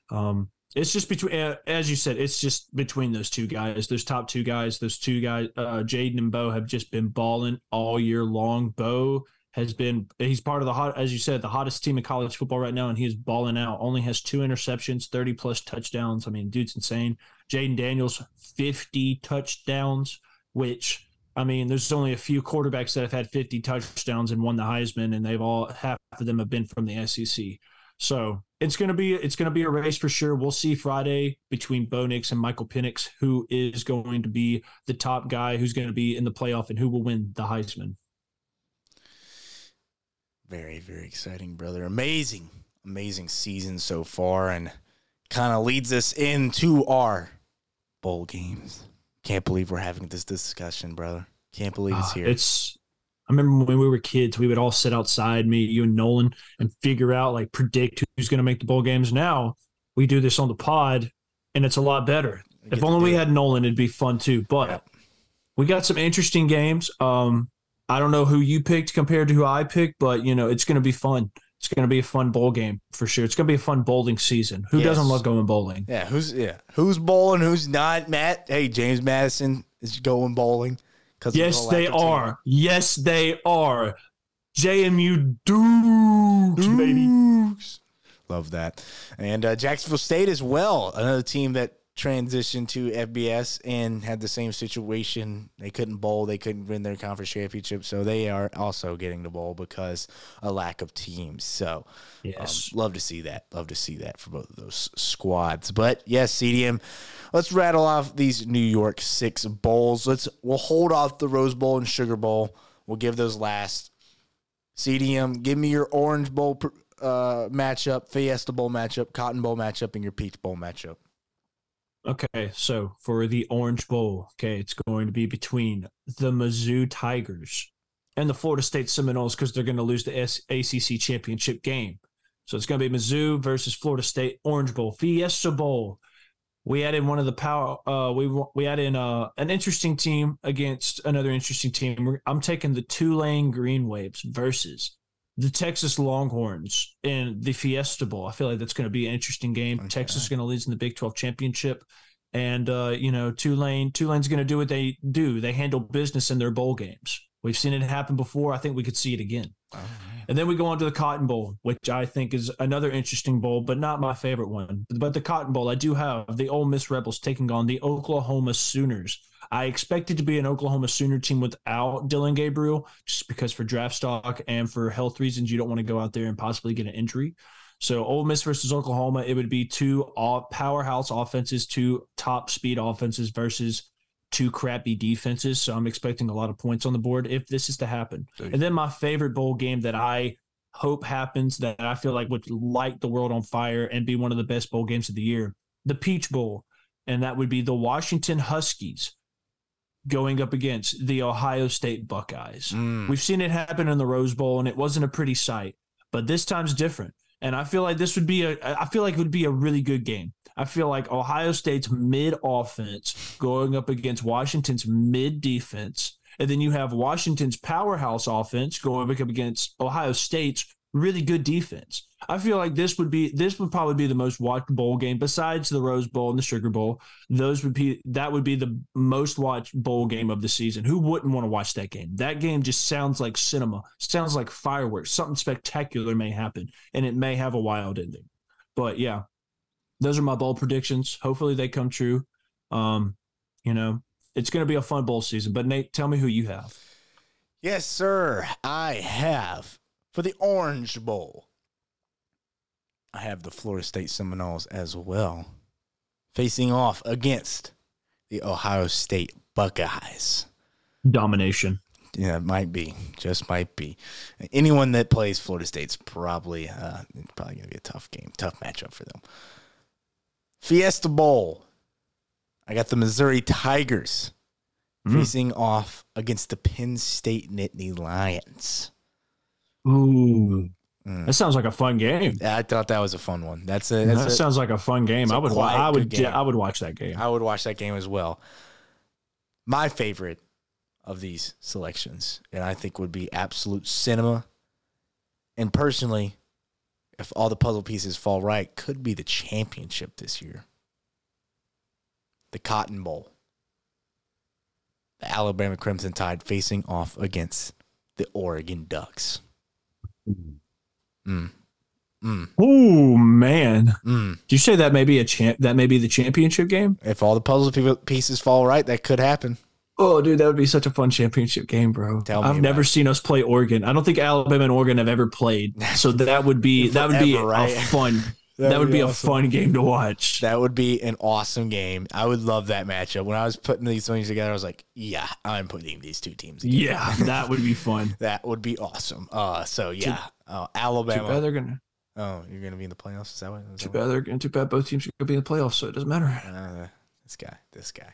Um, it's just between, as you said, it's just between those two guys, those top two guys, those two guys. Uh, Jayden and Bo have just been balling all year long. Bo has been, he's part of the hot, as you said, the hottest team in college football right now, and he is balling out. Only has two interceptions, 30 plus touchdowns. I mean, dude's insane. Jayden Daniels, 50 touchdowns, which I mean, there's only a few quarterbacks that have had 50 touchdowns and won the Heisman, and they've all half of them have been from the SEC. So it's gonna be it's gonna be a race for sure. We'll see Friday between Bo Nix and Michael Penix who is going to be the top guy, who's going to be in the playoff, and who will win the Heisman. Very, very exciting, brother. Amazing, amazing season so far, and kind of leads us into our bowl games. Can't believe we're having this discussion, brother. Can't believe it's Ah, here. It's I remember when we were kids, we would all sit outside, me, you, and Nolan, and figure out like predict who's going to make the bowl games. Now we do this on the pod, and it's a lot better. If only we had Nolan, it'd be fun too. But Yep. we got some interesting games. Um, I don't know who you picked compared to who I picked, but you know it's going to be fun. It's going to be a fun bowl game for sure. It's going to be a fun bowling season. Who doesn't love going bowling? Yeah, who's yeah, who's bowling, who's not? Matt, hey, James Madison is going bowling. Cause Yes, they active team. are. Yes, they are. JMU Dukes, baby. Love that. And uh, Jacksonville State as well, another team that transitioned to FBS and had the same situation. They couldn't bowl, they couldn't win their conference championship, so they are also getting the bowl because a lack of teams. So, um, love to see that. Love to see that for both of those squads. But yes, CDM, let's rattle off these New York six bowls. Let's we'll hold off the Rose Bowl and Sugar Bowl. We'll give those last. CDM, give me your Orange Bowl uh, matchup, Fiesta Bowl matchup, Cotton Bowl matchup, and your Peach Bowl matchup. Okay, so for the Orange Bowl, okay, it's going to be between the Mizzou Tigers and the Florida State Seminoles because they're going to lose the S- ACC championship game. So it's going to be Mizzou versus Florida State Orange Bowl, Fiesta Bowl. We added one of the power. Uh, we we added in uh, an interesting team against another interesting team. I'm taking the Tulane Green Waves versus the Texas Longhorns in the Fiesta Bowl. I feel like that's going to be an interesting game. Okay. Texas is going to lead in the Big 12 championship. And uh, you know, Tulane, Tulane's going to do what they do. They handle business in their bowl games. We've seen it happen before. I think we could see it again. And then we go on to the Cotton Bowl, which I think is another interesting bowl, but not my favorite one. But the Cotton Bowl, I do have the Ole Miss Rebels taking on the Oklahoma Sooners. I expected to be an Oklahoma Sooner team without Dillon Gabriel, just because for draft stock and for health reasons, you don't want to go out there and possibly get an injury. So Ole Miss versus Oklahoma, it would be two powerhouse offenses, two top speed offenses versus two crappy defenses. So I'm expecting a lot of points on the board if this is to happen. And then my favorite bowl game that I hope happens that I feel like would light the world on fire and be one of the best bowl games of the year, the Peach Bowl. And that would be the Washington Huskies going up against the Ohio State Buckeyes. Mm. We've seen it happen in the Rose Bowl, and it wasn't a pretty sight. But this time's different, and I feel like this would be a. I feel like it would be a really good game. I feel like Ohio State's mid offense going up against Washington's mid defense, and then you have Washington's powerhouse offense going up against Ohio State's really good defense. I feel like this would be this would probably be the most watched bowl game besides the Rose Bowl and the Sugar Bowl. Those would be that would be the most watched bowl game of the season. Who wouldn't want to watch that game? That game just sounds like cinema. Sounds like fireworks. Something spectacular may happen and it may have a wild ending. But yeah, those are my bowl predictions. Hopefully they come true. Um, you know, it's going to be a fun bowl season. But Nate, tell me who you have. Yes, sir. I have for the Orange Bowl. I have the Florida State Seminoles as well, facing off against the Ohio State Buckeyes. Domination. Yeah, it might be, just might be. Anyone that plays Florida State's probably uh, probably gonna be a tough game, tough matchup for them. Fiesta Bowl. I got the Missouri Tigers Mm. facing off against the Penn State Nittany Lions. Ooh. Mm. That sounds like a fun game. I thought that was a fun one. That's a That a, sounds like a fun game. a I would. quiet, I would. Yeah, game. I would watch that game. I would watch that game as well. My favorite of these selections, and I think would be absolute cinema. And personally, if all the puzzle pieces fall right, could be the championship this year. The Cotton Bowl. The Alabama Crimson Tide facing off against the Oregon Ducks. Mm. Mm. Oh man! Mm. Do you say that may be a champ? That may be the championship game. If all the puzzle pieces fall right, that could happen. Oh, dude, that would be such a fun championship game, bro. Tell me I've about never it. seen us play Oregon. I don't think Alabama and Oregon have ever played. So that would be that would be Forever, right? a fun. That would be a fun game to watch. That would be an awesome game. I would love that matchup. When I was putting these things together, I was like, "Yeah, I'm putting these two teams." Together. Yeah, that would be fun. that would be awesome. Uh, so yeah, uh, Too bad they're gonna. Oh, you're gonna be in the playoffs. Is that what? Is Too that what- bad they're gonna. Too bad both teams are gonna be in the playoffs, so it doesn't matter. Uh, this guy, this guy,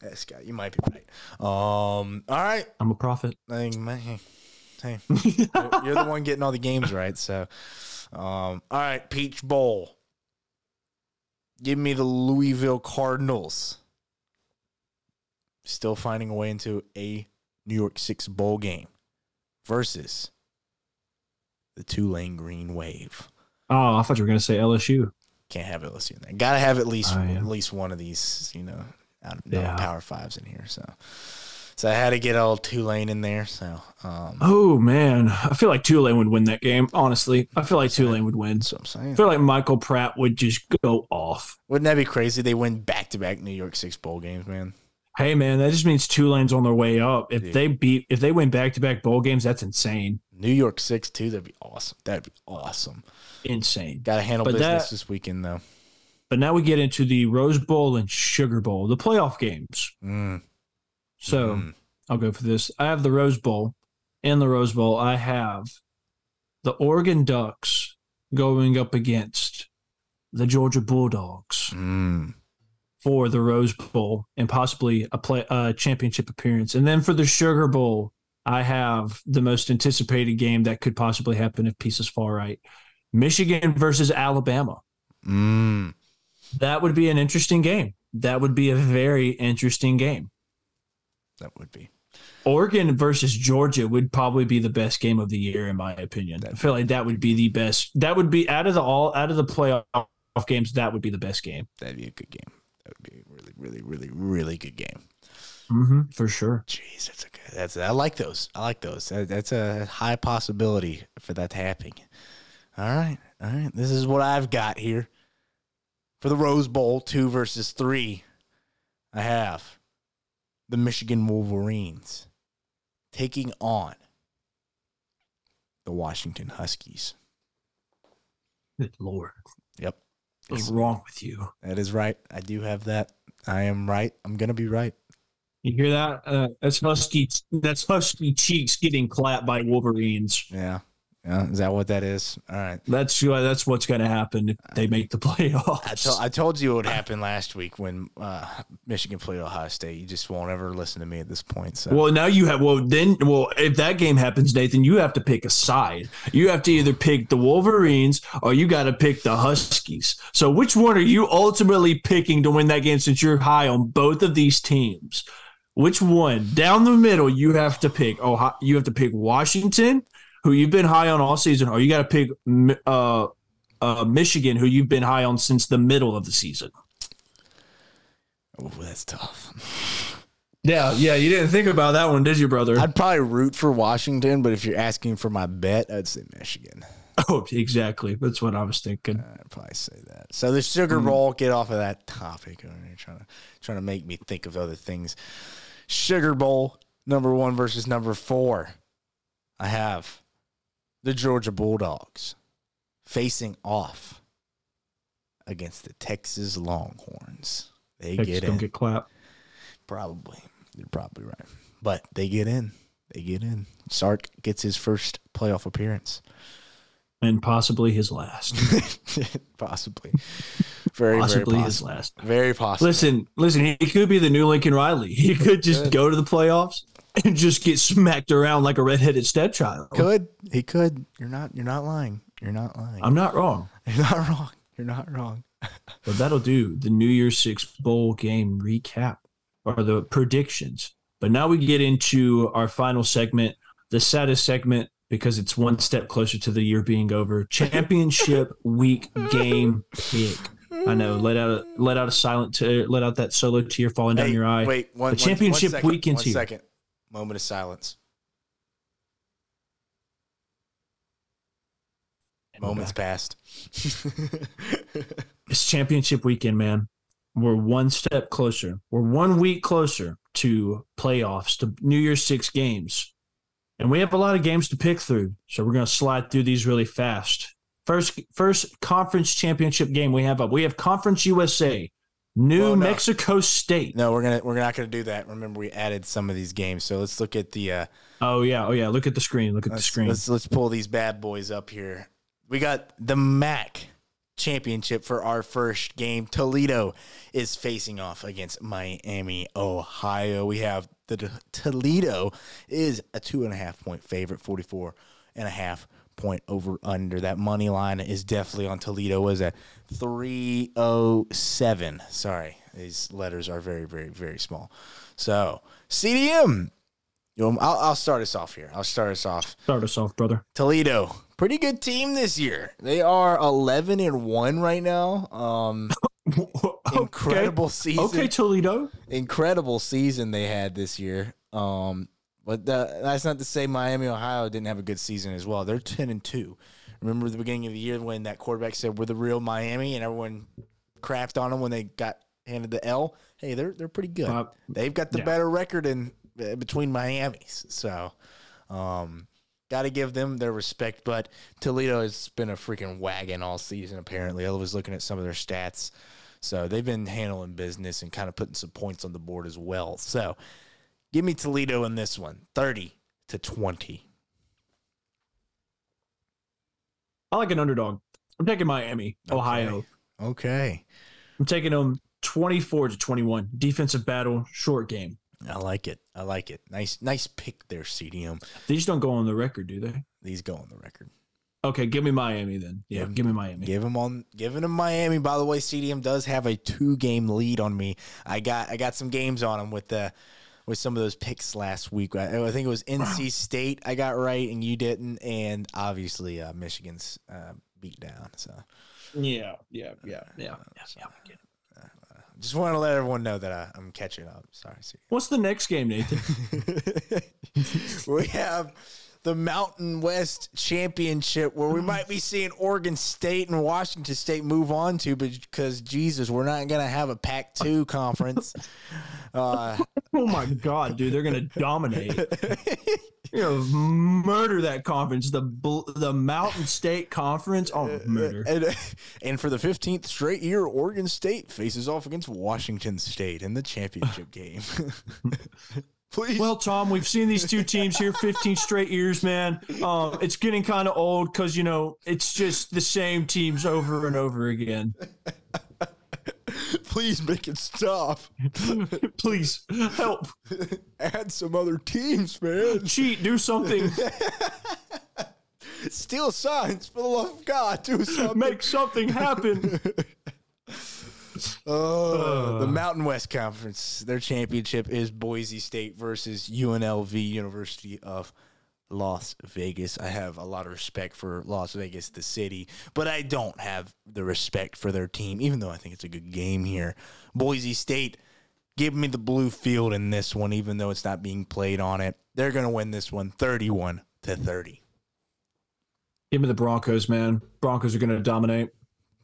this guy. You might be right. Um. All right. I'm a prophet. I think, man, hey, hey, you're, you're the one getting all the games right. So, um. All right, Peach Bowl. Give me the Louisville Cardinals. Still finding a way into a New York Six bowl game versus the Tulane Green Wave. Oh, I thought you were gonna say LSU. Can't have LSU in there. Got to have at least Oh, yeah. at least one of these, you know, out of Yeah. Power Fives in here. So, so I had to get old Tulane in there. So, um, Oh man, I feel like Tulane would win that game. Honestly, I feel like Tulane would win. that's what I'm saying. I feel like Michael Pratt would just go off. Wouldn't that be crazy? They win back to back New York Six bowl games, man. Hey man, that just means Tulane's on their way up. If Dude. they beat, if they win back to back bowl games, that's insane, New York Six too. That'd be awesome. That'd be awesome. insane. Got to handle But business that- this weekend though. But now we get into the Rose Bowl and Sugar Bowl, the playoff games. Mm, So mm. I'll go for this. I have the Rose Bowl. In the Rose Bowl, I have the Oregon Ducks going up against the Georgia Bulldogs Mm. for the Rose Bowl and possibly a play a championship appearance. And then for the Sugar Bowl, I have the most anticipated game that could possibly happen if pieces fall right. Michigan versus Alabama. Mm. That would be an interesting game. That would be a very interesting game. That would be. Oregon versus Georgia would probably be the best game of the year, in my opinion. I feel like that would be the best. That would be out of the all out of the playoff games. That would be the best game That'd be a good game. That would be a really, really, really, really good game. mm-hmm, for sure. Jeez, that's a good. That's I like those. I like those. That, that's a high possibility for that to happen. All right, all right. This is what I've got here for the Rose Bowl, two versus three. I have the Michigan Wolverines taking on the Washington Huskies. Good lord, Yep, what's wrong with you? that is right. I do have that. I am right. I'm gonna be right. You hear that? Uh, that's husky. That's husky cheeks getting clapped by Wolverines. Yeah. Yeah. Is that what that is? All right. That's uh, that's what's going to happen if they make the playoffs. I, to- I told you it would happen last week when uh, Michigan played Ohio State. You just won't ever listen to me at this point. So Well, now you have. Well, then, well, if that game happens, Nathan, you have to pick a side. You have to either pick the Wolverines or you got to pick the Huskies. So, which one are you ultimately picking to win that game? Since you're high on both of these teams, which one down the middle you have to pick? Oh, you have to pick Washington, who you've been high on all season, or you got to pick uh, uh, Michigan, who you've been high on since the middle of the season. oh, that's tough. Yeah, yeah, you didn't think about that one, did you, brother? I'd probably root for Washington, but if you're asking for my bet, I'd say Michigan. oh, exactly. That's what I was thinking. I'd probably say that. So the Sugar Bowl, get off of that topic. You're trying to trying to make me think of other things. Sugar Bowl, number one versus number four. I have the Georgia Bulldogs facing off against the Texas Longhorns. They Texas get don't in. get clapped. Probably. You're probably right. But they get in. They get in. Sark gets his first playoff appearance. and possibly his last. possibly. Very, possibly very his last. Very possible. Listen, listen. He could be the new Lincoln Riley. He could just go to the playoffs and just get smacked around like a redheaded stepchild. could he could? You're not. You're not lying. You're not lying. I'm not wrong. You're not wrong. You're not wrong. But that'll do the New Year's Six bowl game recap or the predictions. But now we get into our final segment, the saddest segment because it's one step closer to the year being over. Championship week game pick. I know. Let out a let out a silent tear, let out that solo tear falling down your eye. Wait, one, the one- championship one second, weekend's one here. second. Moment of silence. Moments passed. It's championship weekend, man. We're one step closer. We're one week closer to playoffs, to New Year's Six games. And we have a lot of games to pick through. So we're going to slide through these really fast. First first conference championship game we have up. We have Conference USA, New Well, no. Mexico State. no, we're gonna we're not gonna do that. Remember, we added some of these games, so let's look at the. Uh, Oh yeah, oh yeah. Look at the screen. Look at the screen. let's let's pull these bad boys up here. We got the MAC championship for our first game. Toledo is facing off against Miami, Ohio. We have the Toledo is a two and a half point favorite, 44 and a half point over under. That money line is definitely on Toledo. Was at 307. Sorry, these letters are very, very, very small. So, CDM. You know, I'll, I'll start us off here. I'll start us off. Start us off, brother. Toledo, pretty good team this year. They are 11 and 1 right now. Um incredible season. Okay, okay, Toledo. Incredible season they had this year. Um but the, that's not to say Miami, Ohio didn't have a good season as well. They're 10 and 2. Remember the beginning of the year when that quarterback said we're the real Miami and everyone crapped on them when they got handed the L? Hey, they're they're pretty good. Uh, They've got the yeah. better record in uh, between Miami's. So, um, got to give them their respect. But Toledo has been a freaking wagon all season. Apparently, I was looking at some of their stats. So they've been handling business and kind of putting some points on the board as well. So, give me Toledo in this one, thirty to twenty. I like an underdog. I'm taking Miami, Ohio. Okay, I'm taking them 24 to 21. Defensive battle, short game. I like it. I like it. Nice, nice pick there, CDM. These don't go on the record, do they? These go on the record. Okay, give me Miami then. Yeah, Yeah. give me Miami. Give him on giving him Miami. By the way, CDM does have a two game lead on me. I got I got some games on him with the with some of those picks last week. I, I think it was NC State I got right and you didn't, and obviously uh, Michigan's uh, beat down. So Yeah, yeah, yeah, yeah. yeah, yeah. just want to let everyone know that I, I'm catching up. Sorry, CDM. What's the next game, Nathan? we have the Mountain West Championship where we mm-hmm. might be seeing Oregon State and Washington State move on to because Jesus, we're not going to have a Pac 2 conference. Uh, oh my god, dude, they're gonna dominate. you know, murder that conference. The the Mountain State Conference. Oh, murder. and, uh, and for the 15th straight year, Oregon State faces off against Washington State in the championship game. Please. Well, Tom, we've seen these two teams here 15 straight years, man. Um, it's getting kind of old because, you know, it's just the same teams over and over again. please make it stop. Please help. Add some other teams, man. Cheat. Do something. Steal signs for the love of God. Do something. Make something happen. Oh, the uh. Mountain West Conference. Their championship is Boise State versus UNLV, University of Las Vegas. I have a lot of respect for Las Vegas, the city, but I don't have the respect for their team, even though I think it's a good game here. Boise State, give me the blue field in this one, even though it's not being played on it. They're going to win this one 31 to 30. Give me the Broncos, man. Broncos are going to dominate.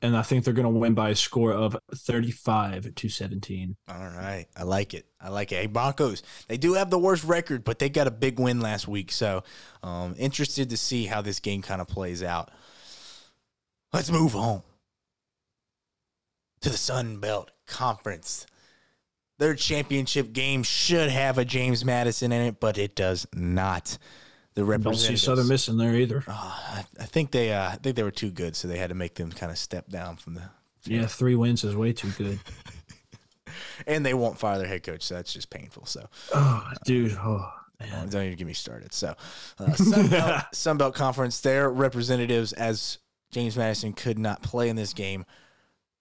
And I think they're going to win by a score of 35 to 17. All right. I like it. I like it. Hey, Broncos, they do have the worst record, but they got a big win last week. So, um, interested to see how this game kind of plays out. Let's move on to the Sun Belt Conference. Their championship game should have a James Madison in it, but it does not. The Don't see representatives. Southern Miss in there either. Uh, I, I think they, uh, I think they were too good, so they had to make them kind of step down from the. Yeah, three wins is way too good. And they won't fire their head coach, so that's just painful. So, Oh, dude. Oh. Oh, don't even get me started. So, uh, Sunbelt, Sunbelt Conference, their representatives, as James Madison could not play in this game.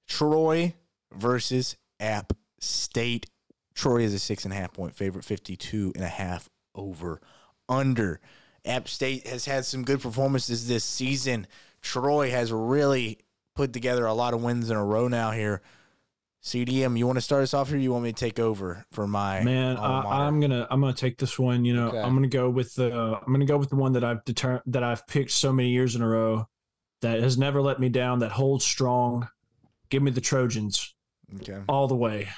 Troy versus App State. Troy is a six and a half point favorite, 52 and a half over under. App State has had some good performances this season. Troy has really put together a lot of wins in a row now here. CDM, you want to start us off here? you want me to take over for my man? I, am gonna I'm gonna take this one. You know, okay. I'm gonna go with the I'm gonna go with the one that I've determined that I've picked so many years in a row that has never let me down. That holds strong. Give me the Trojans. Okay. All the way.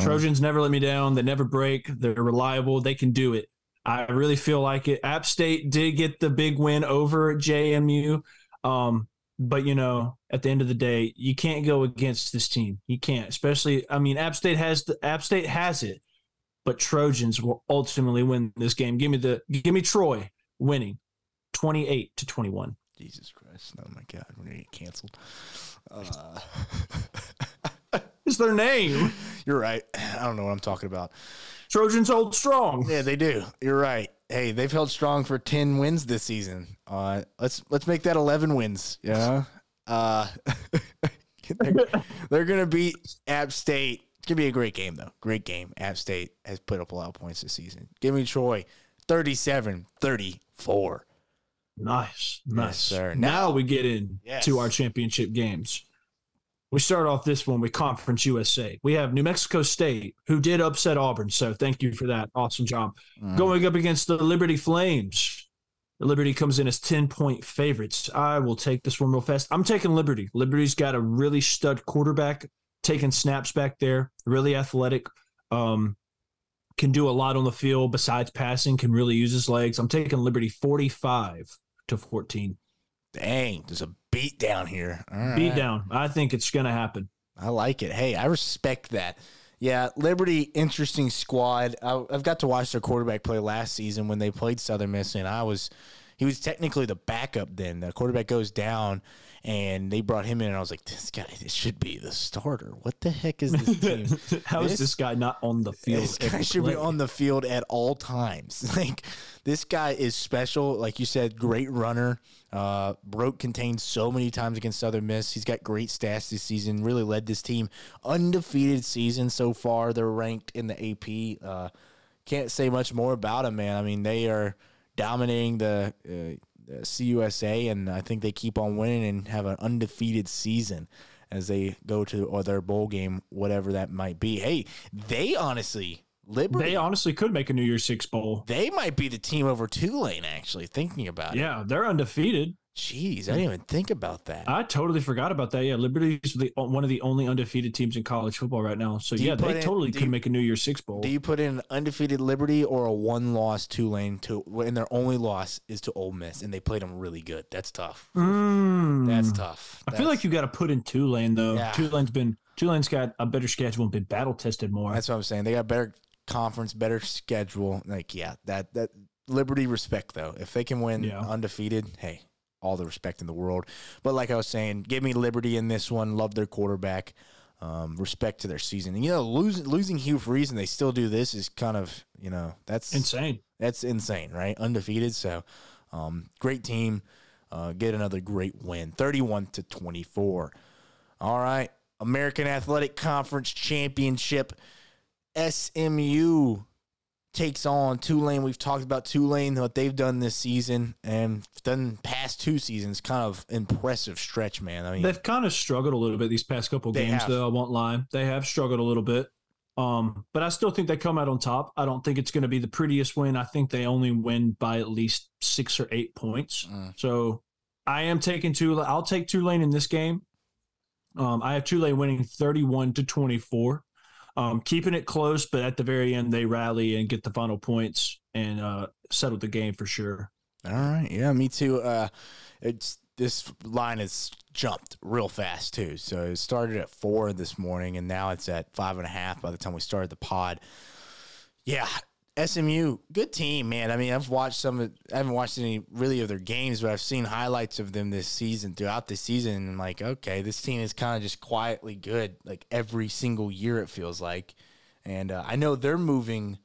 Trojans right. never let me down. They never break. They're reliable. They can do it. I really feel like it. App State did get the big win over JMU. Um, but you know, at the end of the day, you can't go against this team. You can't, especially. I mean, App State has the App State has it, but Trojans will ultimately win this game. Give me the give me Troy winning, twenty eight to twenty one. Jesus Christ! Oh my God, we're gonna get canceled. Uh... it's their name. You're right. I don't know what I'm talking about. Trojans hold strong. Yeah, they do. You're right. Hey, they've held strong for ten wins this season. Uh, let's let's make that eleven wins. Yeah. Uh, they're, they're gonna beat App State. It's gonna be a great game though. Great game. App State has put up a lot of points this season. Give me Troy, 37-34. Nice, nice. Yes, sir. Now, now we get in yes. to our championship games. We start off this one with Conference USA. We have New Mexico State, who did upset Auburn. So thank you for that. Awesome job. Mm. Going up against the Liberty Flames. Liberty comes in as 10 point favorites. I will take this one real fast. I'm taking Liberty. Liberty's got a really stud quarterback, taking snaps back there, really athletic. Um, can do a lot on the field besides passing, can really use his legs. I'm taking Liberty 45 to 14. Dang, there's a beat down here. Beat down. I think it's going to happen. I like it. Hey, I respect that. Yeah, Liberty, interesting squad. I, have got to watch their quarterback play last season when they played Southern Miss, and I was, he was technically the backup then. The quarterback goes down, and they brought him in, and I was like, this guy this should be the starter. What the heck is this team? How this, is this guy not on the field? This guy should play? be on the field at all times. like this guy is special. Like you said, great runner. Uh, broke contained so many times against Southern Miss. He's got great stats this season. Really led this team undefeated season so far. They're ranked in the AP. Uh, can't say much more about him, man. I mean, they are dominating the. Uh, CUSA, and I think they keep on winning and have an undefeated season as they go to or their bowl game, whatever that might be. Hey, they honestly Liberty. They honestly could make a New Year's Six bowl. They might be the team over Tulane. Actually, thinking about yeah, it. Yeah, they're undefeated. Jeez, I didn't even think about that. I totally forgot about that. Yeah, Liberty is the, one of the only undefeated teams in college football right now. So yeah, they in, totally could you, make a New Year's Six bowl. Do you put in undefeated Liberty or a one-loss Tulane to, and their only loss is to Ole Miss, and they played them really good. That's tough. Mm. That's tough. That's, I feel like you got to put in Tulane though. Yeah. Tulane's been Tulane's got a better schedule and been battle tested more. That's what I'm saying. They got better conference, better schedule. Like yeah, that that Liberty respect though. If they can win yeah. undefeated, hey, all the respect in the world. But like I was saying, give me Liberty in this one. Love their quarterback. Um, respect to their season. And, you know, losing losing Hugh Freeze and they still do this is kind of you know that's insane. That's insane, right? Undefeated. So, um, great team. Uh, get another great win, thirty-one to twenty-four. All right, American Athletic Conference Championship. SMU takes on Tulane. We've talked about Tulane, what they've done this season and done past two seasons. Kind of impressive stretch, man. I mean, they've kind of struggled a little bit these past couple games, have. though. I won't lie, they have struggled a little bit. Um, but I still think they come out on top. I don't think it's going to be the prettiest win. I think they only win by at least six or eight points. Mm. So I am taking Tulane. I'll take Tulane in this game. Um, I have Tulane winning 31 to 24 um, keeping it close, but at the very end they rally and get the final points and uh, settle the game for sure. All right, yeah, me too. Uh, it's this line has jumped real fast too. So it started at four this morning, and now it's at five and a half by the time we started the pod. Yeah, SMU, good team, man. I mean, I've watched some. Of, I haven't watched any really of their games, but I've seen highlights of them this season throughout the season. And I'm like, okay, this team is kind of just quietly good, like every single year it feels like. And uh, I know they're moving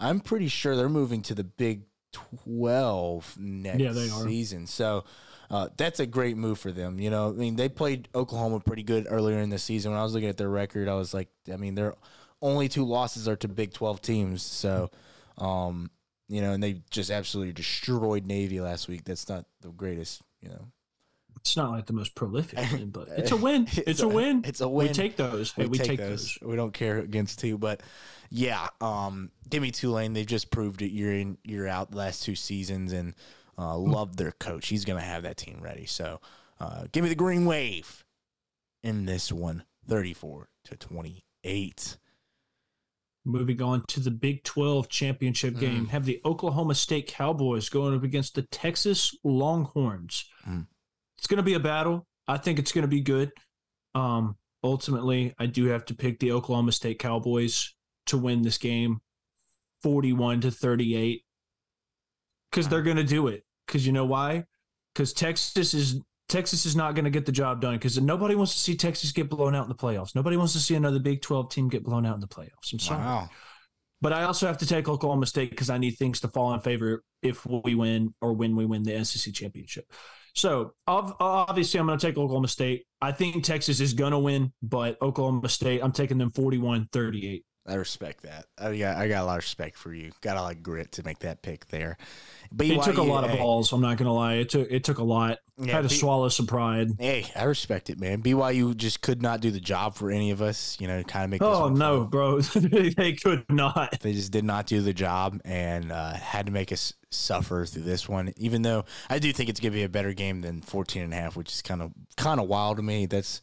I'm pretty sure they're moving to the Big 12 next Yeah, they are. season. So uh, that's a great move for them. You know, I mean, they played Oklahoma pretty good earlier in the season. When I was looking at their record, I was like, I mean, their only two losses are to Big 12 teams. So, um, you know, and they just absolutely destroyed Navy last week. That's not the greatest, you know. It's not like the most prolific win, but it's a win. It's, a, win. It's a win. We take those. Hey, we, take, those. We don't care against two, but yeah, um, give me Tulane. They've just proved it year in year out the last two seasons, and uh, love their coach. He's gonna have that team ready. So, uh, give me the green wave in this one, 34 to 28. Moving on to the Big 12 championship Mm. game, have the Oklahoma State Cowboys going up against the Texas Longhorns. Mm. It's going to be a battle. I think it's going to be good. Um, ultimately, I do have to pick the Oklahoma State Cowboys to win this game 41 to 38 because they're going to do it. Because you know why? Because Texas is. Texas is not going to get the job done because nobody wants to see Texas get blown out in the playoffs. Nobody wants to see another Big 12 team get blown out in the playoffs. I'm sorry. Wow. But I also have to take Oklahoma State because I need things to fall in favor if we win or when we win the SEC championship. So obviously, I'm going to take Oklahoma State. I think Texas is going to win, but Oklahoma State, I'm taking them 41 38. I respect that. I got I got a lot of respect for you. Got a lot of grit to make that pick there. But It took a lot of balls. I'm not going to lie. It took it took a lot. Yeah, had to B- swallow some pride. Hey, I respect it, man. BYU just could not do the job for any of us. You know, kind of make. Oh no, fun. bro! they could not. They just did not do the job and uh, had to make us suffer through this one. Even though I do think it's going to be a better game than 14 and a half, which is kind of kind of wild to me. That's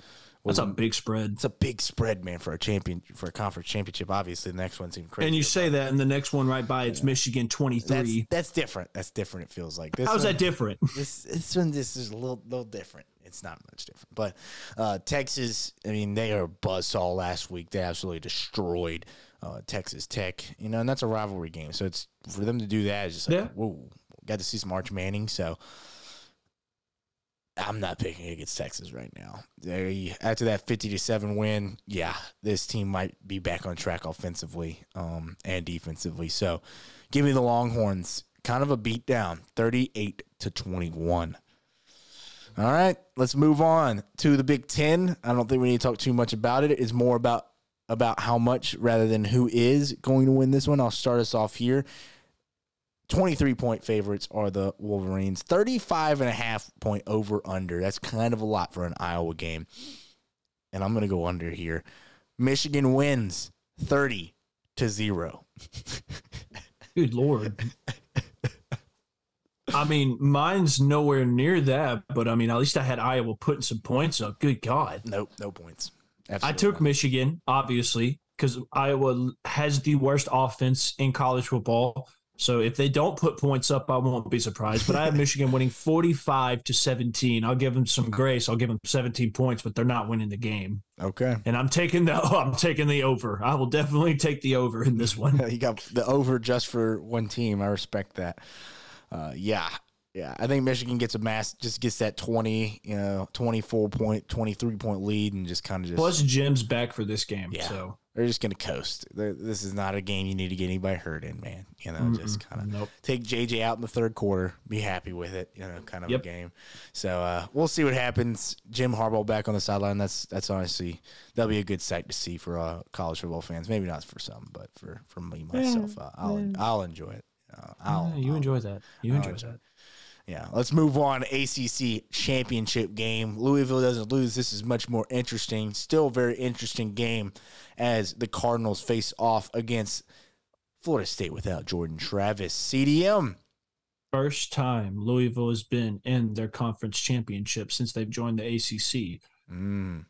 That's a big spread. it's a big spread, man, for a champion for a conference championship. Obviously, the next one's even crazy. And you say that, and the next one right by it's Michigan 23. that's different. That's different. It feels like this. How's one- that different? this this one this is a little little different. It's not much different, but uh, Texas. I mean, they are a buzzsaw last week. They absolutely destroyed uh, Texas Tech. You know, and that's a rivalry game. So it's for them to do that is just like Yeah. whoa. Got to see some Arch Manning. So I'm not picking against Texas right now. They after that 50 to seven win, yeah, this team might be back on track offensively um, and defensively. So give me the Longhorns. Kind of a beat down, 38 to 21. All right, let's move on to the Big Ten. I don't think we need to talk too much about it. It's more about about how much rather than who is going to win this one. I'll start us off here. 23 point favorites are the Wolverines. 35 and a half point over under. That's kind of a lot for an Iowa game. And I'm going to go under here. Michigan wins 30 to 0. Good lord. I mean, mine's nowhere near that, but I mean, at least I had Iowa putting some points up. Good God. Nope, no points. I took not. Michigan, obviously, because Iowa has the worst offense in college football. So if they don't put points up, I won't be surprised. But I have Michigan winning 45 to 17. I'll give them some grace. I'll give them 17 points, but they're not winning the game. Okay. And I'm taking the I'm taking the over. I will definitely take the over in this one. you got the over just for one team. I respect that. Uh, yeah, yeah. I think Michigan gets a mass, just gets that twenty, you know, twenty four point, twenty three point lead, and just kind of just Plus Jim's back for this game. Yeah. So they're just gonna coast. They're, this is not a game you need to get anybody hurt in, man. You know, just kind of nope. take JJ out in the third quarter, be happy with it. You know, kind of Yep. a game. So uh, we'll see what happens. Jim Harbaugh back on the sideline. That's that's honestly that'll be a good sight to see for uh, college football fans. Maybe not for some, but for for me myself, uh, I'll I'll enjoy it. Uh, I'll, Yeah, you I'll- enjoy that. You I'll enjoy enjoy that. Yeah, let's move on. ACC championship game. Louisville doesn't lose. This is much more interesting. Still very interesting game as the Cardinals face off against Florida State without Jordan Travis. CDM. First time Louisville has been in their conference championship since they've joined the ACC. Mm,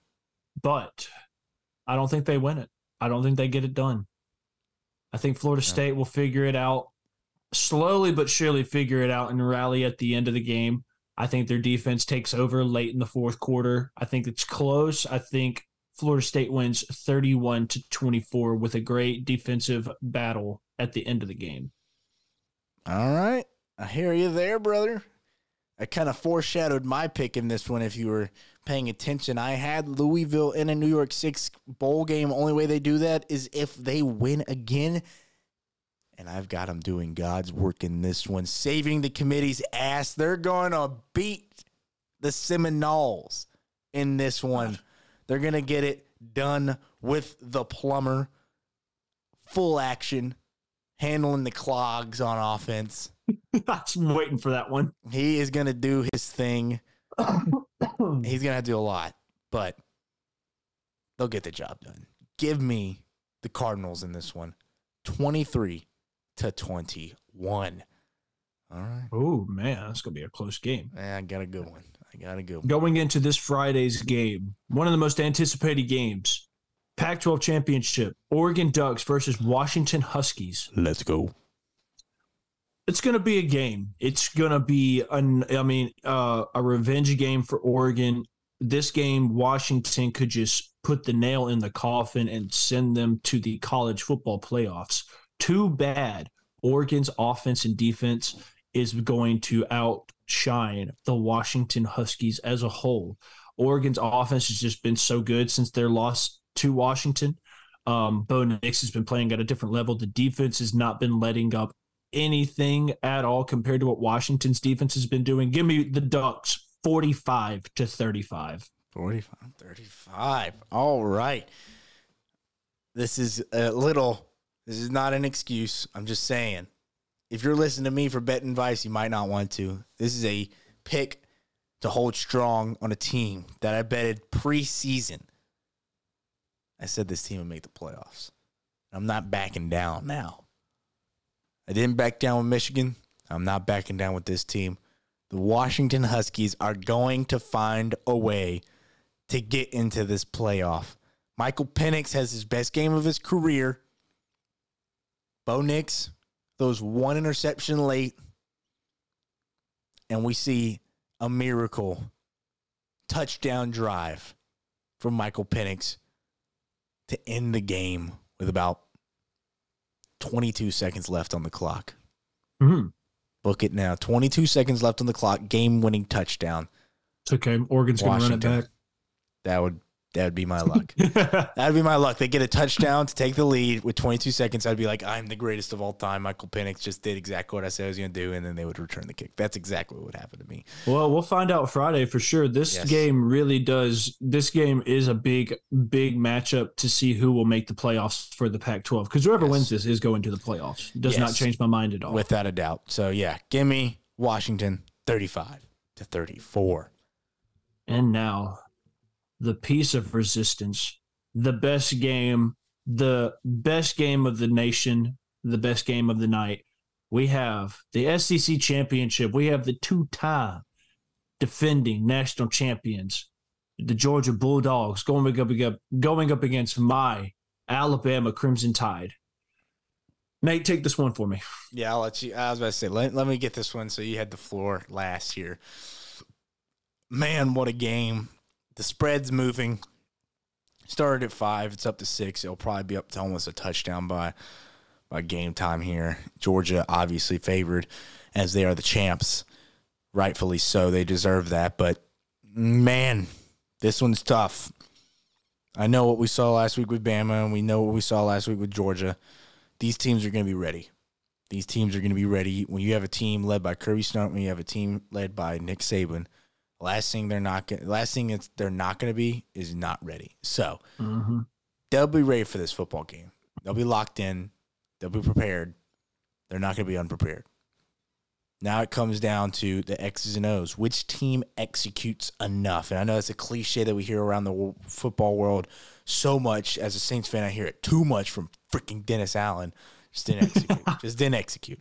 But I don't think they win it. I don't think they get it done. I think Florida. State will figure it out slowly but surely figure it out and rally at the end of the game. I think their defense takes over late in the fourth quarter. I think it's close. I think Florida State wins 31 to 24 with a great defensive battle at the end of the game. all right. I hear you there, brother. I kind of foreshadowed my pick in this one if you were paying attention. I had Louisville in a New York Six bowl game. Only way they do that is if they win again. And I've got them doing God's work in this one, saving the committee's ass. They're going to beat the Seminoles in this one. They're going to get it done with the plumber. Full action, handling the clogs on offense. I'm waiting for that one. He is going to do his thing. He's going to do a lot, but they'll get the job done. Give me the Cardinals in this one 23 to 21. All right. Oh man, that's gonna be a close game. I got a good one. I got a good one. Going into this Friday's game, one of the most anticipated games, Pac-12 championship, Oregon Ducks versus Washington Huskies. Let's go. It's gonna be a game. It's gonna be an, I mean, uh, a revenge game for Oregon. This game, Washington could just put the nail in the coffin and send them to the college football playoffs. Too bad. Oregon's offense and defense is going to outshine the Washington Huskies as a whole. Oregon's offense has just been so good since their loss to Washington. Um, Bo Nix has been playing at a different level. The defense has not been letting up anything at all compared to what Washington's defense has been doing. Give me the Ducks 45 to 35. 45 35. All right. This is a little, this is not an excuse. I'm just saying. If you're listening to me for betting advice, you might not want to. This is a pick to hold strong on a team that I betted preseason. I said this team would make the playoffs. I'm not backing down now. I didn't back down with Michigan. I'm not backing down with this team. The Washington Huskies are going to find a way to get into this playoff. Michael Penix has his best game of his career. Bo Nix those one interception late, and we see a miracle touchdown drive from Michael Penix to end the game with about 22 seconds left on the clock. Mm-hmm. Book it now. 22 seconds left on the clock. Game winning touchdown. It's okay. Oregon's going to run it back. That would that would be my luck. That'd be my luck. They get a touchdown to take the lead with 22 seconds. I'd be like, I'm the greatest of all time. Michael Penix just did exactly what I said I was going to do, and then they would return the kick. That's exactly what would happen to me. Well, we'll find out Friday for sure. This yes. game really does. This game is a big, big matchup to see who will make the playoffs for the Pac-12 because whoever yes. wins this is going to the playoffs. It does yes. not change my mind at all, without a doubt. So yeah, give me Washington 35 to 34. And now the piece of resistance, the best game, the best game of the nation, the best game of the night. We have the SEC championship. We have the two time defending national champions, the Georgia Bulldogs, going up, going up against my Alabama Crimson Tide. Nate, take this one for me. Yeah, I'll let you. I was about to say, let, let me get this one. So you had the floor last year. Man, what a game. The spread's moving. Started at five. It's up to six. It'll probably be up to almost a touchdown by by game time here. Georgia obviously favored as they are the champs. Rightfully so. They deserve that. But man, this one's tough. I know what we saw last week with Bama, and we know what we saw last week with Georgia. These teams are going to be ready. These teams are going to be ready. When you have a team led by Kirby Smart, when you have a team led by Nick Saban, Last thing they're not going last thing it's they're not going to be is not ready. So mm-hmm. they'll be ready for this football game. They'll be locked in. They'll be prepared. They're not going to be unprepared. Now it comes down to the X's and O's. Which team executes enough? And I know it's a cliche that we hear around the football world so much. As a Saints fan, I hear it too much from freaking Dennis Allen. Just didn't execute. just didn't execute.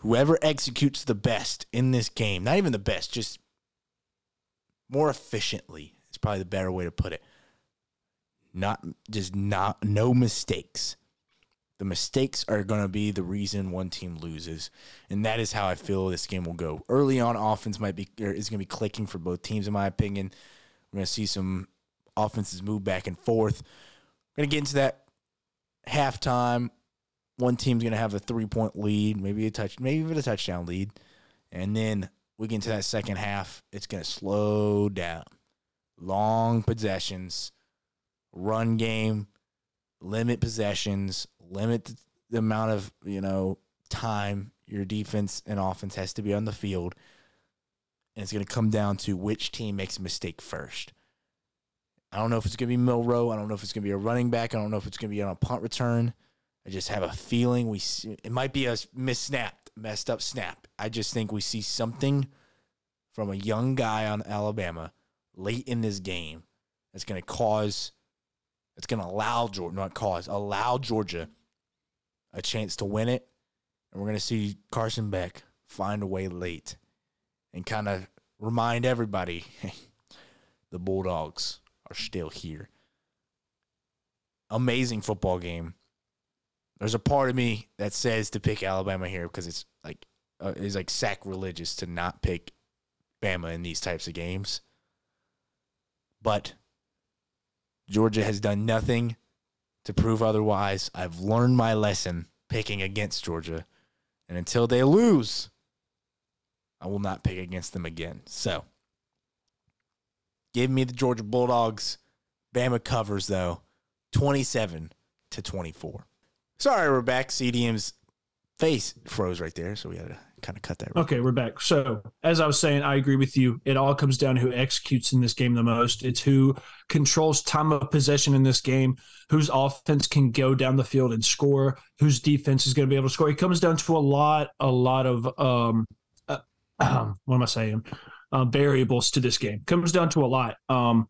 Whoever executes the best in this game, not even the best, just more efficiently. It's probably the better way to put it. Not just not no mistakes. The mistakes are going to be the reason one team loses, and that is how I feel this game will go. Early on, offense might be is going to be clicking for both teams, in my opinion. We're going to see some offenses move back and forth. We're going to get into that halftime. One team's going to have a three point lead, maybe a touch, maybe even a touchdown lead, and then we get into that second half, it's going to slow down. Long possessions, run game, limit possessions, limit the amount of you know time your defense and offense has to be on the field, and it's going to come down to which team makes a mistake first. I don't know if it's going to be Milroe. I don't know if it's going to be a running back. I don't know if it's going to be on a punt return. I just have a feeling we see, it might be a missnapped, messed up snap. I just think we see something from a young guy on Alabama late in this game that's going to cause, it's going to allow Georgia, not cause, allow Georgia a chance to win it. And we're going to see Carson Beck find a way late and kind of remind everybody the Bulldogs are still here. Amazing football game. There's a part of me that says to pick Alabama here because it's like uh, it's like sacrilegious to not pick Bama in these types of games. But Georgia has done nothing to prove otherwise. I've learned my lesson picking against Georgia. And until they lose, I will not pick against them again. So, give me the Georgia Bulldogs. Bama covers, though, 27 to 24. Sorry, we're back. CDM's face froze right there. So, we had to kind of cut that. Right. Okay, we're back. So, as I was saying, I agree with you. It all comes down to who executes in this game the most. It's who controls time of possession in this game, whose offense can go down the field and score, whose defense is going to be able to score. It comes down to a lot, a lot of um, uh, um what am I saying? Uh, variables to this game. Comes down to a lot. Um,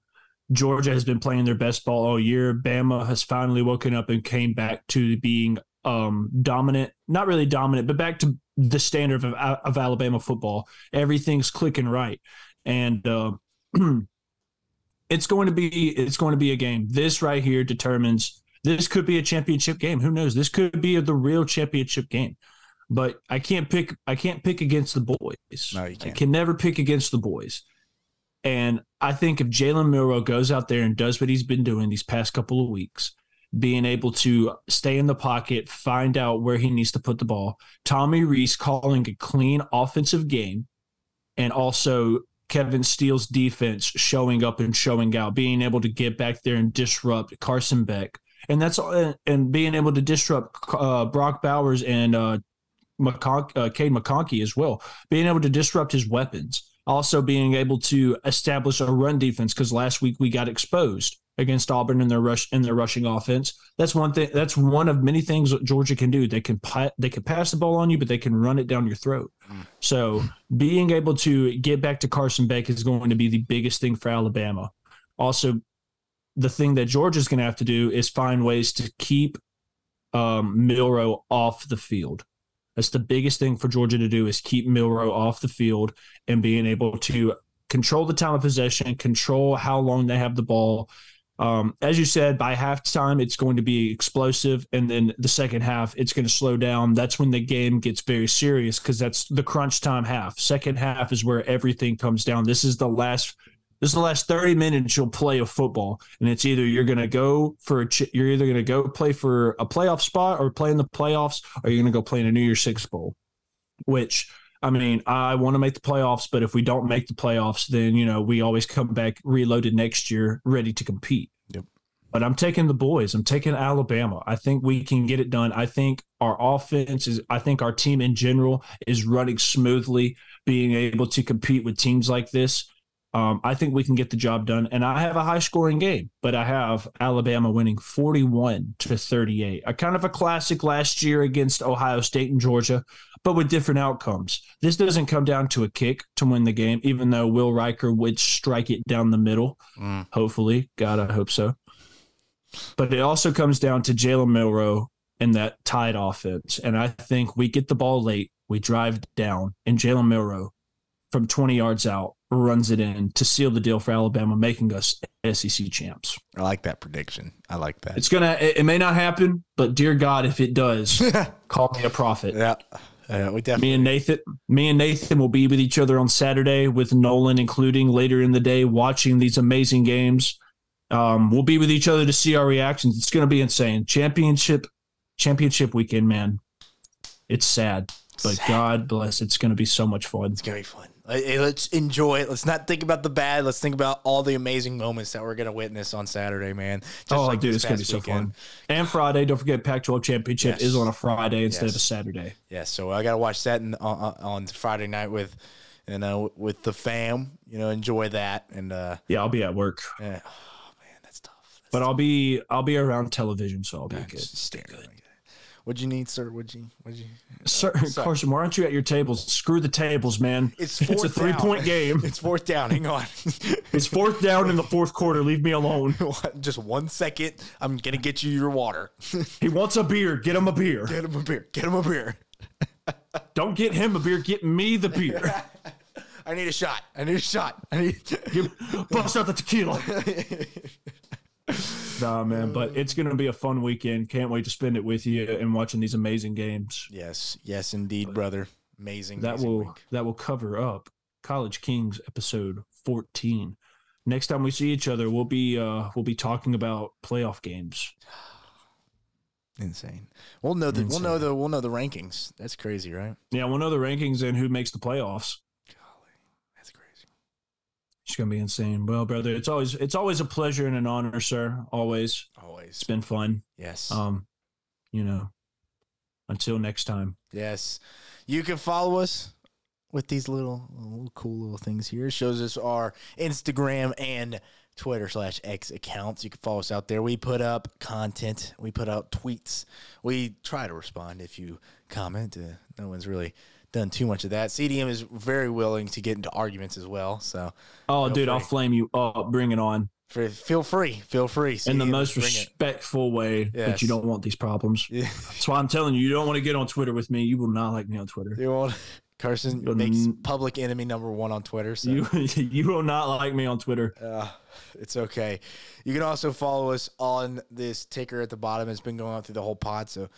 Georgia has been playing their best ball all year. Bama has finally woken up and came back to being um, dominant, not really dominant, but back to the standard of, of Alabama football. Everything's clicking right, and uh, it's going to be it's going to be a game. This right here determines. This could be a championship game. Who knows? This could be the real championship game. But I can't pick. I can't pick against the boys. No, you can't. I can never pick against the boys. And I think if Jalen Milroe goes out there and does what he's been doing these past couple of weeks, being able to stay in the pocket, find out where he needs to put the ball. Tommy Rees calling a clean offensive game, and also Kevin Steele's defense showing up and showing out, being able to get back there and disrupt Carson Beck, and that's and being able to disrupt uh, Brock Bowers and uh, McCon- uh, Cade McConkey as well, being able to disrupt his weapons. Also, being able to establish a run defense because last week we got exposed against Auburn in their rush in their rushing offense. That's one thing. That's one of many things that Georgia can do. They can they can pass the ball on you, but they can run it down your throat. Mm. So being able to get back to Carson Beck is going to be the biggest thing for Alabama. Also, the thing that Georgia's going to have to do is find ways to keep um, Milroe off the field. That's the biggest thing for Georgia to do is keep Milroe off the field and being able to control the time of possession, control how long they have the ball, um, as you said, by halftime, it's going to be explosive. And then the second half, it's going to slow down. That's when the game gets very serious because that's the crunch time half. Second half is where everything comes down. This is the last. This is the last 30 minutes you'll play of football. And it's either you're going to go for a, you're either going to go play for a playoff spot or play in the playoffs, or you're going to go play in a New Year's Six Bowl, which I mean, I want to make the playoffs, but if we don't make the playoffs, then you know we always come back reloaded next year, ready to compete. Yep. But I'm taking the boys. I'm taking Alabama. I think we can get it done. I think our offense is. I think our team in general is running smoothly, being able to compete with teams like this. Um, I think we can get the job done. And I have a high scoring game, but I have Alabama winning 41 to 38. A kind of a classic last year against Ohio State and Georgia, but with different outcomes. This doesn't come down to a kick to win the game, even though Will Reichard would strike it down the middle. Mm. Hopefully. God, I hope so. But it also comes down to Jalen Milroe and that tied offense. And I think we get the ball late, we drive down, and Jalen Milroe from 20 yards out runs it in to seal the deal for Alabama, making us SEC champs. I like that prediction. I like that. It's gonna. It, it may not happen, but dear God, if it does, call me a prophet. Yeah. Yeah, we definitely. Me and Nathan, me and Nathan will be with each other on Saturday, with Nolan including later in the day, watching these amazing games. Um, we'll be with each other to see our reactions. It's going to be insane. Championship, championship weekend, man. It's sad, but sad. God bless. It's going to be so much fun. It's going to be fun. Uh, Let's enjoy it. Let's not think about the bad. Let's think about all the amazing moments that we're gonna witness on Saturday, man. Just oh, like dude, this it's gonna be past so fun. And Friday, don't forget Pac-12 championship Yes. is on a Friday instead Yes. of a Saturday. Yeah, so I gotta watch that in, on, on Friday night with, you know, with the fam. You know, enjoy that and uh, Yeah, I'll be at work, yeah. Oh man, that's tough. but I'll be I'll be around television, so I'll be good. Staring. What'd you need, sir? What'd you? What'd you? Uh, sir, Carson, why aren't you at your tables? Screw the tables, man. It's it's a three down. point game. It's fourth down. Hang on. It's fourth down in the fourth quarter. Leave me alone. Just one second. I'm gonna get you your water. He wants a beer. Get him a beer. Get him a beer. Get him a beer. Don't get him a beer. Get me the beer. I need a shot. I need a shot. I need. Bust out the tequila. nah, man, but it's gonna be a fun weekend. Can't wait to spend it with you and watching these amazing games. yes, yes, indeed, brother. Amazing. That amazing will week. that will cover up College Kings episode fourteen. Next time we see each other, we'll be uh we'll be talking about playoff games. insane. We'll know the we'll know the we'll know the rankings. That's crazy, right? Yeah, we'll know the rankings and who makes the playoffs. It's gonna be insane. Well, brother, it's always it's always a pleasure and an honor, sir. Always. Always. It's been fun. Yes. Um, you know. Until next time. Yes. You can follow us with these little, little cool little things here. It shows us our Instagram and Twitter slash X accounts. You can follow us out there. We put up content. We put out tweets. We try to respond if you comment. Uh, no one's really done too much of that. CDM is very willing to get into arguments as well. So Oh, dude, I'll flame you up. Bring it on for, feel free. Feel free. in the most bring it. respectful way. But Yes. you don't want these problems. Yeah. That's why I'm telling you, you don't want to get on Twitter with me. You will not like me on Twitter. You want Carson You'll makes n- public enemy number one on Twitter. So. You you will not like me on Twitter. Uh, it's okay. You can also follow us on this ticker at the bottom. It's been going on through the whole pod, so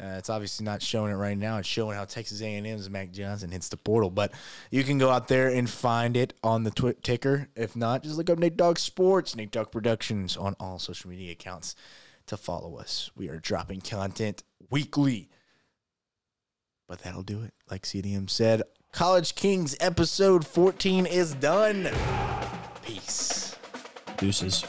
uh, it's obviously not showing it right now. It's showing how Texas A&M's Max Johnson hits the portal, but you can go out there and find it on the ticker. If not, just look up Nate Dogg Sports, Nate Dogg Productions on all social media accounts to follow us. We are dropping content weekly. But that'll do it. Like CDM said, College Kings episode 14 is done. Peace. Deuces.